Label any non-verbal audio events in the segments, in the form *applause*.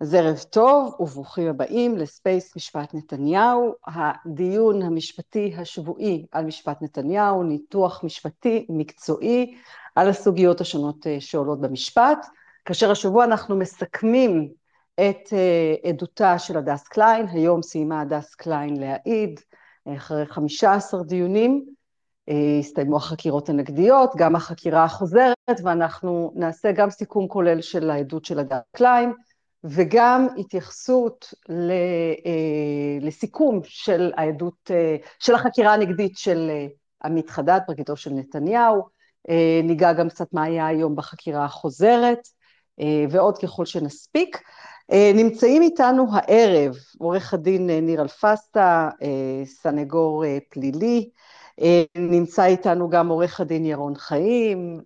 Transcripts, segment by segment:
אז ערב טוב וברוכים הבאים לספייס משפט נתניהו, הדיון המשפטי השבועי על משפט נתניהו, ניתוח משפטי מקצועי על הסוגיות השונות אה, שעולות במשפט, כאשר השבוע אנחנו מסכמים את אה, עדותה של הדס קליין, היום סיימה הדס קליין להעיד, אחרי 15 דיונים, אה, הסתיימו החקירות הנגדיות, גם החקירה החוזרת, ואנחנו נעשה גם סיכום כולל של העדות של הדס קליין, וגם התייחסות אה, לסיכום של העדות, אה, של החקירה הנגדית של אה, עמית חדד, פרקליטו של נתניהו, ניגע גם קצת מה היה היום בחקירה החוזרת, ועוד ככל שנספיק. נמצאים איתנו הערב עורך הדין ניר אלפסטה, סנגור פלילי, נמצא איתנו גם עורך הדין ירון חיים,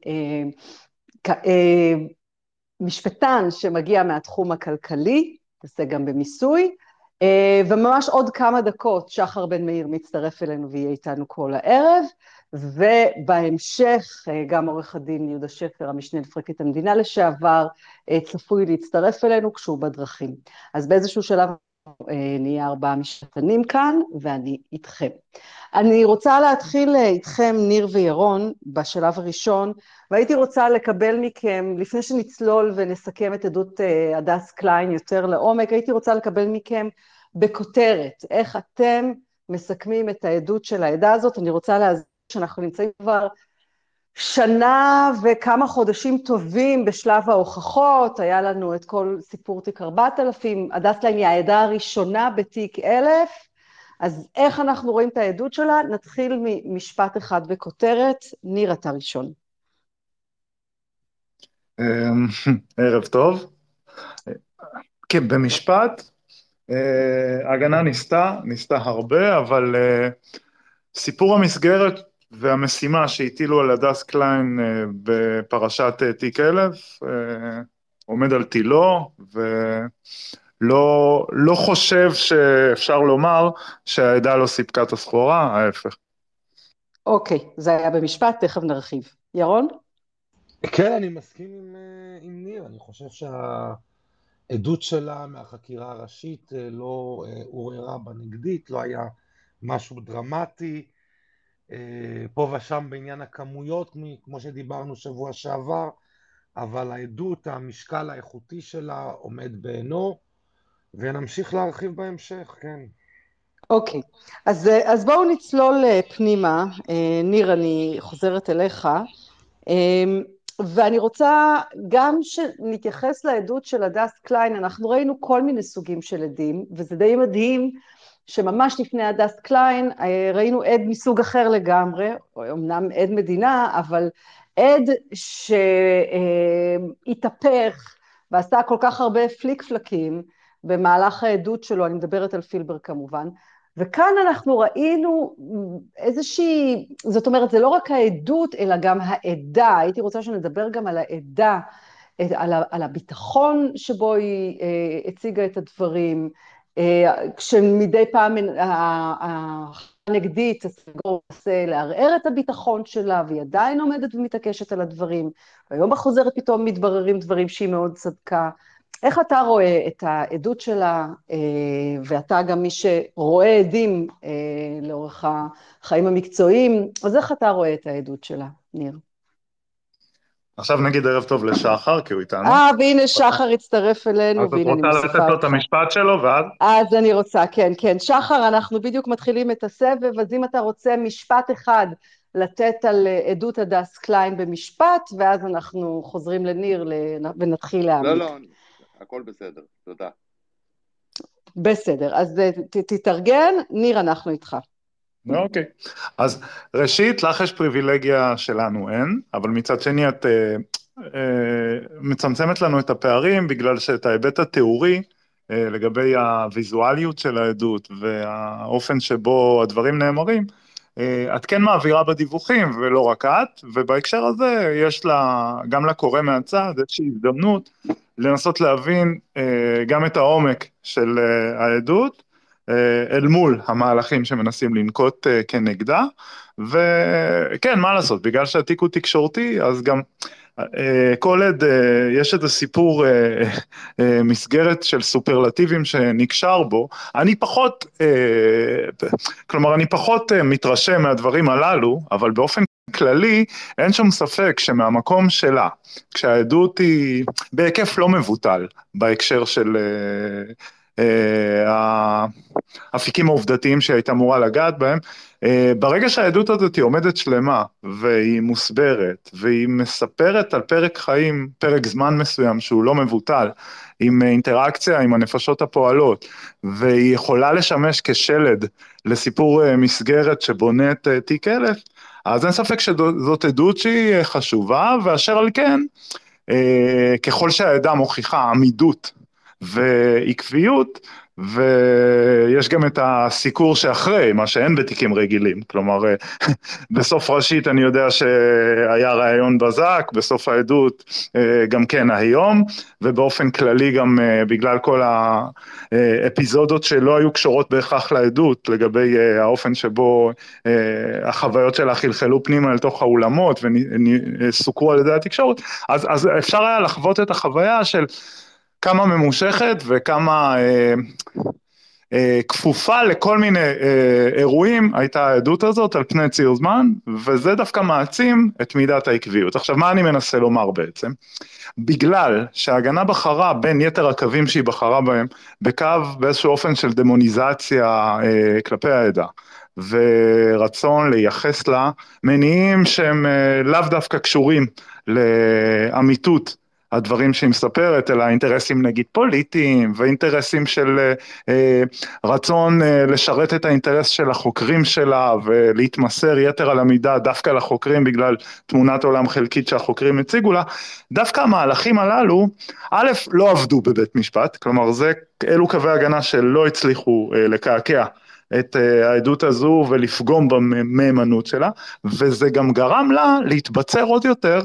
משפטן שמגיע מהתחום הכלכלי, עושה גם במיסוי, אה, וממש עוד כמה דקות שחר בן מאיר מצטרף אלינו ויהיה איתנו כל הערב, ובהמשך אה, גם עורך הדין יהודה שפר, המשנה לפרקליט המדינה לשעבר, אה, צפוי להצטרף אלינו כשהוא בדרכים. אז באיזשהו שלב נהיה ארבעה משפטנים כאן, ואני איתכם. אני רוצה להתחיל איתכם, ניר וירון, בשלב הראשון, והייתי רוצה לקבל מכם, לפני שנצלול ונסכם את עדות אה, הדס קליין יותר לעומק, הייתי רוצה לקבל מכם בכותרת, איך אתם מסכמים את העדות של העדה הזאת. אני רוצה להזכיר שאנחנו נמצאים כבר שנה וכמה חודשים טובים בשלב ההוכחות, היה לנו את כל סיפור תיק 4000, הדס קליין היא העדה הראשונה בתיק 1000, אז איך אנחנו רואים את העדות שלה? נתחיל ממשפט אחד בכותרת, ניר אתה ראשון. אמ, ערב טוב. כן, במשפט, אה, ההגנה ניסתה, ניסתה הרבה, אבל אה, סיפור המסגרת והמשימה שהטילו על הדס קליין אה, בפרשת תיק אלף עומד על תילו, ולא לא חושב שאפשר לומר שהעדה לא סיפקה את הסחורה, ההפך. אוקיי, זה היה במשפט, תכף נרחיב. ירון? כן, אני מסכים עם, אה, עם ניר, אני חושב שהעדות שלה מהחקירה הראשית אה, לא אה, עוררה בנגדית, לא היה משהו דרמטי. פה ושם בעניין הכמויות, כמו שדיברנו שבוע שעבר, אבל העדות, המשקל האיכותי שלה עומד בעינו, ונמשיך להרחיב בהמשך, כן. אוקיי, okay. אז, אז בואו נצלול פנימה. ניר, אני חוזרת אליך. ואני רוצה גם שנתייחס לעדות של הדס קליין, אנחנו ראינו כל מיני סוגים של עדים, וזה די מדהים שממש לפני הדס קליין אה, ראינו עד מסוג אחר לגמרי, אמנם עד מדינה, אבל עד שהתהפך ועשה כל כך הרבה פליק פלקים במהלך העדות שלו, אני מדברת על פילבר כמובן, וכאן אנחנו ראינו איזושהי, זאת אומרת, זה לא רק העדות, אלא גם העדה, הייתי רוצה שנדבר גם על העדה, על, על הביטחון שבו היא אה, הציגה את הדברים, כשמדי פעם הנגדית, הסגור מנסה לערער את הביטחון שלה, והיא עדיין עומדת ומתעקשת על הדברים, והיום בחוזרת פתאום מתבררים דברים שהיא מאוד צדקה. איך אתה רואה את העדות שלה, אה, ואתה גם מי שרואה עדים אה, לאורך החיים המקצועיים, אז איך אתה רואה את העדות שלה, ניר? עכשיו נגיד ערב טוב לשחר, כי הוא איתנו. אה, והנה שחר הצטרף אלינו, והנה אני מוסיפה אותך. אז את רוצה לתת לו את המשפט שלו, ואז? אז אני רוצה, כן, כן. שחר, אנחנו בדיוק מתחילים את הסבב, אז אם אתה רוצה משפט אחד לתת על עדות הדס קליין במשפט, ואז אנחנו חוזרים לניר ונתחיל להעמיק. לא, לא, הכל בסדר, תודה. בסדר, אז אה, תתארגן, ניר, אנחנו איתך. אוקיי, אז ראשית, לך יש פריבילגיה שלנו אין, אבל מצד שני את אה, אה, מצמצמת לנו את הפערים, בגלל שאת ההיבט התיאורי, אה, לגבי הוויזואליות של העדות והאופן שבו הדברים נאמרים, אה, את כן מעבירה בדיווחים, ולא רק את, ובהקשר הזה יש לה, גם לקורא מהצד איזושהי הזדמנות לנסות להבין אה, גם את העומק של אה, העדות, אל מול המהלכים שמנסים לנקוט כנגדה, וכן, מה לעשות, בגלל שהתיק הוא תקשורתי, אז גם כל עד יש איזה סיפור מסגרת של סופרלטיבים שנקשר בו, אני פחות, כלומר אני פחות מתרשם מהדברים הללו, אבל באופן כללי אין שום ספק שמהמקום שלה, כשהעדות היא בהיקף לא מבוטל בהקשר של האפיקים העובדתיים שהייתה אמורה לגעת בהם, ברגע שהעדות הזאת היא עומדת שלמה והיא מוסברת והיא מספרת על פרק חיים, פרק זמן מסוים שהוא לא מבוטל, עם אינטראקציה עם הנפשות הפועלות והיא יכולה לשמש כשלד לסיפור מסגרת שבונה את תיק אלף, אז אין ספק שזאת עדות שהיא חשובה ואשר על כן ככל שהעדה מוכיחה עמידות ועקביות, ויש גם את הסיקור שאחרי, מה שאין בתיקים רגילים, כלומר *laughs* בסוף ראשית אני יודע שהיה ראיון בזק, בסוף העדות גם כן היום, ובאופן כללי גם בגלל כל האפיזודות שלא היו קשורות בהכרח לעדות, לגבי האופן שבו החוויות שלה חלחלו פנימה לתוך האולמות וסוקרו על ידי התקשורת, אז, אז אפשר היה לחוות את החוויה של כמה ממושכת וכמה אה, אה, כפופה לכל מיני אה, אירועים הייתה העדות הזאת על פני ציר זמן, וזה דווקא מעצים את מידת העקביות. עכשיו, מה אני מנסה לומר בעצם? בגלל שההגנה בחרה בין יתר הקווים שהיא בחרה בהם, בקו באיזשהו אופן של דמוניזציה אה, כלפי העדה. ורצון לייחס לה מניעים שהם לאו דווקא קשורים לאמיתות הדברים שהיא מספרת, אלא אינטרסים נגיד פוליטיים ואינטרסים של אה, רצון אה, לשרת את האינטרס של החוקרים שלה ולהתמסר יתר על המידה דווקא לחוקרים בגלל תמונת עולם חלקית שהחוקרים הציגו לה, דווקא המהלכים הללו, א', לא עבדו בבית משפט, כלומר זה, אלו קווי הגנה שלא הצליחו אה, לקעקע את העדות הזו ולפגום במהימנות שלה, וזה גם גרם לה להתבצר עוד יותר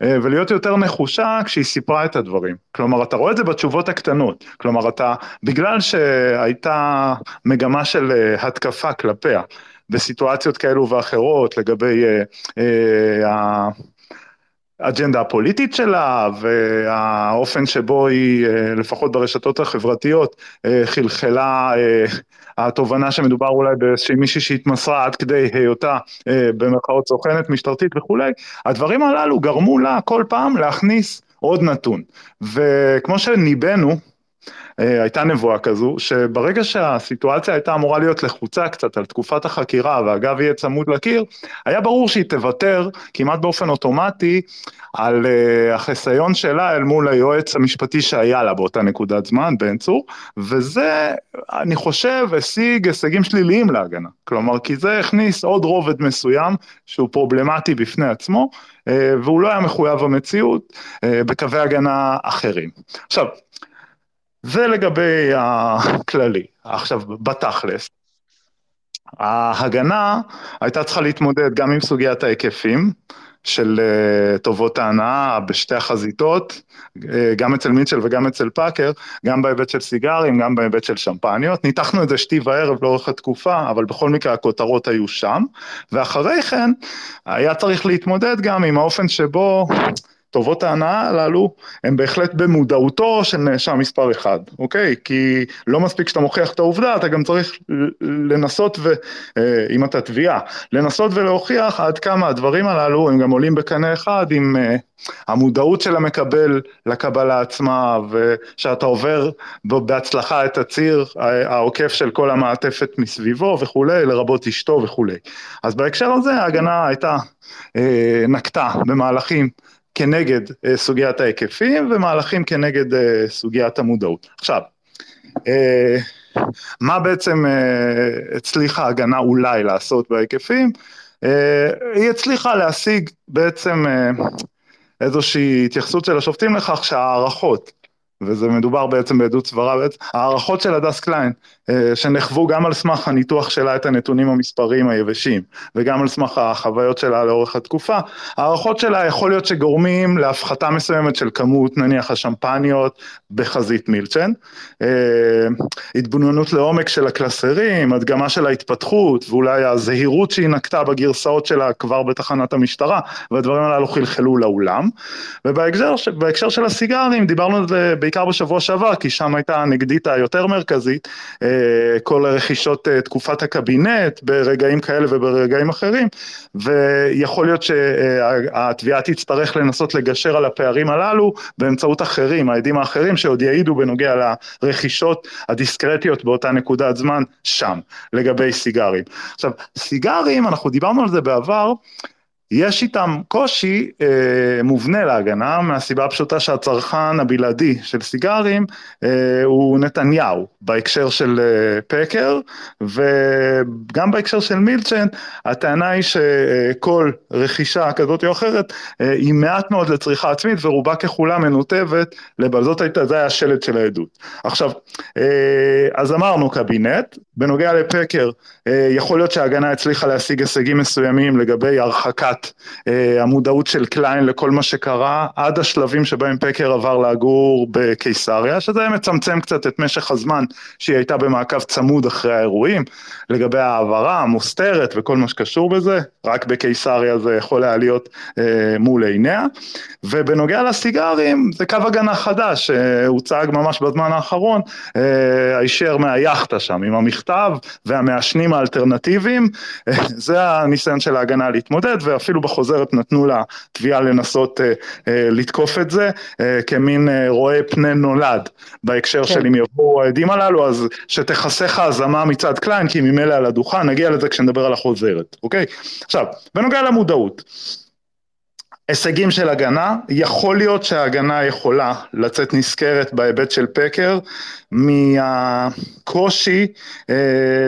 ולהיות יותר נחושה כשהיא סיפרה את הדברים. כלומר, אתה רואה את זה בתשובות הקטנות. כלומר, אתה, בגלל שהייתה מגמה של התקפה כלפיה, בסיטואציות כאלו ואחרות לגבי אה, האג'נדה הפוליטית שלה והאופן שבו היא, לפחות ברשתות החברתיות, חלחלה התובנה שמדובר אולי באיזושהי מישהי שהתמסרה עד כדי היותה במרכאות סוכנת משטרתית וכולי, הדברים הללו גרמו לה כל פעם להכניס עוד נתון. וכמו שניבאנו, הייתה נבואה כזו, שברגע שהסיטואציה הייתה אמורה להיות לחוצה קצת על תקופת החקירה והגב יהיה צמוד לקיר, היה ברור שהיא תוותר כמעט באופן אוטומטי על החיסיון שלה אל מול היועץ המשפטי שהיה לה באותה נקודת זמן, בן צור, וזה, אני חושב, השיג הישגים שליליים להגנה. כלומר, כי זה הכניס עוד רובד מסוים שהוא פרובלמטי בפני עצמו, והוא לא היה מחויב המציאות בקווי הגנה אחרים. עכשיו, זה לגבי הכללי. עכשיו, בתכלס, ההגנה הייתה צריכה להתמודד גם עם סוגיית ההיקפים של טובות ההנאה בשתי החזיתות, גם אצל מיטשל וגם אצל פאקר, גם בהיבט של סיגרים, גם בהיבט של שמפניות. ניתחנו את זה שתי וערב לאורך התקופה, אבל בכל מקרה הכותרות היו שם, ואחרי כן היה צריך להתמודד גם עם האופן שבו טובות ההנאה הללו הם בהחלט במודעותו של נאשם מספר אחד, אוקיי? כי לא מספיק שאתה מוכיח את העובדה, אתה גם צריך לנסות ו... אם אתה תביעה, לנסות ולהוכיח עד כמה הדברים הללו הם גם עולים בקנה אחד עם המודעות של המקבל לקבלה עצמה ושאתה עובר בהצלחה את הציר העוקף של כל המעטפת מסביבו וכולי, לרבות אשתו וכולי. אז בהקשר הזה ההגנה הייתה נקטה במהלכים כנגד סוגיית ההיקפים ומהלכים כנגד סוגיית המודעות. עכשיו, מה בעצם הצליחה ההגנה אולי לעשות בהיקפים? היא הצליחה להשיג בעצם איזושהי התייחסות של השופטים לכך שהערכות וזה מדובר בעצם בעדות סברה, הערכות של הדס קליין, שנחוו גם על סמך הניתוח שלה את הנתונים המספריים היבשים, וגם על סמך החוויות שלה לאורך התקופה, הערכות שלה יכול להיות שגורמים להפחתה מסוימת של כמות נניח השמפניות בחזית מילצ'ן, התבוננות לעומק של הקלסרים, הדגמה של ההתפתחות, ואולי הזהירות שהיא נקטה בגרסאות שלה כבר בתחנת המשטרה, והדברים הללו חלחלו לאולם, ובהקשר של הסיגרים דיברנו על זה בעיקר בשבוע שעבר, כי שם הייתה הנגדית היותר מרכזית, כל רכישות תקופת הקבינט ברגעים כאלה וברגעים אחרים, ויכול להיות שהתביעה תצטרך לנסות לגשר על הפערים הללו באמצעות אחרים, העדים האחרים שעוד יעידו בנוגע לרכישות הדיסקרטיות באותה נקודת זמן שם, לגבי סיגרים. עכשיו, סיגרים, אנחנו דיברנו על זה בעבר, יש איתם קושי אה, מובנה להגנה מהסיבה הפשוטה שהצרכן הבלעדי של סיגרים אה, הוא נתניהו בהקשר של אה, פקר וגם בהקשר של מילצ'ן הטענה היא שכל רכישה כזאת או אחרת אה, היא מעט מאוד לצריכה עצמית ורובה ככולה מנותבת לבלזות הייתה, זה היה השלד של העדות. עכשיו, אה, אז אמרנו קבינט, בנוגע לפקר אה, יכול להיות שההגנה הצליחה להשיג הישגים מסוימים לגבי הרחקת המודעות של קליין לכל מה שקרה עד השלבים שבהם פקר עבר לגור בקיסריה, שזה מצמצם קצת את משך הזמן שהיא הייתה במעקב צמוד אחרי האירועים, לגבי העברה המוסתרת וכל מה שקשור בזה, רק בקיסריה זה יכול היה להיות אה, מול עיניה, ובנוגע לסיגרים זה קו הגנה חדש שהוצג ממש בזמן האחרון, אה, הישר מהיאכטה שם עם המכתב והמעשנים האלטרנטיביים, אה, זה הניסיון של ההגנה להתמודד ואפילו אפילו בחוזרת נתנו לה תביעה לנסות אה, אה, לתקוף את זה אה, כמין אה, רואה פני נולד בהקשר כן. של אם יבואו העדים הללו אז שתכסה הזמה מצד קליין כי ממילא על הדוכן נגיע לזה כשנדבר על החוזרת אוקיי עכשיו בנוגע לנקודות הישגים של הגנה, יכול להיות שההגנה יכולה לצאת נשכרת בהיבט של פאקר מהקושי אה,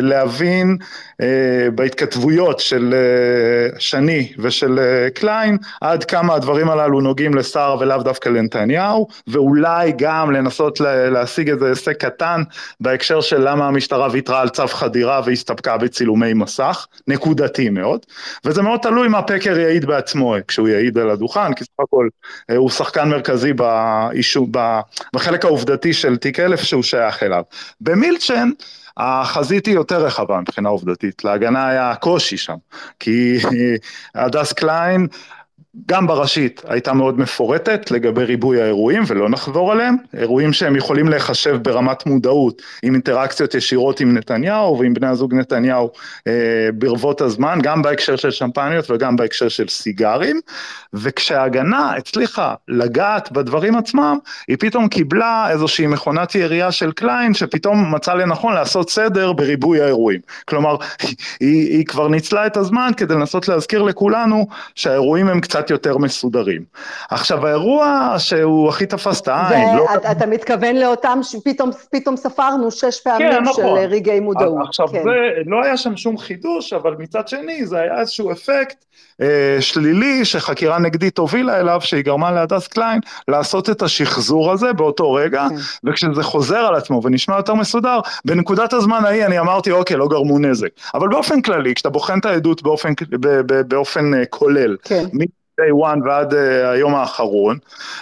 להבין אה, בהתכתבויות של אה, שני ושל אה, קליין עד כמה הדברים הללו נוגעים לשרה ולאו דווקא לנתניהו ואולי גם לנסות להשיג איזה הישג קטן בהקשר של למה המשטרה ויתרה על צו חדירה והסתפקה בצילומי מסך, נקודתי מאוד. וזה מאוד תלוי מה פקר יעיד בעצמו כשהוא יעיד על הדוכן כי סך הכל הוא שחקן מרכזי באישו, בחלק העובדתי של תיק אלף שהוא שייך אליו. במילצ'ן החזית היא יותר רחבה מבחינה עובדתית, להגנה היה קושי שם, כי הדס קליין גם בראשית הייתה מאוד מפורטת לגבי ריבוי האירועים ולא נחזור עליהם, אירועים שהם יכולים להיחשב ברמת מודעות עם אינטראקציות ישירות עם נתניהו ועם בני הזוג נתניהו אה, ברבות הזמן, גם בהקשר של שמפניות וגם בהקשר של סיגרים, וכשההגנה הצליחה לגעת בדברים עצמם, היא פתאום קיבלה איזושהי מכונת ירייה של קליין שפתאום מצא לנכון לעשות סדר בריבוי האירועים, כלומר *laughs* היא, היא כבר ניצלה את הזמן כדי לנסות להזכיר לכולנו שהאירועים הם קצת קצת יותר מסודרים. עכשיו האירוע שהוא הכי תפס את העין, לא... אתה מתכוון לאותם שפתאום ספרנו שש פעמים כן, נכון. של רגעי מודעות. עכשיו כן. זה, לא היה שם שום חידוש, אבל מצד שני זה היה איזשהו אפקט אה, שלילי שחקירה נגדית הובילה אליו, שהיא גרמה להדס קליין לעשות את השחזור הזה באותו רגע, כן. וכשזה חוזר על עצמו ונשמע יותר מסודר, בנקודת הזמן ההיא אני אמרתי אוקיי לא גרמו נזק, אבל באופן כללי כשאתה בוחן את העדות באופן, באופן אה, כולל, כן. Day one ועד uh, היום האחרון,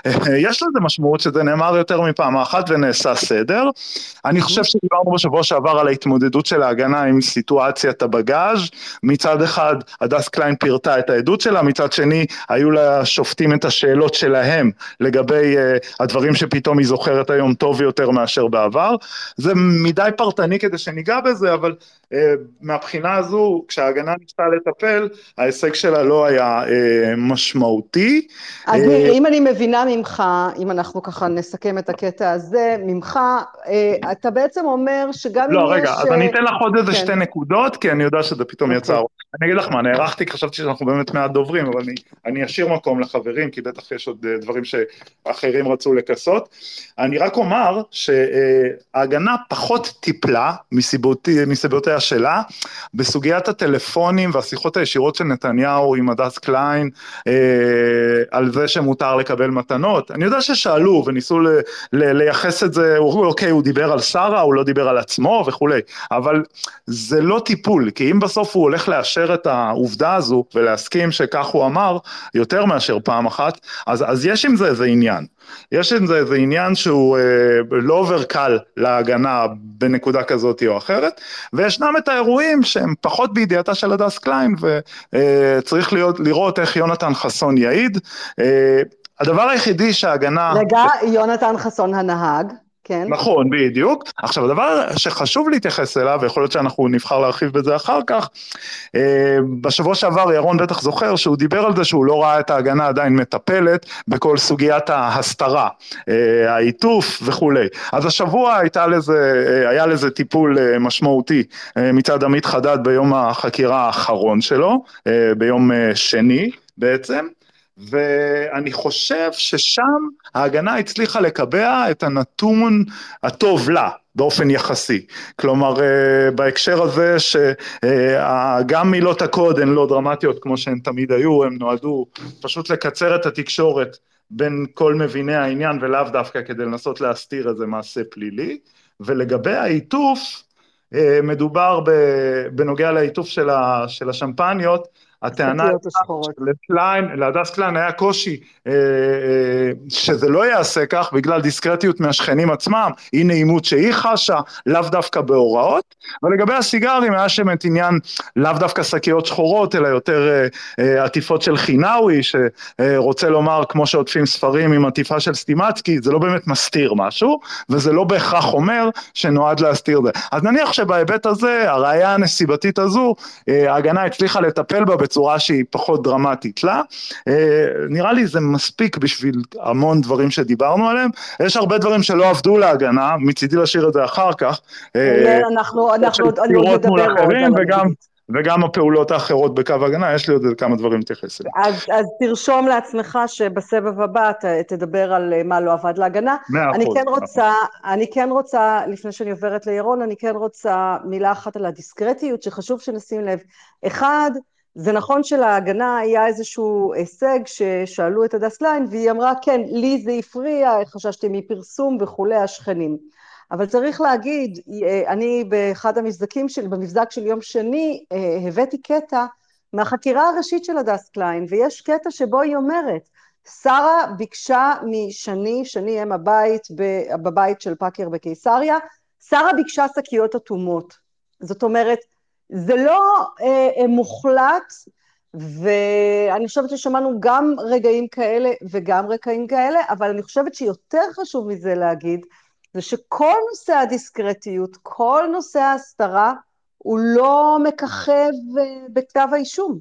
uh, יש לזה משמעות שזה נאמר יותר מפעם אחת ונעשה סדר. אני חושב שדיברנו בשבוע שעבר על ההתמודדות של ההגנה עם סיטואציית הבגאז', מצד אחד הדס קליין פירטה את העדות שלה, מצד שני היו לשופטים את השאלות שלהם לגבי uh, הדברים שפתאום היא זוכרת היום טוב יותר מאשר בעבר. זה מדי פרטני כדי שניגע בזה, אבל מהבחינה הזו, כשההגנה ניסתה לטפל, ההישג שלה לא היה uh, משמעותי. אז אה, אם אני מבינה ממך, אם אנחנו ככה נסכם את הקטע הזה, ממך, אה, אתה בעצם אומר שגם אם יש... לא, רגע, אז אני אתן לך עוד איזה כן. שתי נקודות, כי אני יודע שזה פתאום יצא. אוקיי. אני אגיד לך מה, נערכתי, חשבתי שאנחנו באמת מעט דוברים, אבל אני, אני אשאיר מקום לחברים, כי בטח יש עוד אה, דברים שאחרים רצו לכסות. אני רק אומר שההגנה פחות טיפלה מסיבותיה שלה בסוגיית הטלפונים והשיחות הישירות של נתניהו עם הדס קליין אה, על זה שמותר לקבל מתנות. אני יודע ששאלו וניסו ל, ל, לייחס את זה, אוקיי, הוא דיבר על שרה, הוא לא דיבר על עצמו וכולי, אבל זה לא טיפול, כי אם בסוף הוא הולך לאשר את העובדה הזו ולהסכים שכך הוא אמר, יותר מאשר פעם אחת, אז, אז יש עם זה איזה עניין. יש איזה עניין שהוא אה, לא עובר קל להגנה בנקודה כזאת או אחרת, וישנם את האירועים שהם פחות בידיעתה של הדס קליין, וצריך אה, לראות איך יונתן חסון יעיד. אה, הדבר היחידי שההגנה... רגע, יונתן חסון הנהג. כן. נכון, בדיוק. עכשיו, הדבר שחשוב להתייחס אליו, ויכול להיות שאנחנו נבחר להרחיב בזה אחר כך, אה, בשבוע שעבר ירון בטח זוכר שהוא דיבר על זה שהוא לא ראה את ההגנה עדיין מטפלת בכל סוגיית ההסתרה, אה, העיטוף וכולי. אז השבוע הייתה לזה, אה, היה לזה טיפול משמעותי מצד עמית חדד ביום החקירה האחרון שלו, ביום שני בעצם. ואני חושב ששם ההגנה הצליחה לקבע את הנתון הטוב לה באופן יחסי. כלומר, אה, בהקשר הזה שגם מילות הקוד הן לא דרמטיות כמו שהן תמיד היו, הן נועדו פשוט לקצר את התקשורת בין כל מביני העניין ולאו דווקא כדי לנסות להסתיר איזה מעשה פלילי. ולגבי העיטוף, אה, מדובר בנוגע לעיטוף של השמפניות, הטענה לקליין, להדס קליין היה קושי אה, אה, שזה לא יעשה כך בגלל דיסקרטיות מהשכנים עצמם, אי נעימות שהיא חשה, לאו דווקא בהוראות, ולגבי הסיגרים היה שם את עניין לאו דווקא שקיות שחורות, אלא יותר אה, עטיפות של חינאווי, שרוצה לומר כמו שעוטפים ספרים עם עטיפה של סטימצקי, זה לא באמת מסתיר משהו, וזה לא בהכרח אומר שנועד להסתיר זה. אז נניח שבהיבט הזה, הראייה הנסיבתית הזו, ההגנה הצליחה לטפל בה בצורה שהיא פחות דרמטית לה. אה, נראה לי זה מספיק בשביל המון דברים שדיברנו עליהם. יש הרבה דברים שלא עבדו להגנה, מצידי להשאיר את זה אחר כך. אה, אנחנו, אנחנו עוד נדבר עוד. וגם, וגם הפעולות האחרות בקו הגנה, יש לי עוד כמה דברים להתייחס אליהם. אז, אז תרשום לעצמך שבסבב הבא ת, תדבר על אה, מה לא עבד להגנה. מאה אחוז. אני כן רוצה, אני כן רוצה, לפני שאני עוברת לירון, אני כן רוצה מילה אחת על הדיסקרטיות, שחשוב שנשים לב. אחד, זה נכון שלהגנה היה איזשהו הישג ששאלו את הדס קליין, והיא אמרה, כן, לי זה הפריע, חששתי מפרסום וכולי, השכנים. אבל צריך להגיד, אני באחד המבזקים שלי, במבזק של יום שני, אה, הבאתי קטע מהחקירה הראשית של הדס קליין, ויש קטע שבו היא אומרת, שרה ביקשה משני, שני אם הבית, בבית של פאקר בקיסריה, שרה ביקשה שקיות אטומות. זאת אומרת, זה לא אה, אה, מוחלט, ואני חושבת ששמענו גם רגעים כאלה וגם רגעים כאלה, אבל אני חושבת שיותר חשוב מזה להגיד, זה שכל נושא הדיסקרטיות, כל נושא ההסתרה, הוא לא מככב אה, בכתב האישום.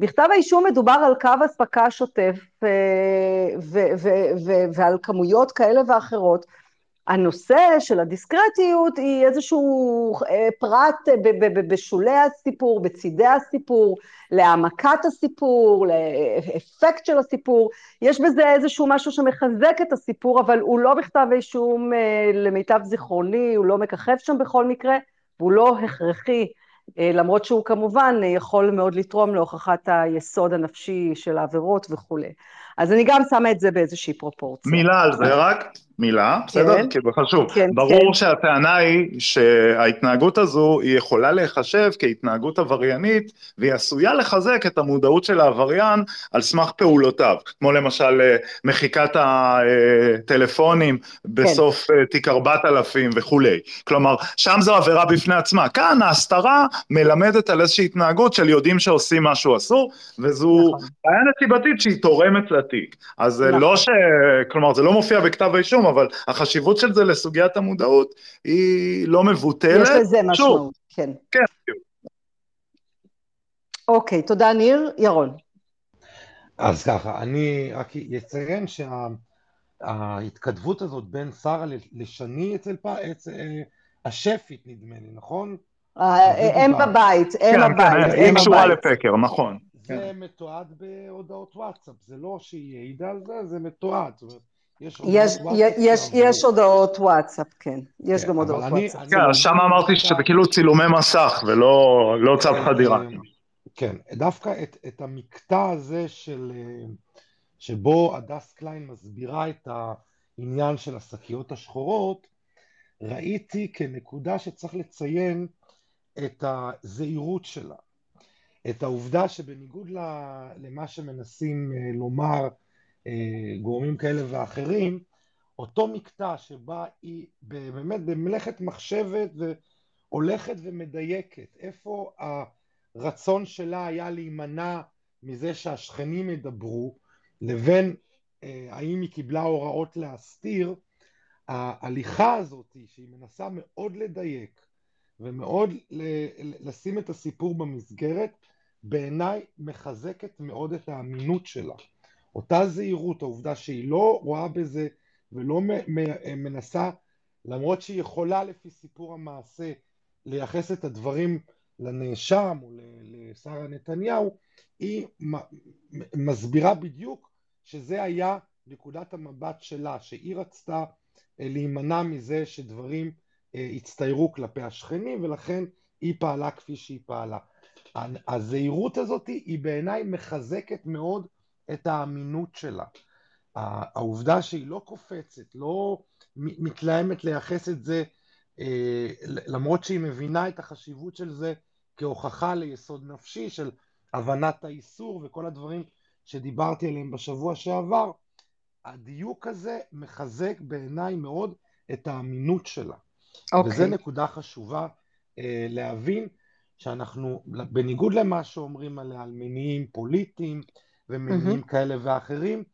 בכתב האישום מדובר על קו אספקה שוטף אה, ועל כמויות כאלה ואחרות, הנושא של הדיסקרטיות היא איזשהו אה, פרט בשולי הסיפור, בצידי הסיפור, להעמקת הסיפור, לאפקט של הסיפור. יש בזה איזשהו משהו שמחזק את הסיפור, אבל הוא לא בכתב אישום אה, למיטב זיכרוני, הוא לא מככב שם בכל מקרה, והוא לא הכרחי, אה, למרות שהוא כמובן יכול מאוד לתרום להוכחת היסוד הנפשי של העבירות וכולי. אז אני גם שמה את זה באיזושהי פרופורציה. מילה על זה רק. מילה, בסדר? כן, כי זה חשוב. כן, ברור כן. שהטענה היא שההתנהגות הזו היא יכולה להיחשב כהתנהגות עבריינית והיא עשויה לחזק את המודעות של העבריין על סמך פעולותיו, כמו למשל אה, מחיקת הטלפונים בסוף כן. אה, תיק 4000 וכולי. כלומר, שם זו עבירה בפני עצמה. כאן ההסתרה מלמדת על איזושהי התנהגות של יודעים שעושים משהו אסור, וזו נכון. בעיה נסיבתית שהיא תורמת לתיק. אז נכון. לא ש... כלומר, זה לא מופיע בכתב האישום, אבל החשיבות של זה לסוגיית המודעות היא לא מבוטלת. יש לזה משמעות, כן. כן. אוקיי, תודה ניר. ירון. אז ככה, אני רק אציין שההתכתבות הזאת בין שרה לשני אצל פ... אצל... אה, השפית נדמה לי, נכון? אה, הם בבית, הם כן, בבית. כן, היא קשורה לפקר, נכון. זה מתועד בהודעות וואטסאפ, זה לא שהיא העידה על זה, זה מתועד. זאת אומרת, יש, יש, יש הודעות וואטסאפ, כן. יש כן, גם הודעות וואטסאפ. כן, אז שם אמרתי שזה כאילו צילומי מסך ולא לא צו חדירה. כן, דווקא את, את המקטע הזה של, שבו הדס קליין מסבירה את העניין של השקיות השחורות, ראיתי כנקודה שצריך לציין את הזהירות שלה. את העובדה שבניגוד למה שמנסים אה, לומר אה, גורמים כאלה ואחרים, אותו מקטע שבה היא באמת במלאכת מחשבת והולכת ומדייקת, איפה הרצון שלה היה להימנע מזה שהשכנים ידברו, לבין אה, האם היא קיבלה הוראות להסתיר, ההליכה הזאת שהיא מנסה מאוד לדייק ומאוד לשים את הסיפור במסגרת, בעיניי מחזקת מאוד את האמינות שלה. אותה זהירות, העובדה שהיא לא רואה בזה ולא מנסה, למרות שהיא יכולה לפי סיפור המעשה לייחס את הדברים לנאשם או לשרה נתניהו, היא מסבירה בדיוק שזה היה נקודת המבט שלה, שהיא רצתה אה, להימנע מזה שדברים אה, הצטיירו כלפי השכנים ולכן היא פעלה כפי שהיא פעלה. הזהירות הזאת היא בעיניי מחזקת מאוד את האמינות שלה. העובדה שהיא לא קופצת, לא מתלהמת לייחס את זה, אה, למרות שהיא מבינה את החשיבות של זה כהוכחה ליסוד נפשי של הבנת האיסור וכל הדברים שדיברתי עליהם בשבוע שעבר, הדיוק הזה מחזק בעיניי מאוד את האמינות שלה. Okay. אוקיי. וזו נקודה חשובה אה, להבין שאנחנו, בניגוד למה שאומרים עליה, על מניעים פוליטיים ומניעים mm-hmm. כאלה ואחרים,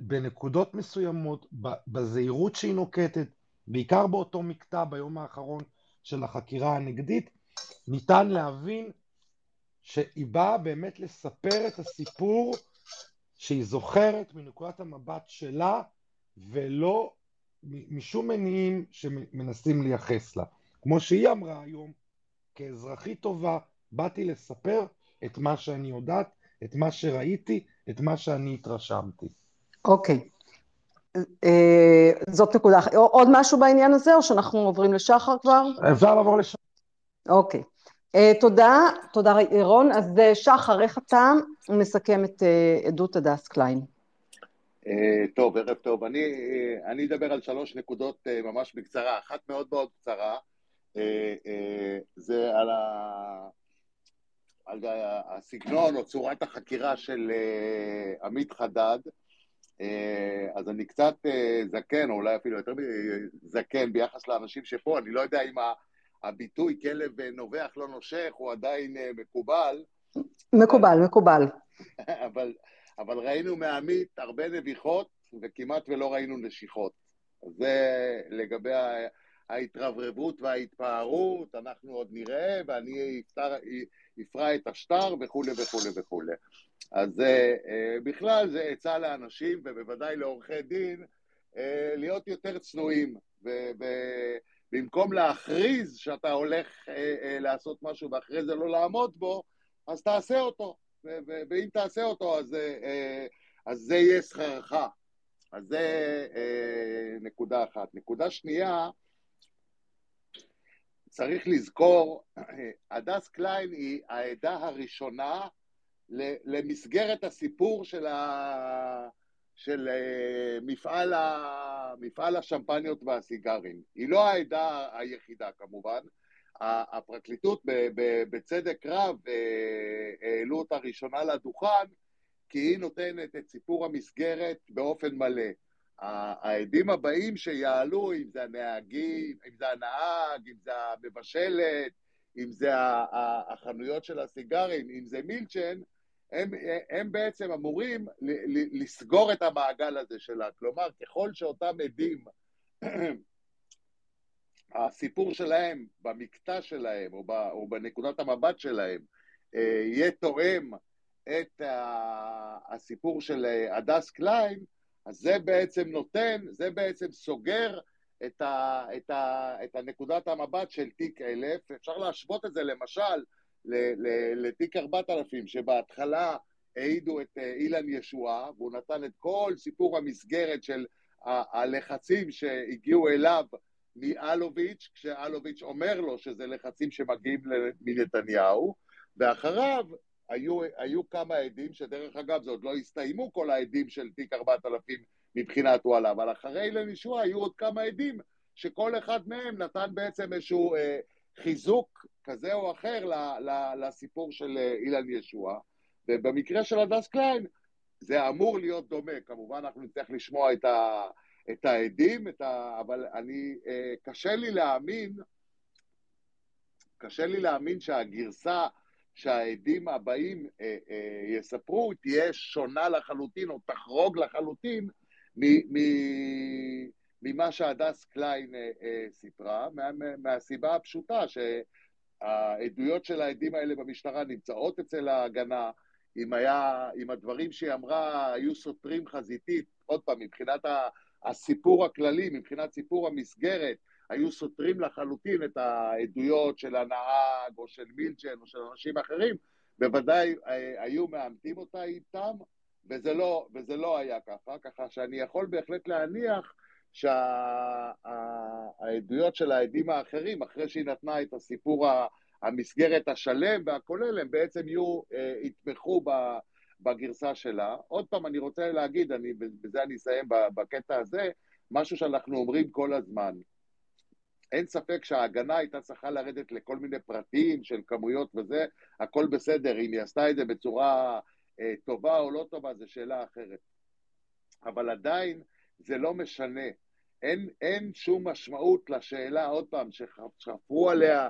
בנקודות מסוימות, בזהירות שהיא נוקטת, בעיקר באותו מקטע ביום האחרון של החקירה הנגדית, ניתן להבין שהיא באה באמת לספר את הסיפור שהיא זוכרת מנקודת המבט שלה ולא משום מניעים שמנסים לייחס לה. כמו שהיא אמרה היום, כאזרחית טובה, באתי לספר את מה שאני יודעת, את מה שראיתי, את מה שאני התרשמתי. אוקיי. אה, זאת נקודה, עוד משהו בעניין הזה, או שאנחנו עוברים לשחר כבר? אפשר לעבור לשחר. אוקיי. Uh, תודה, תודה רון. אז uh, שחר, איך אתה מסכם את uh, עדות הדס קליין? טוב, ערב טוב. אני, אני אדבר על שלוש נקודות ממש בקצרה. אחת מאוד מאוד קצרה, זה על, ה, על הסגנון או צורת החקירה של uh, עמית חדד. Uh, אז אני קצת uh, זקן, או אולי אפילו יותר זקן ביחס לאנשים שפה, אני לא יודע אם. הביטוי כלב נובח לא נושך הוא עדיין אה, מקובל. מקובל, מקובל. *laughs* אבל, אבל ראינו מעמית הרבה נביחות וכמעט ולא ראינו נשיכות. זה לגבי ההתרברבות וההתפארות, אנחנו עוד נראה, ואני אפרע את השטר וכולי וכולי וכולי. אז אה, בכלל זה עצה לאנשים, ובוודאי לעורכי דין, אה, להיות יותר צנועים. במקום להכריז שאתה הולך אה, אה, לעשות משהו ואחרי זה לא לעמוד בו, אז תעשה אותו. ואם תעשה אותו, אז, אה, אה, אז זה יהיה שכרך. אז זה אה, נקודה אחת. נקודה שנייה, צריך לזכור, הדס קליין היא העדה הראשונה למסגרת הסיפור של, ה... של אה, מפעל, ה... מפעל השמפניות והסיגרים. היא לא העדה היחידה כמובן. הפרקליטות בצדק רב אה, העלו אותה ראשונה לדוכן כי היא נותנת את סיפור המסגרת באופן מלא. העדים הבאים שיעלו, אם זה הנהגים, אם זה הנהג, אם זה המבשלת, אם זה החנויות של הסיגרים, אם זה מילצ'ן, הם, הם בעצם אמורים לסגור את המעגל הזה שלה. כלומר, ככל שאותם עדים, *clears throat* הסיפור שלהם במקטע שלהם או, ב, או בנקודת המבט שלהם אה, יהיה תואם את הסיפור של הדס קליין, אז זה בעצם נותן, זה בעצם סוגר את, ה, את, ה, את הנקודת המבט של תיק אלף. אפשר להשוות את זה למשל לתיק 4000, שבהתחלה העידו את אילן ישועה, והוא נתן את כל סיפור המסגרת של הלחצים שהגיעו אליו מאלוביץ', כשאלוביץ' אומר לו שזה לחצים שמגיעים מנתניהו, ואחריו היו, היו כמה עדים, שדרך אגב זה עוד לא הסתיימו כל העדים של תיק 4000 מבחינת וואלה, אבל אחרי אילן ישועה היו עוד כמה עדים שכל אחד מהם נתן בעצם איזשהו אה, חיזוק כזה או אחר ל, ל, לסיפור של אה, אילן ישועה. ובמקרה של הדס קליין זה אמור להיות דומה, כמובן אנחנו נצטרך לשמוע את, ה, את העדים, את ה, אבל אני, אה, קשה לי להאמין, קשה לי להאמין שהגרסה שהעדים הבאים אה, אה, יספרו תהיה שונה לחלוטין או תחרוג לחלוטין ממה שהדס קליין אה, אה, סיפרה, מה, מהסיבה הפשוטה שהעדויות של העדים האלה במשטרה נמצאות אצל ההגנה, אם, היה, אם הדברים שהיא אמרה היו סותרים חזיתית, עוד פעם, מבחינת הסיפור הכללי, מבחינת סיפור המסגרת, היו סותרים לחלוטין את העדויות של הנהג או של מילצ'ן או של אנשים אחרים, בוודאי אה, היו מאמתים אותה איתם, וזה לא, וזה לא היה ככה, ככה שאני יכול בהחלט להניח שהעדויות של העדים האחרים, אחרי שהיא נתנה את הסיפור המסגרת השלם והכולל, הם בעצם יהיו, אה, יתמכו בגרסה שלה. עוד פעם, אני רוצה להגיד, אני, בזה אני אסיים בקטע הזה, משהו שאנחנו אומרים כל הזמן. אין ספק שההגנה הייתה צריכה לרדת לכל מיני פרטים של כמויות וזה, הכל בסדר, אם היא עשתה את זה בצורה אה, טובה או לא טובה, זו שאלה אחרת. אבל עדיין זה לא משנה. אין, אין שום משמעות לשאלה, עוד פעם, שחפרו עליה,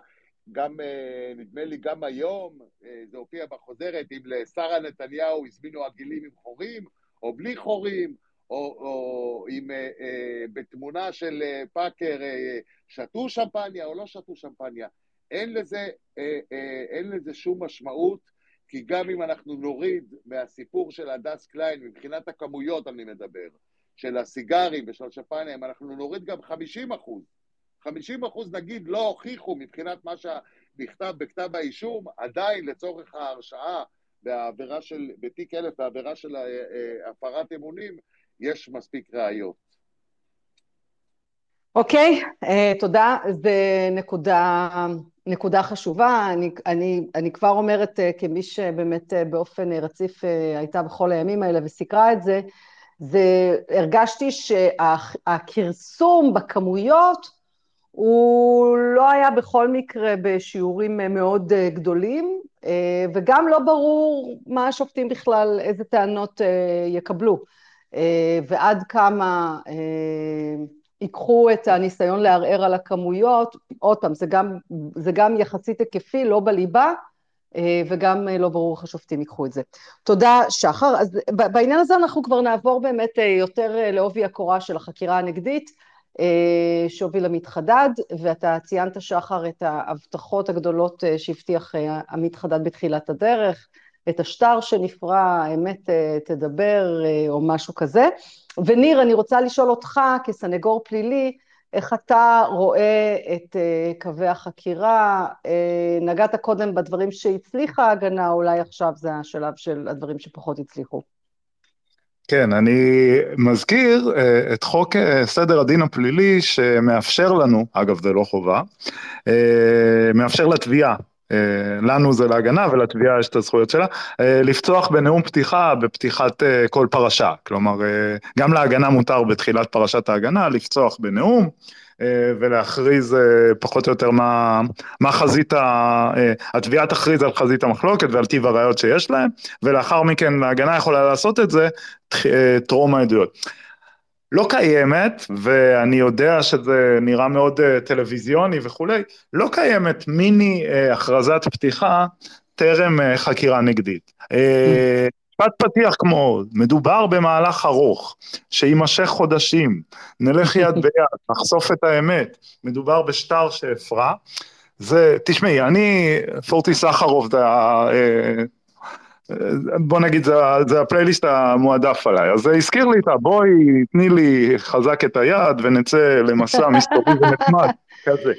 גם, אה, נדמה לי גם היום, אה, זה הופיע בחוזרת, אם לשרה נתניהו הזמינו עגילים עם חורים, או בלי חורים, או, או אם אה, אה, בתמונה של אה, פאקר אה, שתו שמפניה או לא שתו שמפניה. אין לזה, אה, אה, אין לזה שום משמעות, כי גם אם אנחנו נוריד מהסיפור של הדס קליין, מבחינת הכמויות אני מדבר, של הסיגרים ושל השמפניה, אנחנו נוריד גם 50 אחוז. 50 אחוז נגיד לא הוכיחו מבחינת מה שנכתב בכתב האישום, עדיין לצורך ההרשעה בעבירה של, בתיק אלף, בעבירה של אה, אה, הפרת אמונים, יש מספיק ראיות. אוקיי, okay, uh, תודה. זו נקודה, נקודה חשובה. אני, אני, אני כבר אומרת, uh, כמי שבאמת uh, באופן רציף uh, הייתה בכל הימים האלה וסיקרה את זה, זה הרגשתי שהכרסום בכמויות הוא לא היה בכל מקרה בשיעורים מאוד גדולים, וגם לא ברור מה השופטים בכלל, איזה טענות יקבלו. אה, ועד כמה אה, ייקחו את הניסיון לערער על הכמויות, עוד פעם, זה גם, זה גם יחסית היקפי, לא בליבה, אה, וגם לא ברור איך השופטים ייקחו את זה. תודה, שחר. אז בעניין הזה אנחנו כבר נעבור באמת יותר לעובי הקורה של החקירה הנגדית, שהוביל עמית חדד, ואתה ציינת, שחר, את ההבטחות הגדולות שהבטיח עמית חדד בתחילת הדרך, את השטר שנפרע, האמת אה, תדבר, אה, או משהו כזה. וניר, אני רוצה לשאול אותך, כסנגור פלילי, איך אתה רואה את אה, קווי החקירה? נגעת קודם בדברים שהצליחה ההגנה, אולי עכשיו זה השלב של הדברים שפחות הצליחו. כן, אני מזכיר את חוק סדר הדין הפלילי שמאפשר לנו, אגב זה לא חובה, מאפשר לתביעה לנו זה להגנה ולתביעה יש את הזכויות שלה, אה, לפצוח בנאום פתיחה בפתיחת אה, כל פרשה, כלומר גם להגנה מותר בתחילת פרשת ההגנה לפצוח בנאום ולהכריז פחות או יותר מה, מה חזית, התביעה תכריז על חזית המחלוקת ועל טיב הראיות שיש להם ולאחר מכן ההגנה יכולה לעשות את זה טרום העדויות. לא קיימת, ואני יודע שזה נראה מאוד uh, טלוויזיוני וכולי, לא קיימת מיני uh, הכרזת פתיחה טרם uh, חקירה נגדית. משפט פתיח כמו, מדובר במהלך ארוך, שיימשך חודשים, נלך *laughs* יד ביד, נחשוף את האמת, מדובר בשטר שהפרע. זה, תשמעי, אני, פורטי סחרוף, בוא נגיד, זה, זה הפלייליסט המועדף עליי. אז זה הזכיר לי את הבואי, תני לי חזק את היד ונצא למסע מסתורי ונחמד. *laughs* כזה.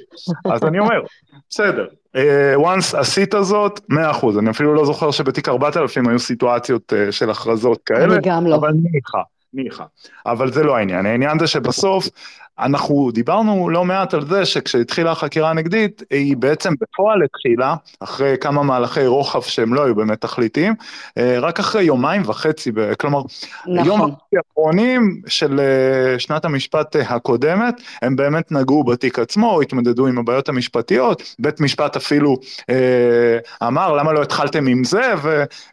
אז אני אומר, בסדר, uh, once עשית זאת, מאה אחוז, אני אפילו לא זוכר שבתיק 4000 היו סיטואציות uh, של הכרזות כאלה, אני גם לא. אבל ניחא, ניחא. אבל זה לא העניין, העניין זה שבסוף אנחנו דיברנו לא מעט על זה שכשהתחילה החקירה הנגדית, היא בעצם בפועל התחילה, אחרי כמה מהלכי רוחב שהם לא היו באמת תכליתיים, אה, רק אחרי יומיים וחצי, כלומר, נכון. יום האחרונים של אה, שנת המשפט אה, הקודמת, הם באמת נגעו בתיק עצמו, התמודדו עם הבעיות המשפטיות, בית משפט אפילו אמר למה לא התחלתם עם זה,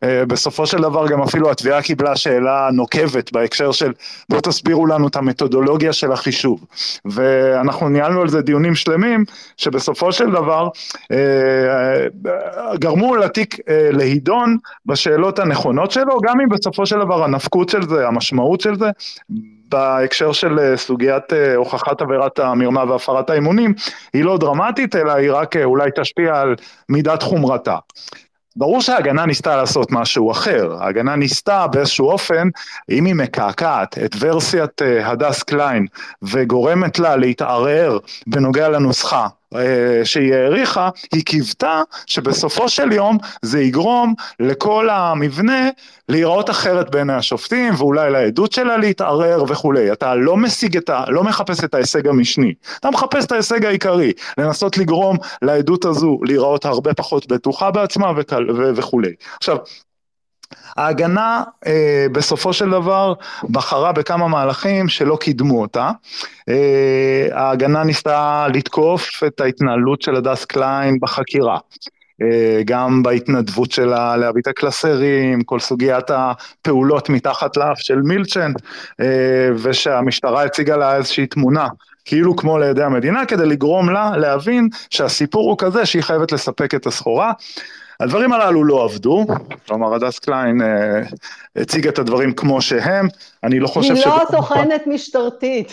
ובסופו של דבר גם אפילו התביעה קיבלה שאלה נוקבת בהקשר של בואו תסבירו לנו את המתודולוגיה של החישוב. ואנחנו ניהלנו על זה דיונים שלמים, שבסופו של דבר אה, גרמו לתיק אה, להידון בשאלות הנכונות שלו, גם אם בסופו של דבר הנפקות של זה, המשמעות של זה, בהקשר של אה, סוגיית הוכחת עבירת המרמה והפרת האימונים, היא לא דרמטית, אלא היא רק אולי תשפיע על מידת חומרתה. ברור שההגנה ניסתה לעשות משהו אחר, ההגנה ניסתה באיזשהו אופן, אם היא מקעקעת את ורסיית אה, הדס קליין וגורמת לה להתערער בנוגע לנוסחה שהיא העריכה, היא קיוותה שבסופו של יום זה יגרום לכל המבנה להיראות אחרת בעיני השופטים ואולי לעדות שלה להתערער וכולי. אתה לא משיג את ה... לא מחפש את ההישג המשני, אתה מחפש את ההישג העיקרי, לנסות לגרום לעדות הזו להיראות הרבה פחות בטוחה בעצמה וכולי. עכשיו, ההגנה אה, בסופו של דבר בחרה בכמה מהלכים שלא קידמו אותה. אה, ההגנה ניסתה לתקוף את ההתנהלות של הדס קליין בחקירה. אה, גם בהתנדבות שלה להביא את הקלסרים, כל סוגיית הפעולות מתחת לאף של מילצ'ן, אה, ושהמשטרה הציגה לה איזושהי תמונה. כאילו כמו לידי המדינה, כדי לגרום לה להבין שהסיפור הוא כזה שהיא חייבת לספק את הסחורה. הדברים הללו לא עבדו, כלומר הדס קליין אה, הציג את הדברים כמו שהם, אני לא חושב ש... היא לא סוכנת משטרתית.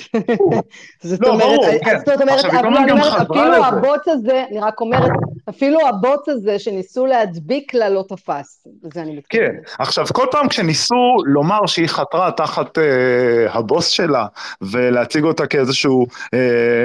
*laughs* זאת לא, אומרת, ברור, כן. זאת אומרת, אני אומרת, אפילו הבוץ הזה, אני רק אומרת, אפילו הבוץ הזה שניסו להדביק לה לא תפס, בזה אני מתכוונת. כן, עכשיו כל פעם כשניסו לומר שהיא חתרה תחת אה, הבוס שלה, ולהציג אותה כאיזשהו, אה,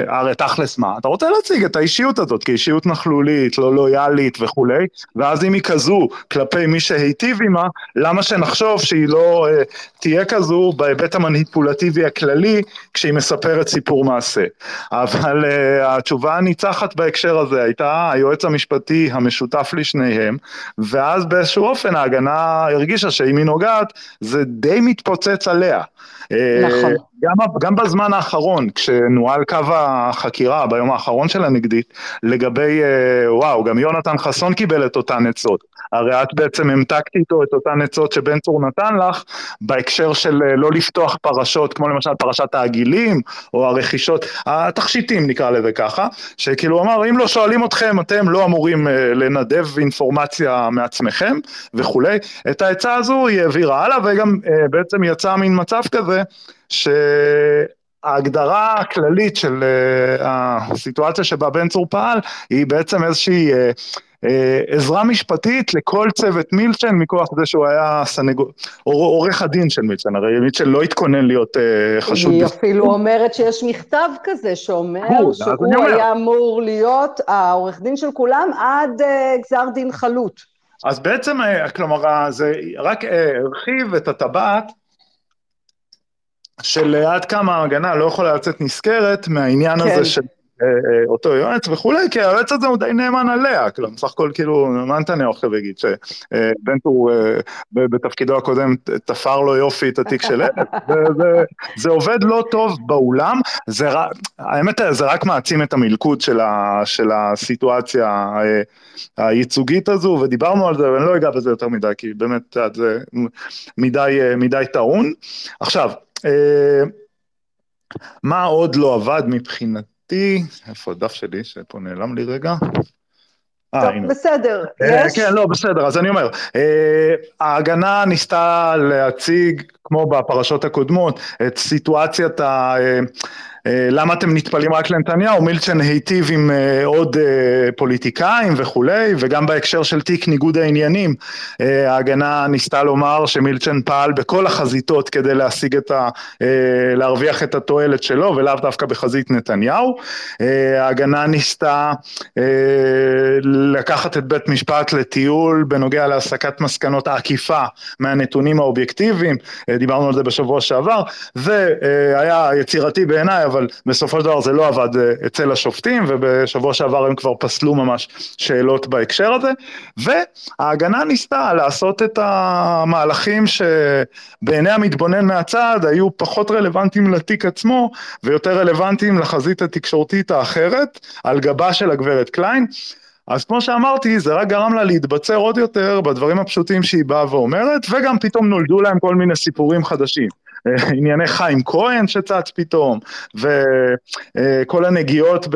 הרי תכלס מה, אתה רוצה להציג את האישיות הזאת כאישיות נכלולית, לא לויאלית וכולי, ואז אם היא כזו כלפי מי שהיטיב עימה, למה שנחשוב שהיא לא אה, תהיה כזו בהיבט המניפולטיבי הכללי, כשהיא מספרת סיפור מעשה. אבל uh, התשובה הניצחת בהקשר הזה הייתה היועץ המשפטי המשותף לשניהם, ואז באיזשהו אופן ההגנה הרגישה שאם היא נוגעת, זה די מתפוצץ עליה. אה, נכון. גם, גם בזמן האחרון, כשנוהל קו החקירה, ביום האחרון של הנגדית, לגבי, אה, וואו, גם יונתן חסון קיבל את אותן עצות. הרי את בעצם המתקת איתו את אותן עצות שבן צור נתן לך, בהקשר של אה, לא לפתוח פרשות, כמו למשל פרשת העגילים, או הרכישות, התכשיטים נקרא לזה ככה, שכאילו אמר, אם לא שואלים אתכם, אתם לא אמורים לנדב אינפורמציה מעצמכם וכולי. את העצה הזו היא העבירה הלאה, וגם בעצם יצא מין מצב כזה, שההגדרה הכללית של uh, הסיטואציה שבה בן צור פעל היא בעצם איזושהי uh, uh, עזרה משפטית לכל צוות מילצ'ן מכוח זה שהוא היה סנגור, עורך הדין של מילצ'ן, הרי מילצ'ן לא התכונן להיות חשוד. היא אפילו אומרת שיש מכתב כזה שאומר שהוא היה אמור להיות העורך דין של כולם עד גזר דין חלוט. אז בעצם, כלומר, זה רק הרחיב את הטבעת של עד כמה ההגנה לא יכולה לצאת נשכרת מהעניין כן. הזה של אה, אה, אותו יועץ וכולי, כי היועץ הזה הוא די נאמן עליה, כלומר, בסך הכל כאילו, מה נתניהו עכשיו יגיד, שבן אה, בתפקידו הקודם תפר לו יופי את התיק של אלף, *laughs* זה, זה עובד לא טוב באולם, זה, האמת זה רק מעצים את המלכוד של, ה, של הסיטואציה הייצוגית הזו, ודיברנו על זה, ואני לא אגע בזה יותר מדי, כי באמת זה מדי, מדי טעון. עכשיו, מה עוד לא עבד מבחינתי? איפה הדף שלי שפה נעלם לי רגע? אה, טוב. בסדר, יש? כן, לא, בסדר, אז אני אומר, ההגנה ניסתה להציג כמו בפרשות הקודמות, את סיטואציית ה... אה, למה אתם נטפלים רק לנתניהו? מילצ'ן היטיב עם אה, עוד אה, פוליטיקאים וכולי, וגם בהקשר של תיק ניגוד העניינים, ההגנה ניסתה לומר שמילצ'ן פעל בכל החזיתות כדי להשיג את ה... להרוויח את התועלת שלו, ולאו דווקא בחזית נתניהו. ההגנה ניסתה לקחת את בית משפט לטיול בנוגע להסקת מסקנות העקיפה מהנתונים האובייקטיביים, דיברנו על זה בשבוע שעבר, והיה יצירתי בעיניי, אבל בסופו של דבר זה לא עבד אה, אצל השופטים, ובשבוע שעבר הם כבר פסלו ממש שאלות בהקשר הזה, וההגנה ניסתה לעשות את המהלכים שבעיני המתבונן מהצד היו פחות רלוונטיים לתיק עצמו, ויותר רלוונטיים לחזית התקשורתית האחרת, על גבה של הגברת קליין. אז כמו שאמרתי, זה רק גרם לה להתבצר עוד יותר בדברים הפשוטים שהיא באה ואומרת, וגם פתאום נולדו להם כל מיני סיפורים חדשים. ענייני חיים כהן שצץ פתאום, וכל הנגיעות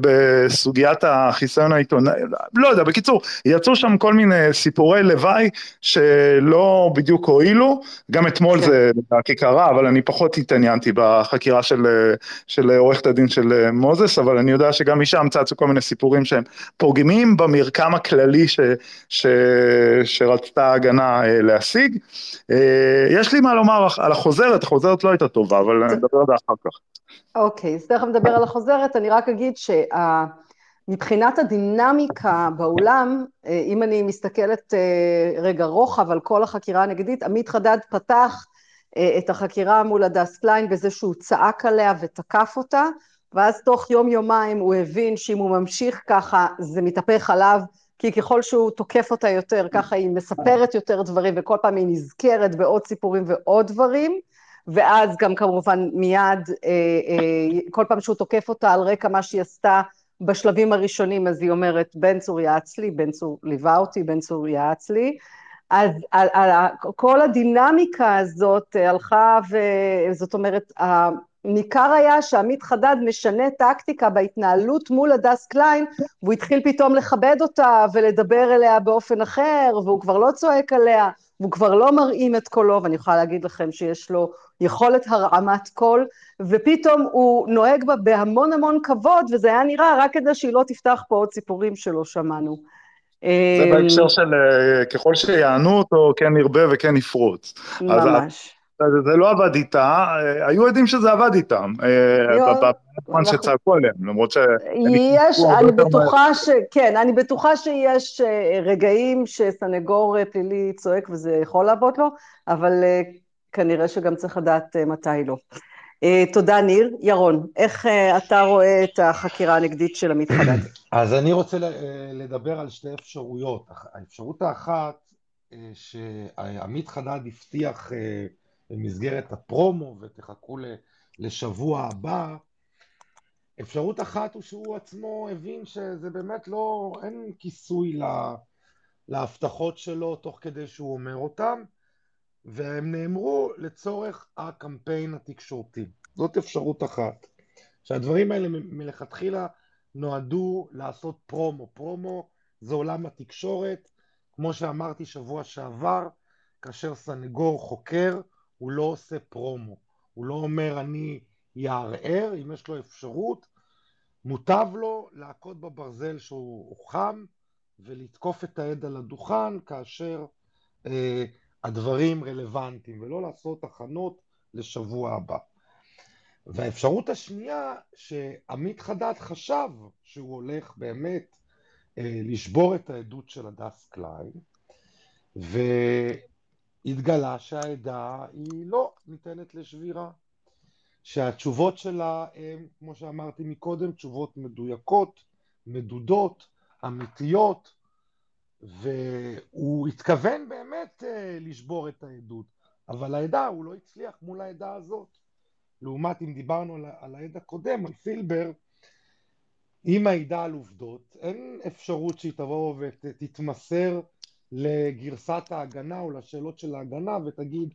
בסוגיית החיסיון העיתונאי, לא יודע, בקיצור, יצאו שם כל מיני סיפורי לוואי שלא בדיוק הועילו, גם אתמול כן. זה לדעתי קרה, אבל אני פחות התעניינתי בחקירה של, של עורכת הדין של מוזס, אבל אני יודע שגם משם צצו כל מיני סיפורים שהם פוגמים במרקם הכללי ש, ש, שרצתה ההגנה אה, להשיג. אה, יש לי מה לומר על החוזר החוזרת, החוזרת לא הייתה טובה, אבל נדבר על זה אחר כך. אוקיי, אז תכף נדבר על החוזרת, אני רק אגיד שמבחינת הדינמיקה באולם, אה, אם אני מסתכלת אה, רגע רוחב על כל החקירה הנגדית, עמית חדד פתח אה, את החקירה מול הדס קליין בזה שהוא צעק עליה ותקף אותה, ואז תוך יום-יומיים הוא הבין שאם הוא ממשיך ככה, זה מתהפך עליו, כי ככל שהוא תוקף אותה יותר, ככה היא מספרת יותר דברים, וכל פעם היא נזכרת בעוד סיפורים ועוד דברים. ואז גם כמובן מיד, אה, אה, כל פעם שהוא תוקף אותה על רקע מה שהיא עשתה בשלבים הראשונים, אז היא אומרת, בן צור יעץ לי, בן צור ליווה אותי, בן צור יעץ לי. אז על, על, כל הדינמיקה הזאת הלכה, וזאת אומרת, ניכר היה שעמית חדד משנה טקטיקה בהתנהלות מול הדס קליין, והוא התחיל פתאום לכבד אותה ולדבר אליה באופן אחר, והוא כבר לא צועק עליה, והוא כבר לא מרעים את קולו, ואני יכולה להגיד לכם שיש לו יכולת הרעמת קול, ופתאום הוא נוהג בה בהמון המון כבוד, וזה היה נראה רק כדי שהיא לא תפתח פה עוד סיפורים שלא שמענו. זה בהקשר של אה, ככל שיענו אותו, כן ירבה וכן יפרוץ. ממש. זה לא עבד איתה, אה, היו עדים שזה עבד איתם, אה, בזמן שצעקו עליהם, למרות ש... יש, אני בטוחה ש... כן, אני בטוחה שיש רגעים שסנגור פלילי צועק וזה יכול לעבוד לו, אבל כנראה שגם צריך לדעת אה, מתי לא. Uh, תודה, ניר. ירון, איך uh, אתה רואה את החקירה הנגדית של עמית חדד? *clears throat* אז אני רוצה לדבר על שתי אפשרויות. האפשרות האחת, שעמית חדד הבטיח במסגרת הפרומו, ותחכו לשבוע הבא, אפשרות אחת הוא שהוא עצמו הבין שזה באמת לא, אין כיסוי לה, להבטחות שלו תוך כדי שהוא אומר אותן, והם נאמרו לצורך הקמפיין התקשורתי. זאת אפשרות אחת. שהדברים האלה מלכתחילה נועדו לעשות פרומו. פרומו זה עולם התקשורת, כמו שאמרתי שבוע שעבר, כאשר סנגור חוקר, הוא לא עושה פרומו. הוא לא אומר אני יערער, אם יש לו אפשרות, מוטב לו להכות בברזל שהוא חם ולתקוף את העד על הדוכן כאשר אה, הדברים רלוונטיים, ולא לעשות הכנות לשבוע הבא. והאפשרות השנייה, שעמית חדד חשב שהוא הולך באמת אה, לשבור את העדות של הדס קליין, והתגלה שהעדה היא לא ניתנת לשבירה. שהתשובות שלה הן, כמו שאמרתי מקודם, תשובות מדויקות, מדודות, אמיתיות, והוא התכוון באמת אה, לשבור את העדות, אבל העדה, הוא לא הצליח מול העדה הזאת. לעומת אם דיברנו על, העד הקודם, על פילבר, היא מעידה על עובדות, אין אפשרות שהיא תבוא ותתמסר לגרסת ההגנה או לשאלות של ההגנה ותגיד,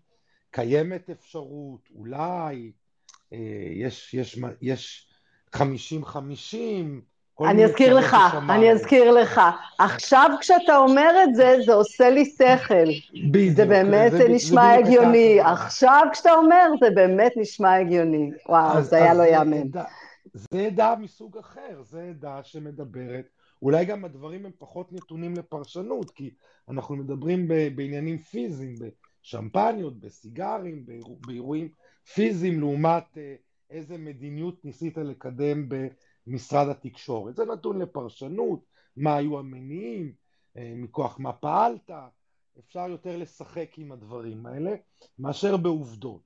קיימת אפשרות, אולי, אה, יש, יש, יש 50-50, אני אזכיר לך, אני אזכיר לך. עכשיו כשאתה אומר את זה, זה עושה לי שכל. בדיוק. זה באמת זה, נשמע זה הגיוני. עכשיו כשאתה אומר, זה באמת נשמע הגיוני. וואו, אז, זה היה לא יאמן. זה עדה מסוג אחר, זה עדה שמדברת, אולי גם הדברים הם פחות נתונים לפרשנות, כי אנחנו מדברים בעניינים פיזיים, בשמפניות, בסיגרים, באירועים פיזיים, לעומת אה, איזה מדיניות ניסית לקדם במשרד התקשורת. זה נתון לפרשנות, מה היו המניעים, אה, מכוח מה פעלת, אפשר יותר לשחק עם הדברים האלה, מאשר בעובדות.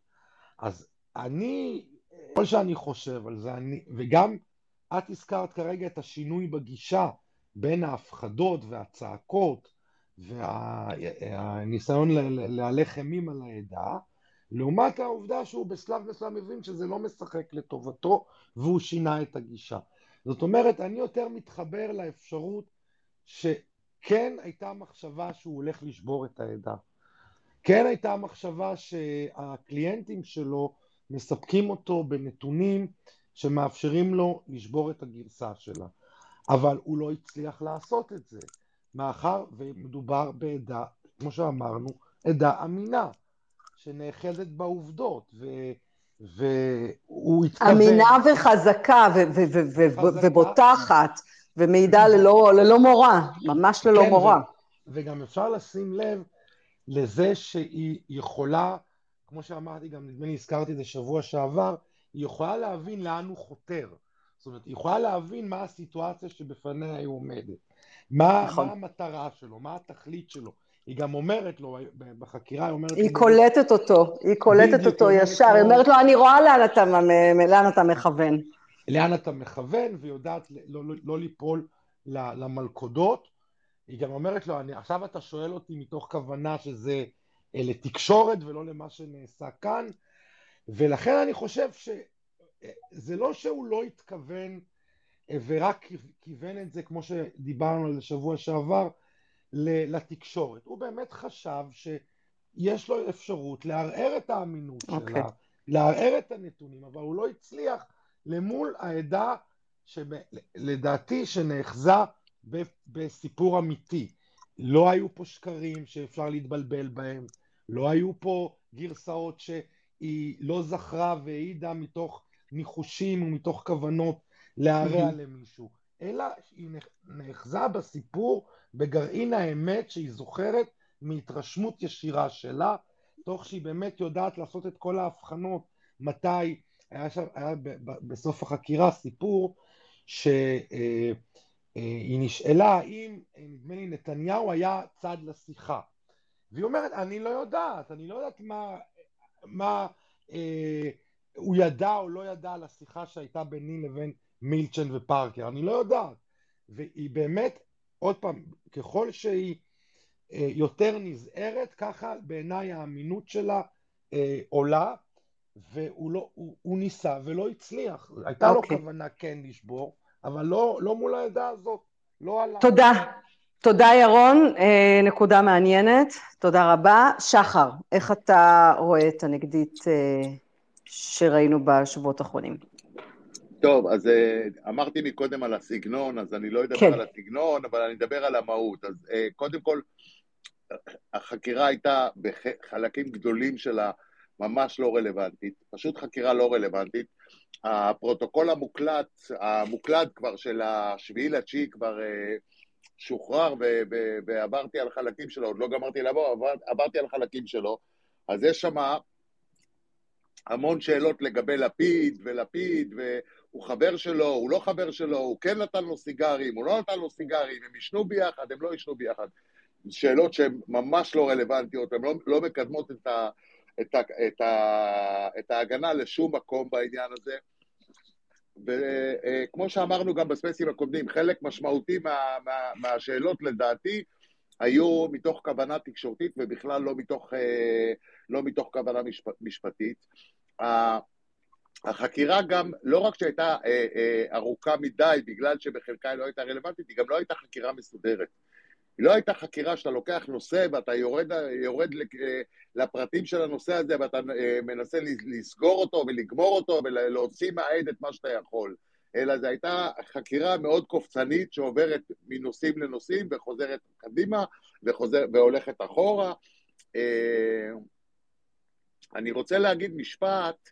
אז אני, כל שאני חושב על זה, אני, וגם את הזכרת כרגע את השינוי בגישה בין ההפחדות והצעקות והניסיון להלך אימים על העדה, לעומת העובדה שהוא בשלב מסוים מבין שזה לא משחק לטובתו והוא שינה את הגישה. זאת אומרת, אני יותר מתחבר לאפשרות שכן הייתה מחשבה שהוא הולך לשבור את העדה. כן הייתה מחשבה שהקליינטים שלו מספקים אותו בנתונים שמאפשרים לו לשבור את הגרסה שלה. אבל הוא לא הצליח לעשות את זה, מאחר ומדובר בעדה, כמו שאמרנו, עדה אמינה. שנאחזת בעובדות, ו... והוא התכוון... אמינה וחזקה ו- ו- ו- ו- ובוטחת, ומעידה ללא, ללא מורא, ממש ללא כן, מורא. ו- וגם אפשר לשים לב לזה שהיא יכולה, כמו שאמרתי, גם נדמה לי הזכרתי את זה שבוע שעבר, היא יכולה להבין לאן הוא חותר. זאת אומרת, היא יכולה להבין מה הסיטואציה שבפניה היא עומדת. מה, נכון. מה המטרה שלו, מה התכלית שלו. היא גם אומרת לו, בחקירה היא אומרת... היא קולטת אותו, היא קולטת אותו ישר, היא אומרת לו, אני רואה לאן אתה, מכוון. לאן אתה מכוון, ויודעת לא, לא, לא ליפול למלכודות. היא גם אומרת לו, עכשיו אתה שואל אותי מתוך כוונה שזה אה, לתקשורת ולא למה שנעשה כאן, ולכן אני חושב שזה לא שהוא לא התכוון אה, ורק כיוון את זה, כמו שדיברנו על זה שבוע שעבר, לתקשורת. הוא באמת חשב שיש לו אפשרות לערער את האמינות okay. אוקיי. שלה, לערער את הנתונים, אבל הוא לא הצליח למול העדה שלדעתי שנאחזה בסיפור אמיתי. לא היו פה שקרים שאפשר להתבלבל בהם, לא היו פה גרסאות שהיא לא זכרה והעידה מתוך ניחושים ומתוך כוונות להרע. למישהו, אלא היא נאחזה בסיפור בגרעין האמת שהיא זוכרת מהתרשמות ישירה שלה, תוך שהיא באמת יודעת לעשות את כל ההבחנות מתי, היה, שם, היה בסוף החקירה סיפור שהיא אה, אה, נשאלה האם, אה, נדמה לי, נתניהו היה צד לשיחה. והיא אומרת, אני לא יודעת, אני לא יודעת מה, מה אה, הוא ידע או לא ידע על השיחה שהייתה ביני לבין מילצ'ן ופארקר, אני לא יודעת. והיא באמת עוד פעם, ככל שהיא אה, יותר נזהרת, ככה בעיניי האמינות שלה אה, עולה, והוא לא, הוא, הוא ניסה ולא הצליח. הייתה okay. לו אוקיי. כוונה כן לשבור, אבל לא, לא מול העדה הזאת, לא עלה. תודה. תודה ירון, אה, נקודה מעניינת, תודה רבה. שחר, איך אתה רואה את הנגדית שראינו בשבועות האחרונים? טוב, אז אה, אמרתי מקודם על הסגנון, אז אני לא אדבר כן. על הסגנון, אבל אני אדבר על המהות. אז אה, קודם כל, החקירה הייתה בחלקים גדולים שלה ממש לא רלוונטית, פשוט חקירה לא רלוונטית. הפרוטוקול המוקלט, המוקלט כבר של השביעי לתשיעי כבר אה, שוחרר ועברתי על חלקים שלו, עוד לא גמרתי לעבור, עבר, עברתי על חלקים שלו, אז יש שם המון שאלות לגבי לפיד ולפיד, הוא חבר שלו, הוא לא חבר שלו, הוא כן נתן לו סיגרים, הוא לא נתן לו סיגרים, הם ישנו ביחד, הם לא ישנו ביחד. שאלות שהן ממש לא רלוונטיות, הן לא, לא מקדמות את, ה, את, ה, את, ה, את ההגנה לשום מקום בעניין הזה. וכמו שאמרנו גם בספייסים הקודמים, חלק משמעותי מה, מה, מהשאלות לדעתי היו מתוך כוונה תקשורתית ובכלל לא מתוך, אה, לא מתוך כוונה משפ, משפטית. החקירה גם, לא רק שהייתה אה, אה, ארוכה מדי בגלל שבחלקה היא לא הייתה רלוונטית, היא גם לא הייתה חקירה מסודרת. היא לא הייתה חקירה שאתה לוקח נושא ואתה יורד, יורד אה, לפרטים של הנושא הזה ואתה אה, מנסה לסגור אותו ולגמור אותו ולהוציא מהעד את מה שאתה יכול. אלא זו הייתה חקירה מאוד קופצנית שעוברת מנושאים לנושאים וחוזרת קדימה וחוזר, והולכת אחורה. אה, אני רוצה להגיד משפט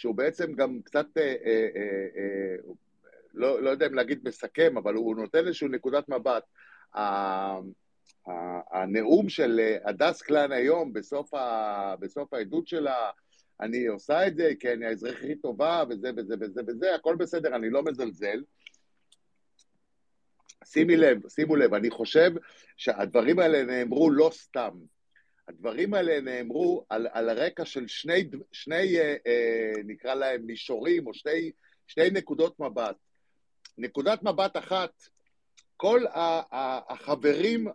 שהוא בעצם גם קצת, אה, אה, לא, לא יודע אם להגיד מסכם, אבל הוא נותן איזושהי נקודת מבט. הנאום של הדס קלן היום, בסוף, ה, בסוף העדות שלה, אני עושה את זה כי אני האזרחית טובה וזה וזה וזה וזה, הכל בסדר, אני לא מזלזל. שימי לב, שימו לב, אני חושב שהדברים האלה נאמרו לא סתם. הדברים האלה נאמרו על, על הרקע של שני, שני אה, אה, נקרא להם מישורים, או שני, שני נקודות מבט. נקודת מבט אחת, כל החברים,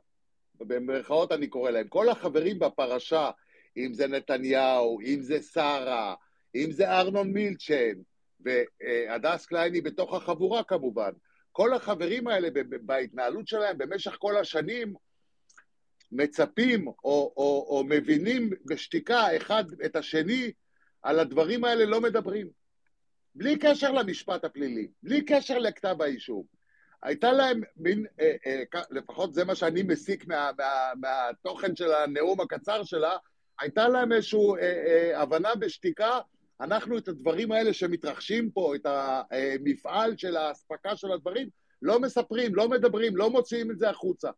במרכאות אני קורא להם, כל החברים בפרשה, אם זה נתניהו, אם זה שרה, אם זה ארנון מילצ'ן, והדס קלייני בתוך החבורה כמובן, כל החברים האלה בהתנהלות שלהם במשך כל השנים מצפים או, או, או מבינים בשתיקה אחד את השני, על הדברים האלה לא מדברים. בלי קשר למשפט הפלילי, בלי קשר לכתב האישום. הייתה להם מין, אה, אה, לפחות זה מה שאני מסיק מה, מה, מהתוכן של הנאום הקצר שלה, הייתה להם איזושהי אה, אה, הבנה בשתיקה, אנחנו את הדברים האלה שמתרחשים פה, את המפעל של האספקה של הדברים, לא מספרים, לא מדברים, לא מוציאים את זה החוצה.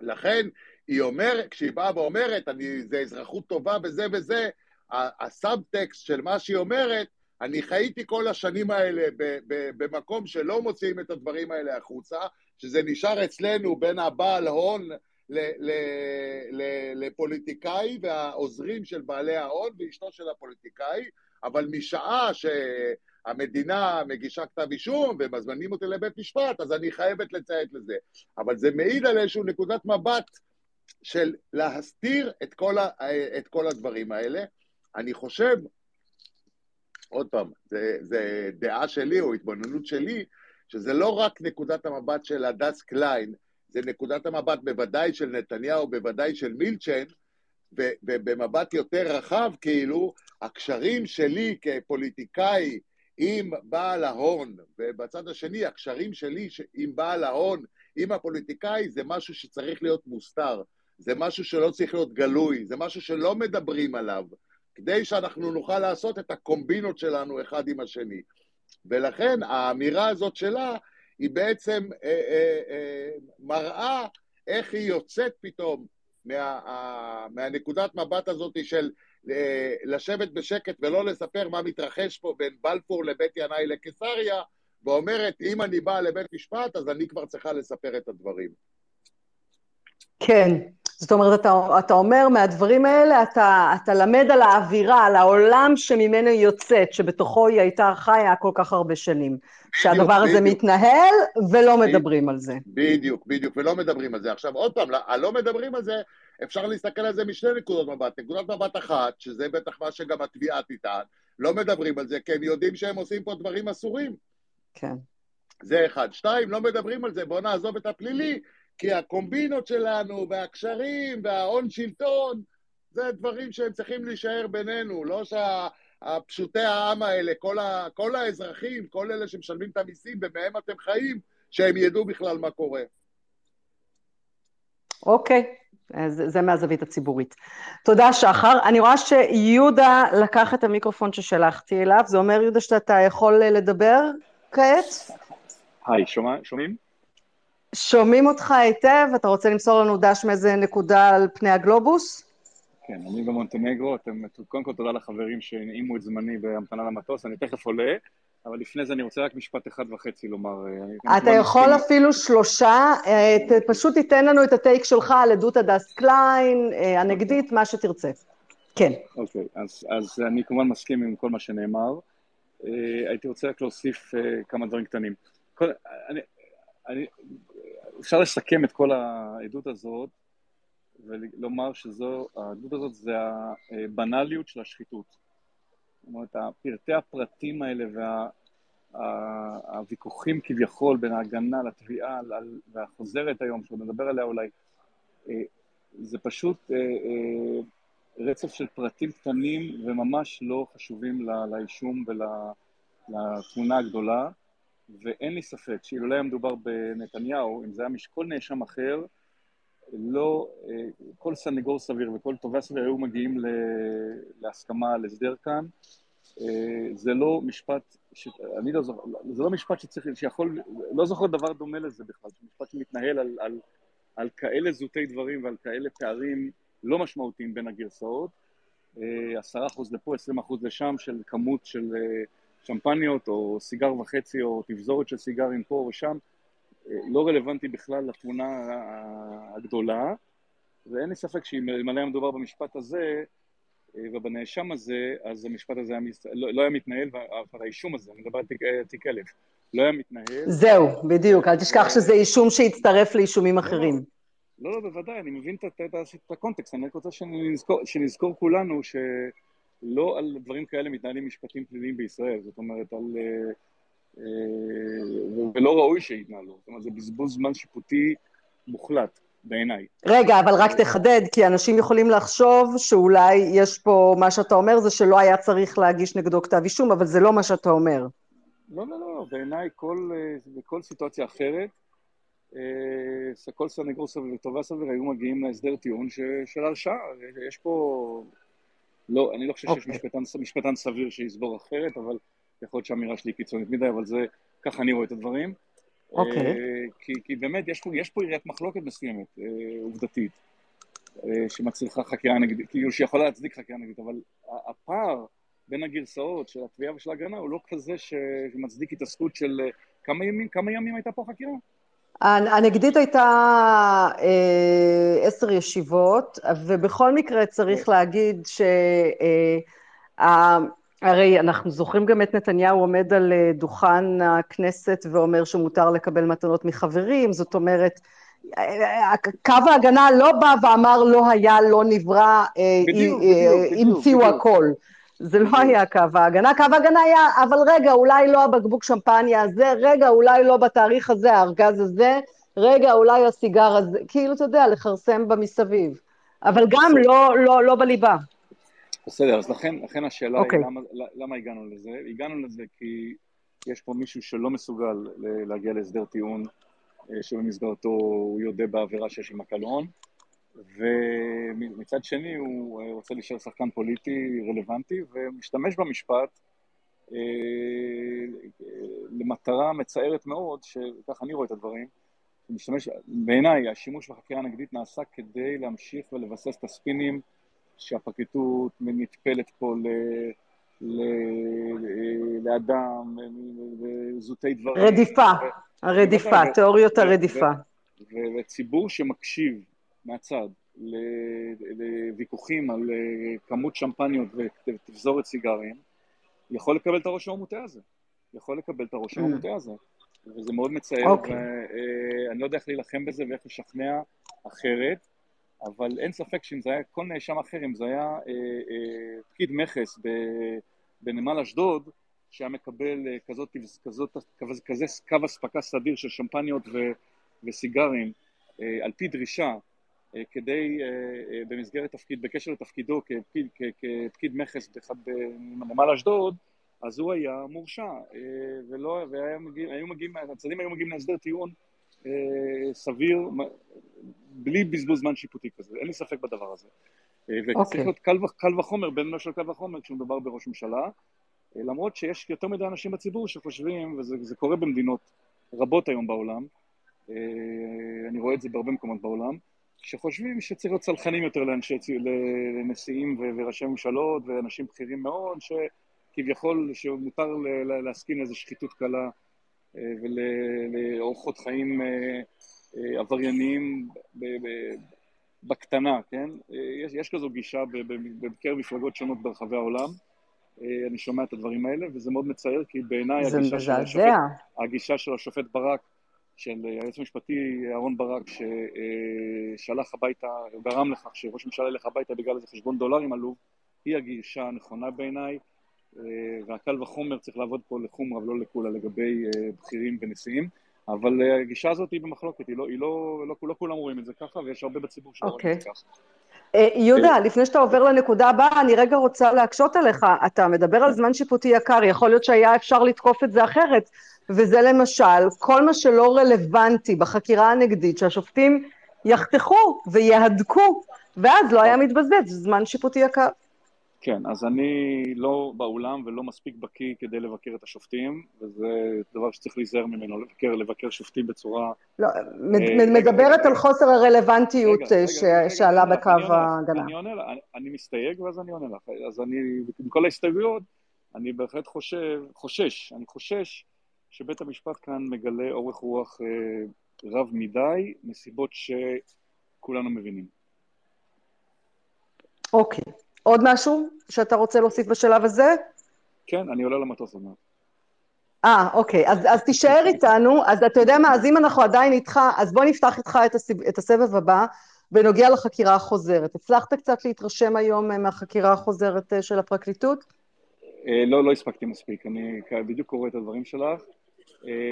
לכן היא אומרת, כשהיא באה ואומרת, אני, זה אזרחות טובה וזה וזה, הסאבטקסט של מה שהיא אומרת, אני חייתי כל השנים האלה במקום שלא מוציאים את הדברים האלה החוצה, שזה נשאר אצלנו בין הבעל הון לפוליטיקאי והעוזרים של בעלי ההון ואשתו של הפוליטיקאי, אבל משעה שהמדינה מגישה כתב אישום ומזמנים אותי לבית משפט, אז אני חייבת לציית לזה. אבל זה מעיד על איזושהי נקודת מבט של להסתיר את כל, ה, את כל הדברים האלה. אני חושב, עוד פעם, זה, זה דעה שלי או התבוננות שלי, שזה לא רק נקודת המבט של הדס קליין, זה נקודת המבט בוודאי של נתניהו, בוודאי של מילצ'ן, ובמבט יותר רחב, כאילו, הקשרים שלי כפוליטיקאי עם בעל ההון, ובצד השני, הקשרים שלי עם בעל ההון, עם הפוליטיקאי, זה משהו שצריך להיות מוסתר, זה משהו שלא צריך להיות גלוי, זה משהו שלא מדברים עליו, כדי שאנחנו נוכל לעשות את הקומבינות שלנו אחד עם השני. ולכן האמירה הזאת שלה, היא בעצם אה, אה, אה, מראה איך היא יוצאת פתאום מה, אה, מהנקודת מבט הזאת של לשבת בשקט ולא לספר מה מתרחש פה בין בלפור לבית ינאי לקיסריה, ואומרת, אם אני באה לבית משפט, אז אני כבר צריכה לספר את הדברים. כן, זאת אומרת, אתה, אתה אומר מהדברים האלה, אתה, אתה למד על האווירה, על העולם שממנו היא יוצאת, שבתוכו היא הייתה חיה כל כך הרבה שנים. שהדבר הזה מתנהל ולא מדברים על זה. בדיוק, בדיוק, ולא מדברים על זה. עכשיו, עוד פעם, הלא מדברים על זה, אפשר להסתכל על זה משני נקודות מבט. נקודת מבט אחת, שזה בטח מה שגם התביעה תטען, לא מדברים על זה, כי הם יודעים שהם עושים פה דברים אסורים. כן. זה אחד. שתיים, לא מדברים על זה, בואו נעזוב את הפלילי, כי הקומבינות שלנו, והקשרים, וההון שלטון, זה דברים שהם צריכים להישאר בינינו, לא שהפשוטי העם האלה, כל, ה, כל האזרחים, כל אלה שמשלמים את המיסים ומהם אתם חיים, שהם ידעו בכלל מה קורה. אוקיי, אז זה מהזווית הציבורית. תודה, שחר. אני רואה שיהודה לקח את המיקרופון ששלחתי אליו, זה אומר, יהודה, שאתה יכול לדבר כעת? היי, שומעים? שומעים אותך היטב, אתה רוצה למסור לנו דש מאיזה נקודה על פני הגלובוס? כן, אני במונטנגרו, אתם, קודם כל תודה לחברים שהנעימו את זמני בהמתנה למטוס, אני תכף עולה, אבל לפני זה אני רוצה רק משפט אחד וחצי לומר. אה, אתה יכול מסכים... אפילו שלושה, אה, פשוט תיתן לנו את הטייק שלך על עדות הדס קליין, אה, הנגדית, מה שתרצה. כן. אוקיי, אז, אז אני כמובן מסכים עם כל מה שנאמר. הייתי רוצה רק להוסיף כמה דברים קטנים. כל, אני, אני, אפשר לסכם את כל העדות הזאת ולומר שזו, העדות הזאת זה הבנאליות של השחיתות. זאת אומרת, פרטי הפרטים האלה והוויכוחים וה, כביכול בין ההגנה לתביעה והחוזרת היום, שעוד נדבר עליה אולי, אה, זה פשוט אה, אה, רצף של פרטים קטנים וממש לא חשובים לאישום לתמונה הגדולה, ואין לי ספק שאילו היה מדובר בנתניהו, אם זה היה כל נאשם אחר, לא, אה, כל סנגור סביר וכל תובע סביר היו מגיעים להסכמה, להסדר כאן. אה, זה לא משפט, ש... אני לא זוכר, זה לא משפט שצריך, שיכול, לא זוכר דבר דומה לזה בכלל, זה משפט שמתנהל על, על, על כאלה זוטי דברים ועל כאלה פערים לא משמעותיים בין הגרסאות. אה, עשרה אחוז לפה, עשרים אחוז לשם של כמות של שמפניות או סיגר וחצי או תבזורת של סיגרים פה או שם. לא רלוונטי בכלל לתמונה הגדולה, ואין לי ספק שאם היה מדובר במשפט הזה אה, ובנאשם הזה, אז המשפט הזה היה, לא, לא היה מתנהל, והאישום הזה, אני מדבר על תיק, אה, תיק אלף, לא היה מתנהל. זהו, בדיוק, אל תשכח שזה אישום שהצטרף לאישומים אחרים. לא, לא, בוודאי, אני מבין את, את, את הקונטקסט, אני רק רוצה שנזכור, שנזכור כולנו שלא על דברים כאלה מתנהלים משפטים פליליים בישראל, זאת אומרת, על... אה, אה, ולא ראוי שיתנהלו. זאת אומרת, זה בזבוז זמן שיפוטי מוחלט. בעיניי. רגע, אבל רק תחדד, כי אנשים יכולים לחשוב שאולי יש פה, מה שאתה אומר זה שלא היה צריך להגיש נגדו כתב אישום, אבל זה לא מה שאתה אומר. לא, לא, לא, בעיניי כל, אה, בכל סיטואציה אחרת, כל סנגור סביר וטובה סביר היו מגיעים להסדר טיעון של הרשעה. יש פה... לא, אני לא חושב שיש אוקיי. משפטן, משפטן סביר שיסבור אחרת, אבל יכול להיות שהאמירה שלי קיצונית מדי, אבל זה, ככה אני רואה את הדברים. אוקיי. Okay. אה, כי, כי באמת יש פה, יש פה עיריית מחלוקת מסוימת, אה, עובדתית, אה, שמצריכה חקירה נגדית, כאילו שיכולה להצדיק חקירה נגדית, אבל הפער בין הגרסאות של התביעה ושל ההגנה הוא לא כזה שמצדיק התעסקות של כמה ימים, כמה ימים הייתה פה חקירה? הנגדית הייתה עשר ישיבות, ובכל מקרה צריך להגיד שה... הרי אנחנו זוכרים גם את נתניהו עומד על אה, דוכן הכנסת ואומר שמותר לקבל מתנות מחברים, זאת אומרת, קו ההגנה לא בא ואמר לא היה, לא נברא, אה, המציאו הכל. זה לא היה קו ההגנה, קו ההגנה היה, אבל רגע, אולי לא הבקבוק שמפניה הזה, רגע, אולי לא בתאריך הזה, הארגז הזה, רגע, אולי הסיגר הזה, כאילו, אתה יודע, לכרסם במסביב. אבל גם לא, לא, לא בליבה. בסדר, אז לכן, לכן השאלה okay. היא אוקיי. למה, למה הגענו לזה? הגענו לזה כי יש פה מישהו שלא מסוגל להגיע להסדר טיעון אה, שבמסגרתו הוא יודה בעבירה שיש עם הקלון, ומצד שני הוא אה, רוצה להישאר שחקן פוליטי רלוונטי ומשתמש במשפט אה, למטרה מצערת מאוד, שככה אני רואה את הדברים, משתמש, בעיניי השימוש בחקירה הנגדית נעשה כדי להמשיך ולבסס את הספינים שהפרקליטות נטפלת פה ל... ל... לאדם, זוטי דברים. רדיפה, הרדיפה, תיאוריות הרדיפה. וציבור שמקשיב מהצד לוויכוחים על אה, כמות שמפניות ותפזורת סיגרים, יכול לקבל את הראש המוטה הזה. יכול לקבל את הראש המוטה mm. הזה. וזה מאוד מצער, אוקיי. ואני לא יודע איך להילחם בזה ואיך לשכנע אחרת. אבל אין ספק שאם זה היה כל נאשם אחר, אם זה היה אה, אה, פקיד מכס בנמל אשדוד, שהיה מקבל אה, כזאת, כזאת, כזה, כזה קו אספקה סדיר של שמפניות ו, וסיגרים אה, על פי דרישה, אה, כדי, אה, אה, במסגרת תפקיד, בקשר לתפקידו כפקיד, כפקיד מכס בנמל אשדוד, אז הוא היה מורשע, אה, ולא, והיו מגיעים, הצדדים היו מגיעים להסדר טיעון אה, סביר, בלי בזבוז זמן שיפוטי כזה, אין לי ספק בדבר הזה. אה, וצריך okay. אוקיי. להיות קל, קל וחומר, בין מה של קל וחומר כשמדובר בראש ממשלה, אה, למרות שיש יותר מדי אנשים בציבור שחושבים, וזה קורה במדינות רבות היום בעולם, אני רואה את זה בהרבה מקומות בעולם, שחושבים שצריך להיות צלחנים יותר לאנשי, לנשיאים וראשי ממשלות ואנשים בכירים מאוד, שכביכול שמותר להסכים לאיזו שחיתות קלה ולאורחות חיים אה, אה, עברייניים בקטנה, כן? אה, יש, יש כזו גישה בקרב מפלגות שונות ברחבי העולם. אני שומע את הדברים האלה, וזה מאוד מצער, כי בעיניי הגישה, הגישה של השופט ברק, של היועץ המשפטי אהרן ברק, ששלח הביתה, או גרם לכך שראש הממשלה ילך הביתה בגלל איזה חשבון דולרים עלוב, היא הגישה הנכונה בעיניי. והקל וחומר צריך לעבוד פה לחומרה ולא לקולה לגבי אה, בכירים ונשיאים, אבל אה, הגישה הזאת היא במחלוקת, היא לא, היא לא, לא, לא כולם רואים את זה ככה, ויש הרבה בציבור שלא okay. רואים את זה אוקיי. ככה. אה, יהודה, לפני שאתה עובר לנקודה הבאה, אני רגע רוצה להקשות עליך. אתה מדבר על זמן שיפוטי יקר, יכול להיות שהיה אפשר לתקוף את זה אחרת, וזה למשל, כל מה שלא רלוונטי בחקירה הנגדית, שהשופטים יחתכו ויהדקו, ואז לא היה מתבזבז, זמן שיפוטי יקר. כן, אז אני לא באולם ולא מספיק בקיא כדי לבקר את השופטים, וזה דבר שצריך להיזהר ממנו, לבקר, לבקר שופטים בצורה... לא, אה, מדברת רגע, על חוסר הרלוונטיות רגע, ש... רגע, שעלה רגע, בקו ההגנה. אני עונה לך, אני, אני מסתייג ואז אני עונה לך. אז אני, עם כל ההסתייגויות, אני בהחלט חושב, חושש, אני חושש שבית המשפט כאן מגלה אורך רוח אה, רב מדי, מסיבות שכולנו מבינים. אוקיי. עוד משהו שאתה רוצה להוסיף בשלב הזה? כן, אני עולה למטוס עוד מעט. אה, אוקיי, אז, אז תישאר איתנו, אז אתה יודע מה, אז אם אנחנו עדיין איתך, אז בוא נפתח איתך את, הסב, את הסבב הבא בנוגע לחקירה החוזרת. הצלחת קצת להתרשם היום אה, מהחקירה החוזרת אה, של הפרקליטות? אה, לא, לא הספקתי מספיק, אני בדיוק קורא את הדברים שלך.